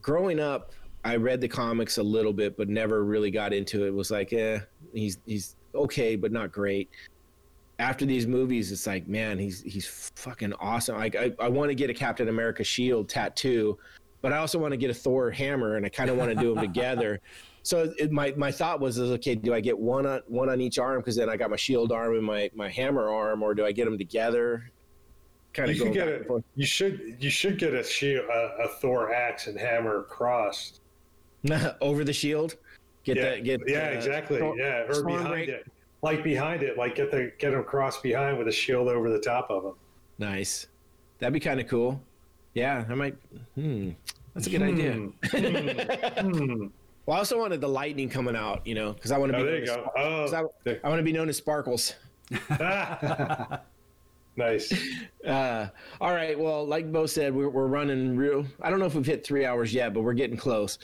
growing up, I read the comics a little bit, but never really got into it. Was like, eh, he's he's okay, but not great. After these movies, it's like, man, he's he's fucking awesome. Like, I I want to get a Captain America shield tattoo, but I also want to get a Thor hammer, and I kind of want to do them together. [laughs] So it, my my thought was, is okay, do I get one on one on each arm because then I got my shield arm and my my hammer arm, or do I get them together? Kind of you get it. You should you should get a shield, a, a Thor axe and hammer crossed [laughs] over the shield. Get yeah, that. Get yeah, uh, exactly. yeah, or behind it, like behind it, like get the get them crossed behind with a shield over the top of them. Nice. That'd be kind of cool. Yeah, I might. Hmm. That's a good hmm. idea. Hmm. hmm. [laughs] Well, I also wanted the lightning coming out, you know, because I want to be. Oh, there you go. Oh, I, I want to be known as Sparkles. [laughs] [laughs] nice. Uh, all right. Well, like Bo said, we're, we're running real. I don't know if we've hit three hours yet, but we're getting close,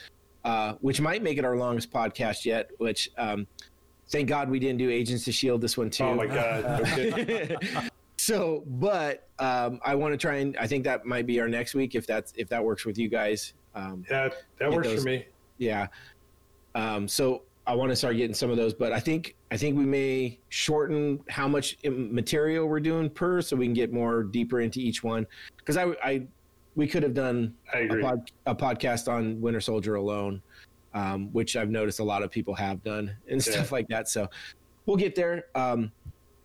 uh, which might make it our longest podcast yet. Which, um, thank God we didn't do Agents of Shield this one too. Oh my God. [laughs] so, but um, I want to try and I think that might be our next week if that's if that works with you guys. Um, yeah, that works those, for me. Yeah. Um, so I want to start getting some of those, but I think I think we may shorten how much material we're doing per, so we can get more deeper into each one. Because I, I, we could have done a, pod, a, podcast on Winter Soldier alone, um, which I've noticed a lot of people have done and yeah. stuff like that. So we'll get there. Um,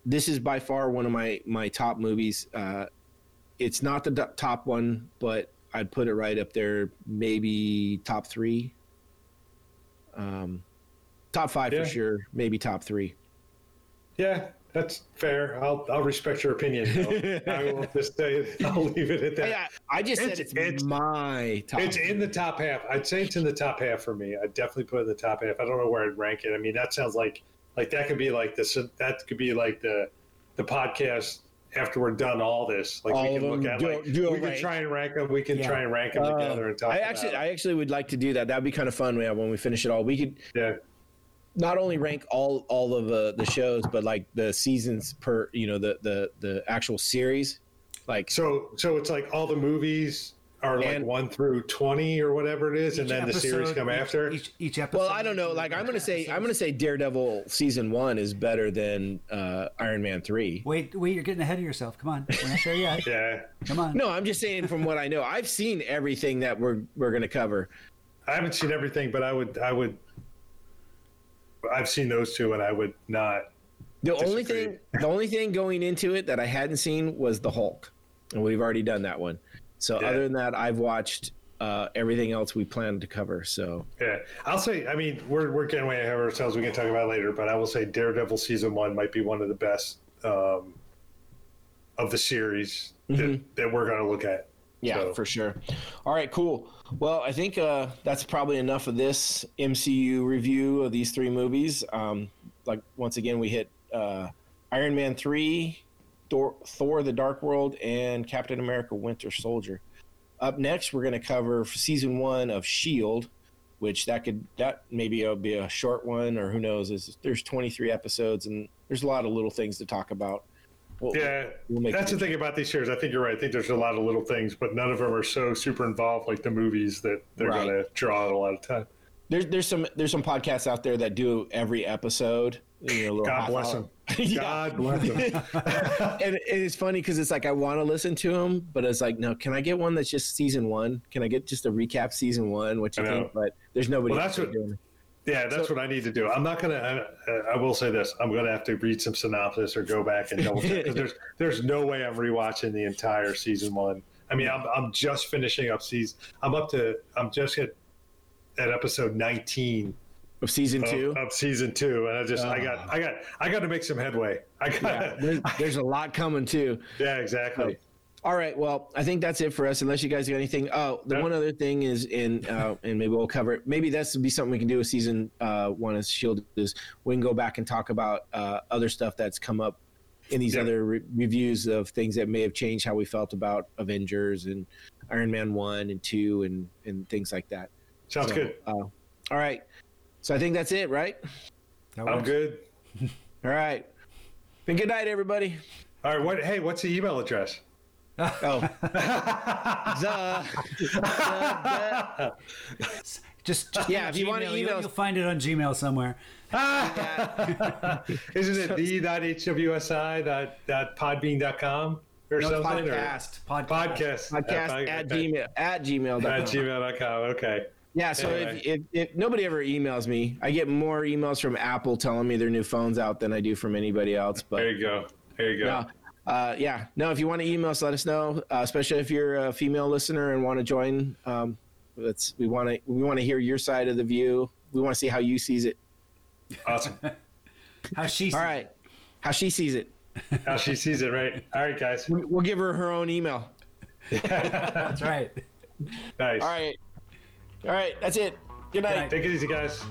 this is by far one of my my top movies. Uh, it's not the top one, but I'd put it right up there, maybe top three um, top five yeah. for sure, maybe top three. Yeah, that's fair. I'll I'll respect your opinion. [laughs] I will just say [laughs] I'll leave it at that. Yeah, I just it's, said it's, it's my top. It's in the top half. I'd say it's in the top half for me. I'd definitely put it in the top half. I don't know where I'd rank it. I mean, that sounds like like that could be like this. That could be like the the podcast after we're done all this, like all we can look at, do, like do we can try and rank them. We can yeah. try and rank them uh, together and talk. About. I actually, I actually would like to do that. That'd be kind of fun. Yeah, when we finish it all, we could. Yeah. Not only rank all all of uh, the shows, but like the seasons per, you know, the the the actual series, like. So so it's like all the movies are like and, one through twenty or whatever it is, and then episode, the series come each, after. Each, each, episode. Well, I don't know. Like I'm gonna say, episodes. I'm gonna say Daredevil season one is better than uh, Iron Man three. Wait, wait, you're getting ahead of yourself. Come on, we're not there yet. [laughs] yeah, come on. No, I'm just saying from what I know. I've seen everything that we're we're gonna cover. I haven't seen everything, but I would I would. I've seen those two, and I would not. The disagree. only thing, the only thing going into it that I hadn't seen was the Hulk, and we've already done that one. So yeah. other than that, I've watched uh, everything else we planned to cover. So yeah, I'll say. I mean, we're we're getting way ahead of ourselves. We can talk about later, but I will say Daredevil season one might be one of the best um, of the series mm-hmm. that, that, we're going to look at. Yeah, so. for sure. All right, cool. Well, I think uh, that's probably enough of this MCU review of these three movies. Um, like once again, we hit uh, Iron Man three, Thor, Thor: The Dark World, and Captain America: Winter Soldier. Up next, we're going to cover season one of Shield, which that could that maybe it'll be a short one, or who knows? Is there's 23 episodes, and there's a lot of little things to talk about. We'll, yeah, we'll that's the thing about these shows. I think you're right. I think there's a lot of little things, but none of them are so super involved like the movies that they're right. going to draw a lot of time. There's there's some there's some podcasts out there that do every episode. You know, [laughs] God bless them. God bless them. and, and, it's funny because it's like I want to listen to them, but it's like, no, can I get one that's just season one? Can I get just a recap season one? What you think? But there's nobody. Well, that's what. Doing. Yeah, that's so, what I need to do. I'm not gonna. I, I, will say this: I'm gonna have to read some synopsis or go back and double check because there's [laughs] there's no way I'm rewatching the entire season one. I mean, I'm I'm just finishing up season. I'm up to. I'm just at at episode 19 of season two of, of, season two and i just uh, i got i got i got to make some headway i got yeah, there's, there's, a lot coming too [laughs] yeah exactly all right well i think that's it for us unless you guys got anything oh the one other thing is in uh, and maybe we'll cover it maybe that's would be something we can do with season uh, one of shield is we can go back and talk about uh, other stuff that's come up in these other re- reviews of things that may have changed how we felt about avengers and iron man 1 and 2 and and things like that Sounds so, good. Uh, all right. So I think that's it, right? I'm good. [laughs] all right. And good night, everybody. All right. What? Hey, what's the email address? Oh. [laughs] Duh. Duh, Just, just Yeah, if you want to email, you'll you'll find it on Gmail somewhere. [laughs] Isn't it the dot hwsi dot dot podbean.com or No, it's something? or- podcast. Podcast. Podcast. Podcast pod- at okay. gmail at gmail. At gmail.com. Okay. Yeah, so Anyway. if, if, if nobody ever emails me, I get more emails from Apple telling me their new phone's out than I do from anybody else. But There you go. There you go. no, uh, yeah, no. If you want to email us, let us know. Uh, especially if you're a female listener and want to join. Um, that's we want to we want to hear your side of the view. We want to see how you sees it. Awesome. [laughs] How she sees it. All right, how she sees it. How she sees it, right? All right, guys. We'll give her her own email. That's right. Nice. All right, all right. That's it. Good night. night. Take it easy, guys.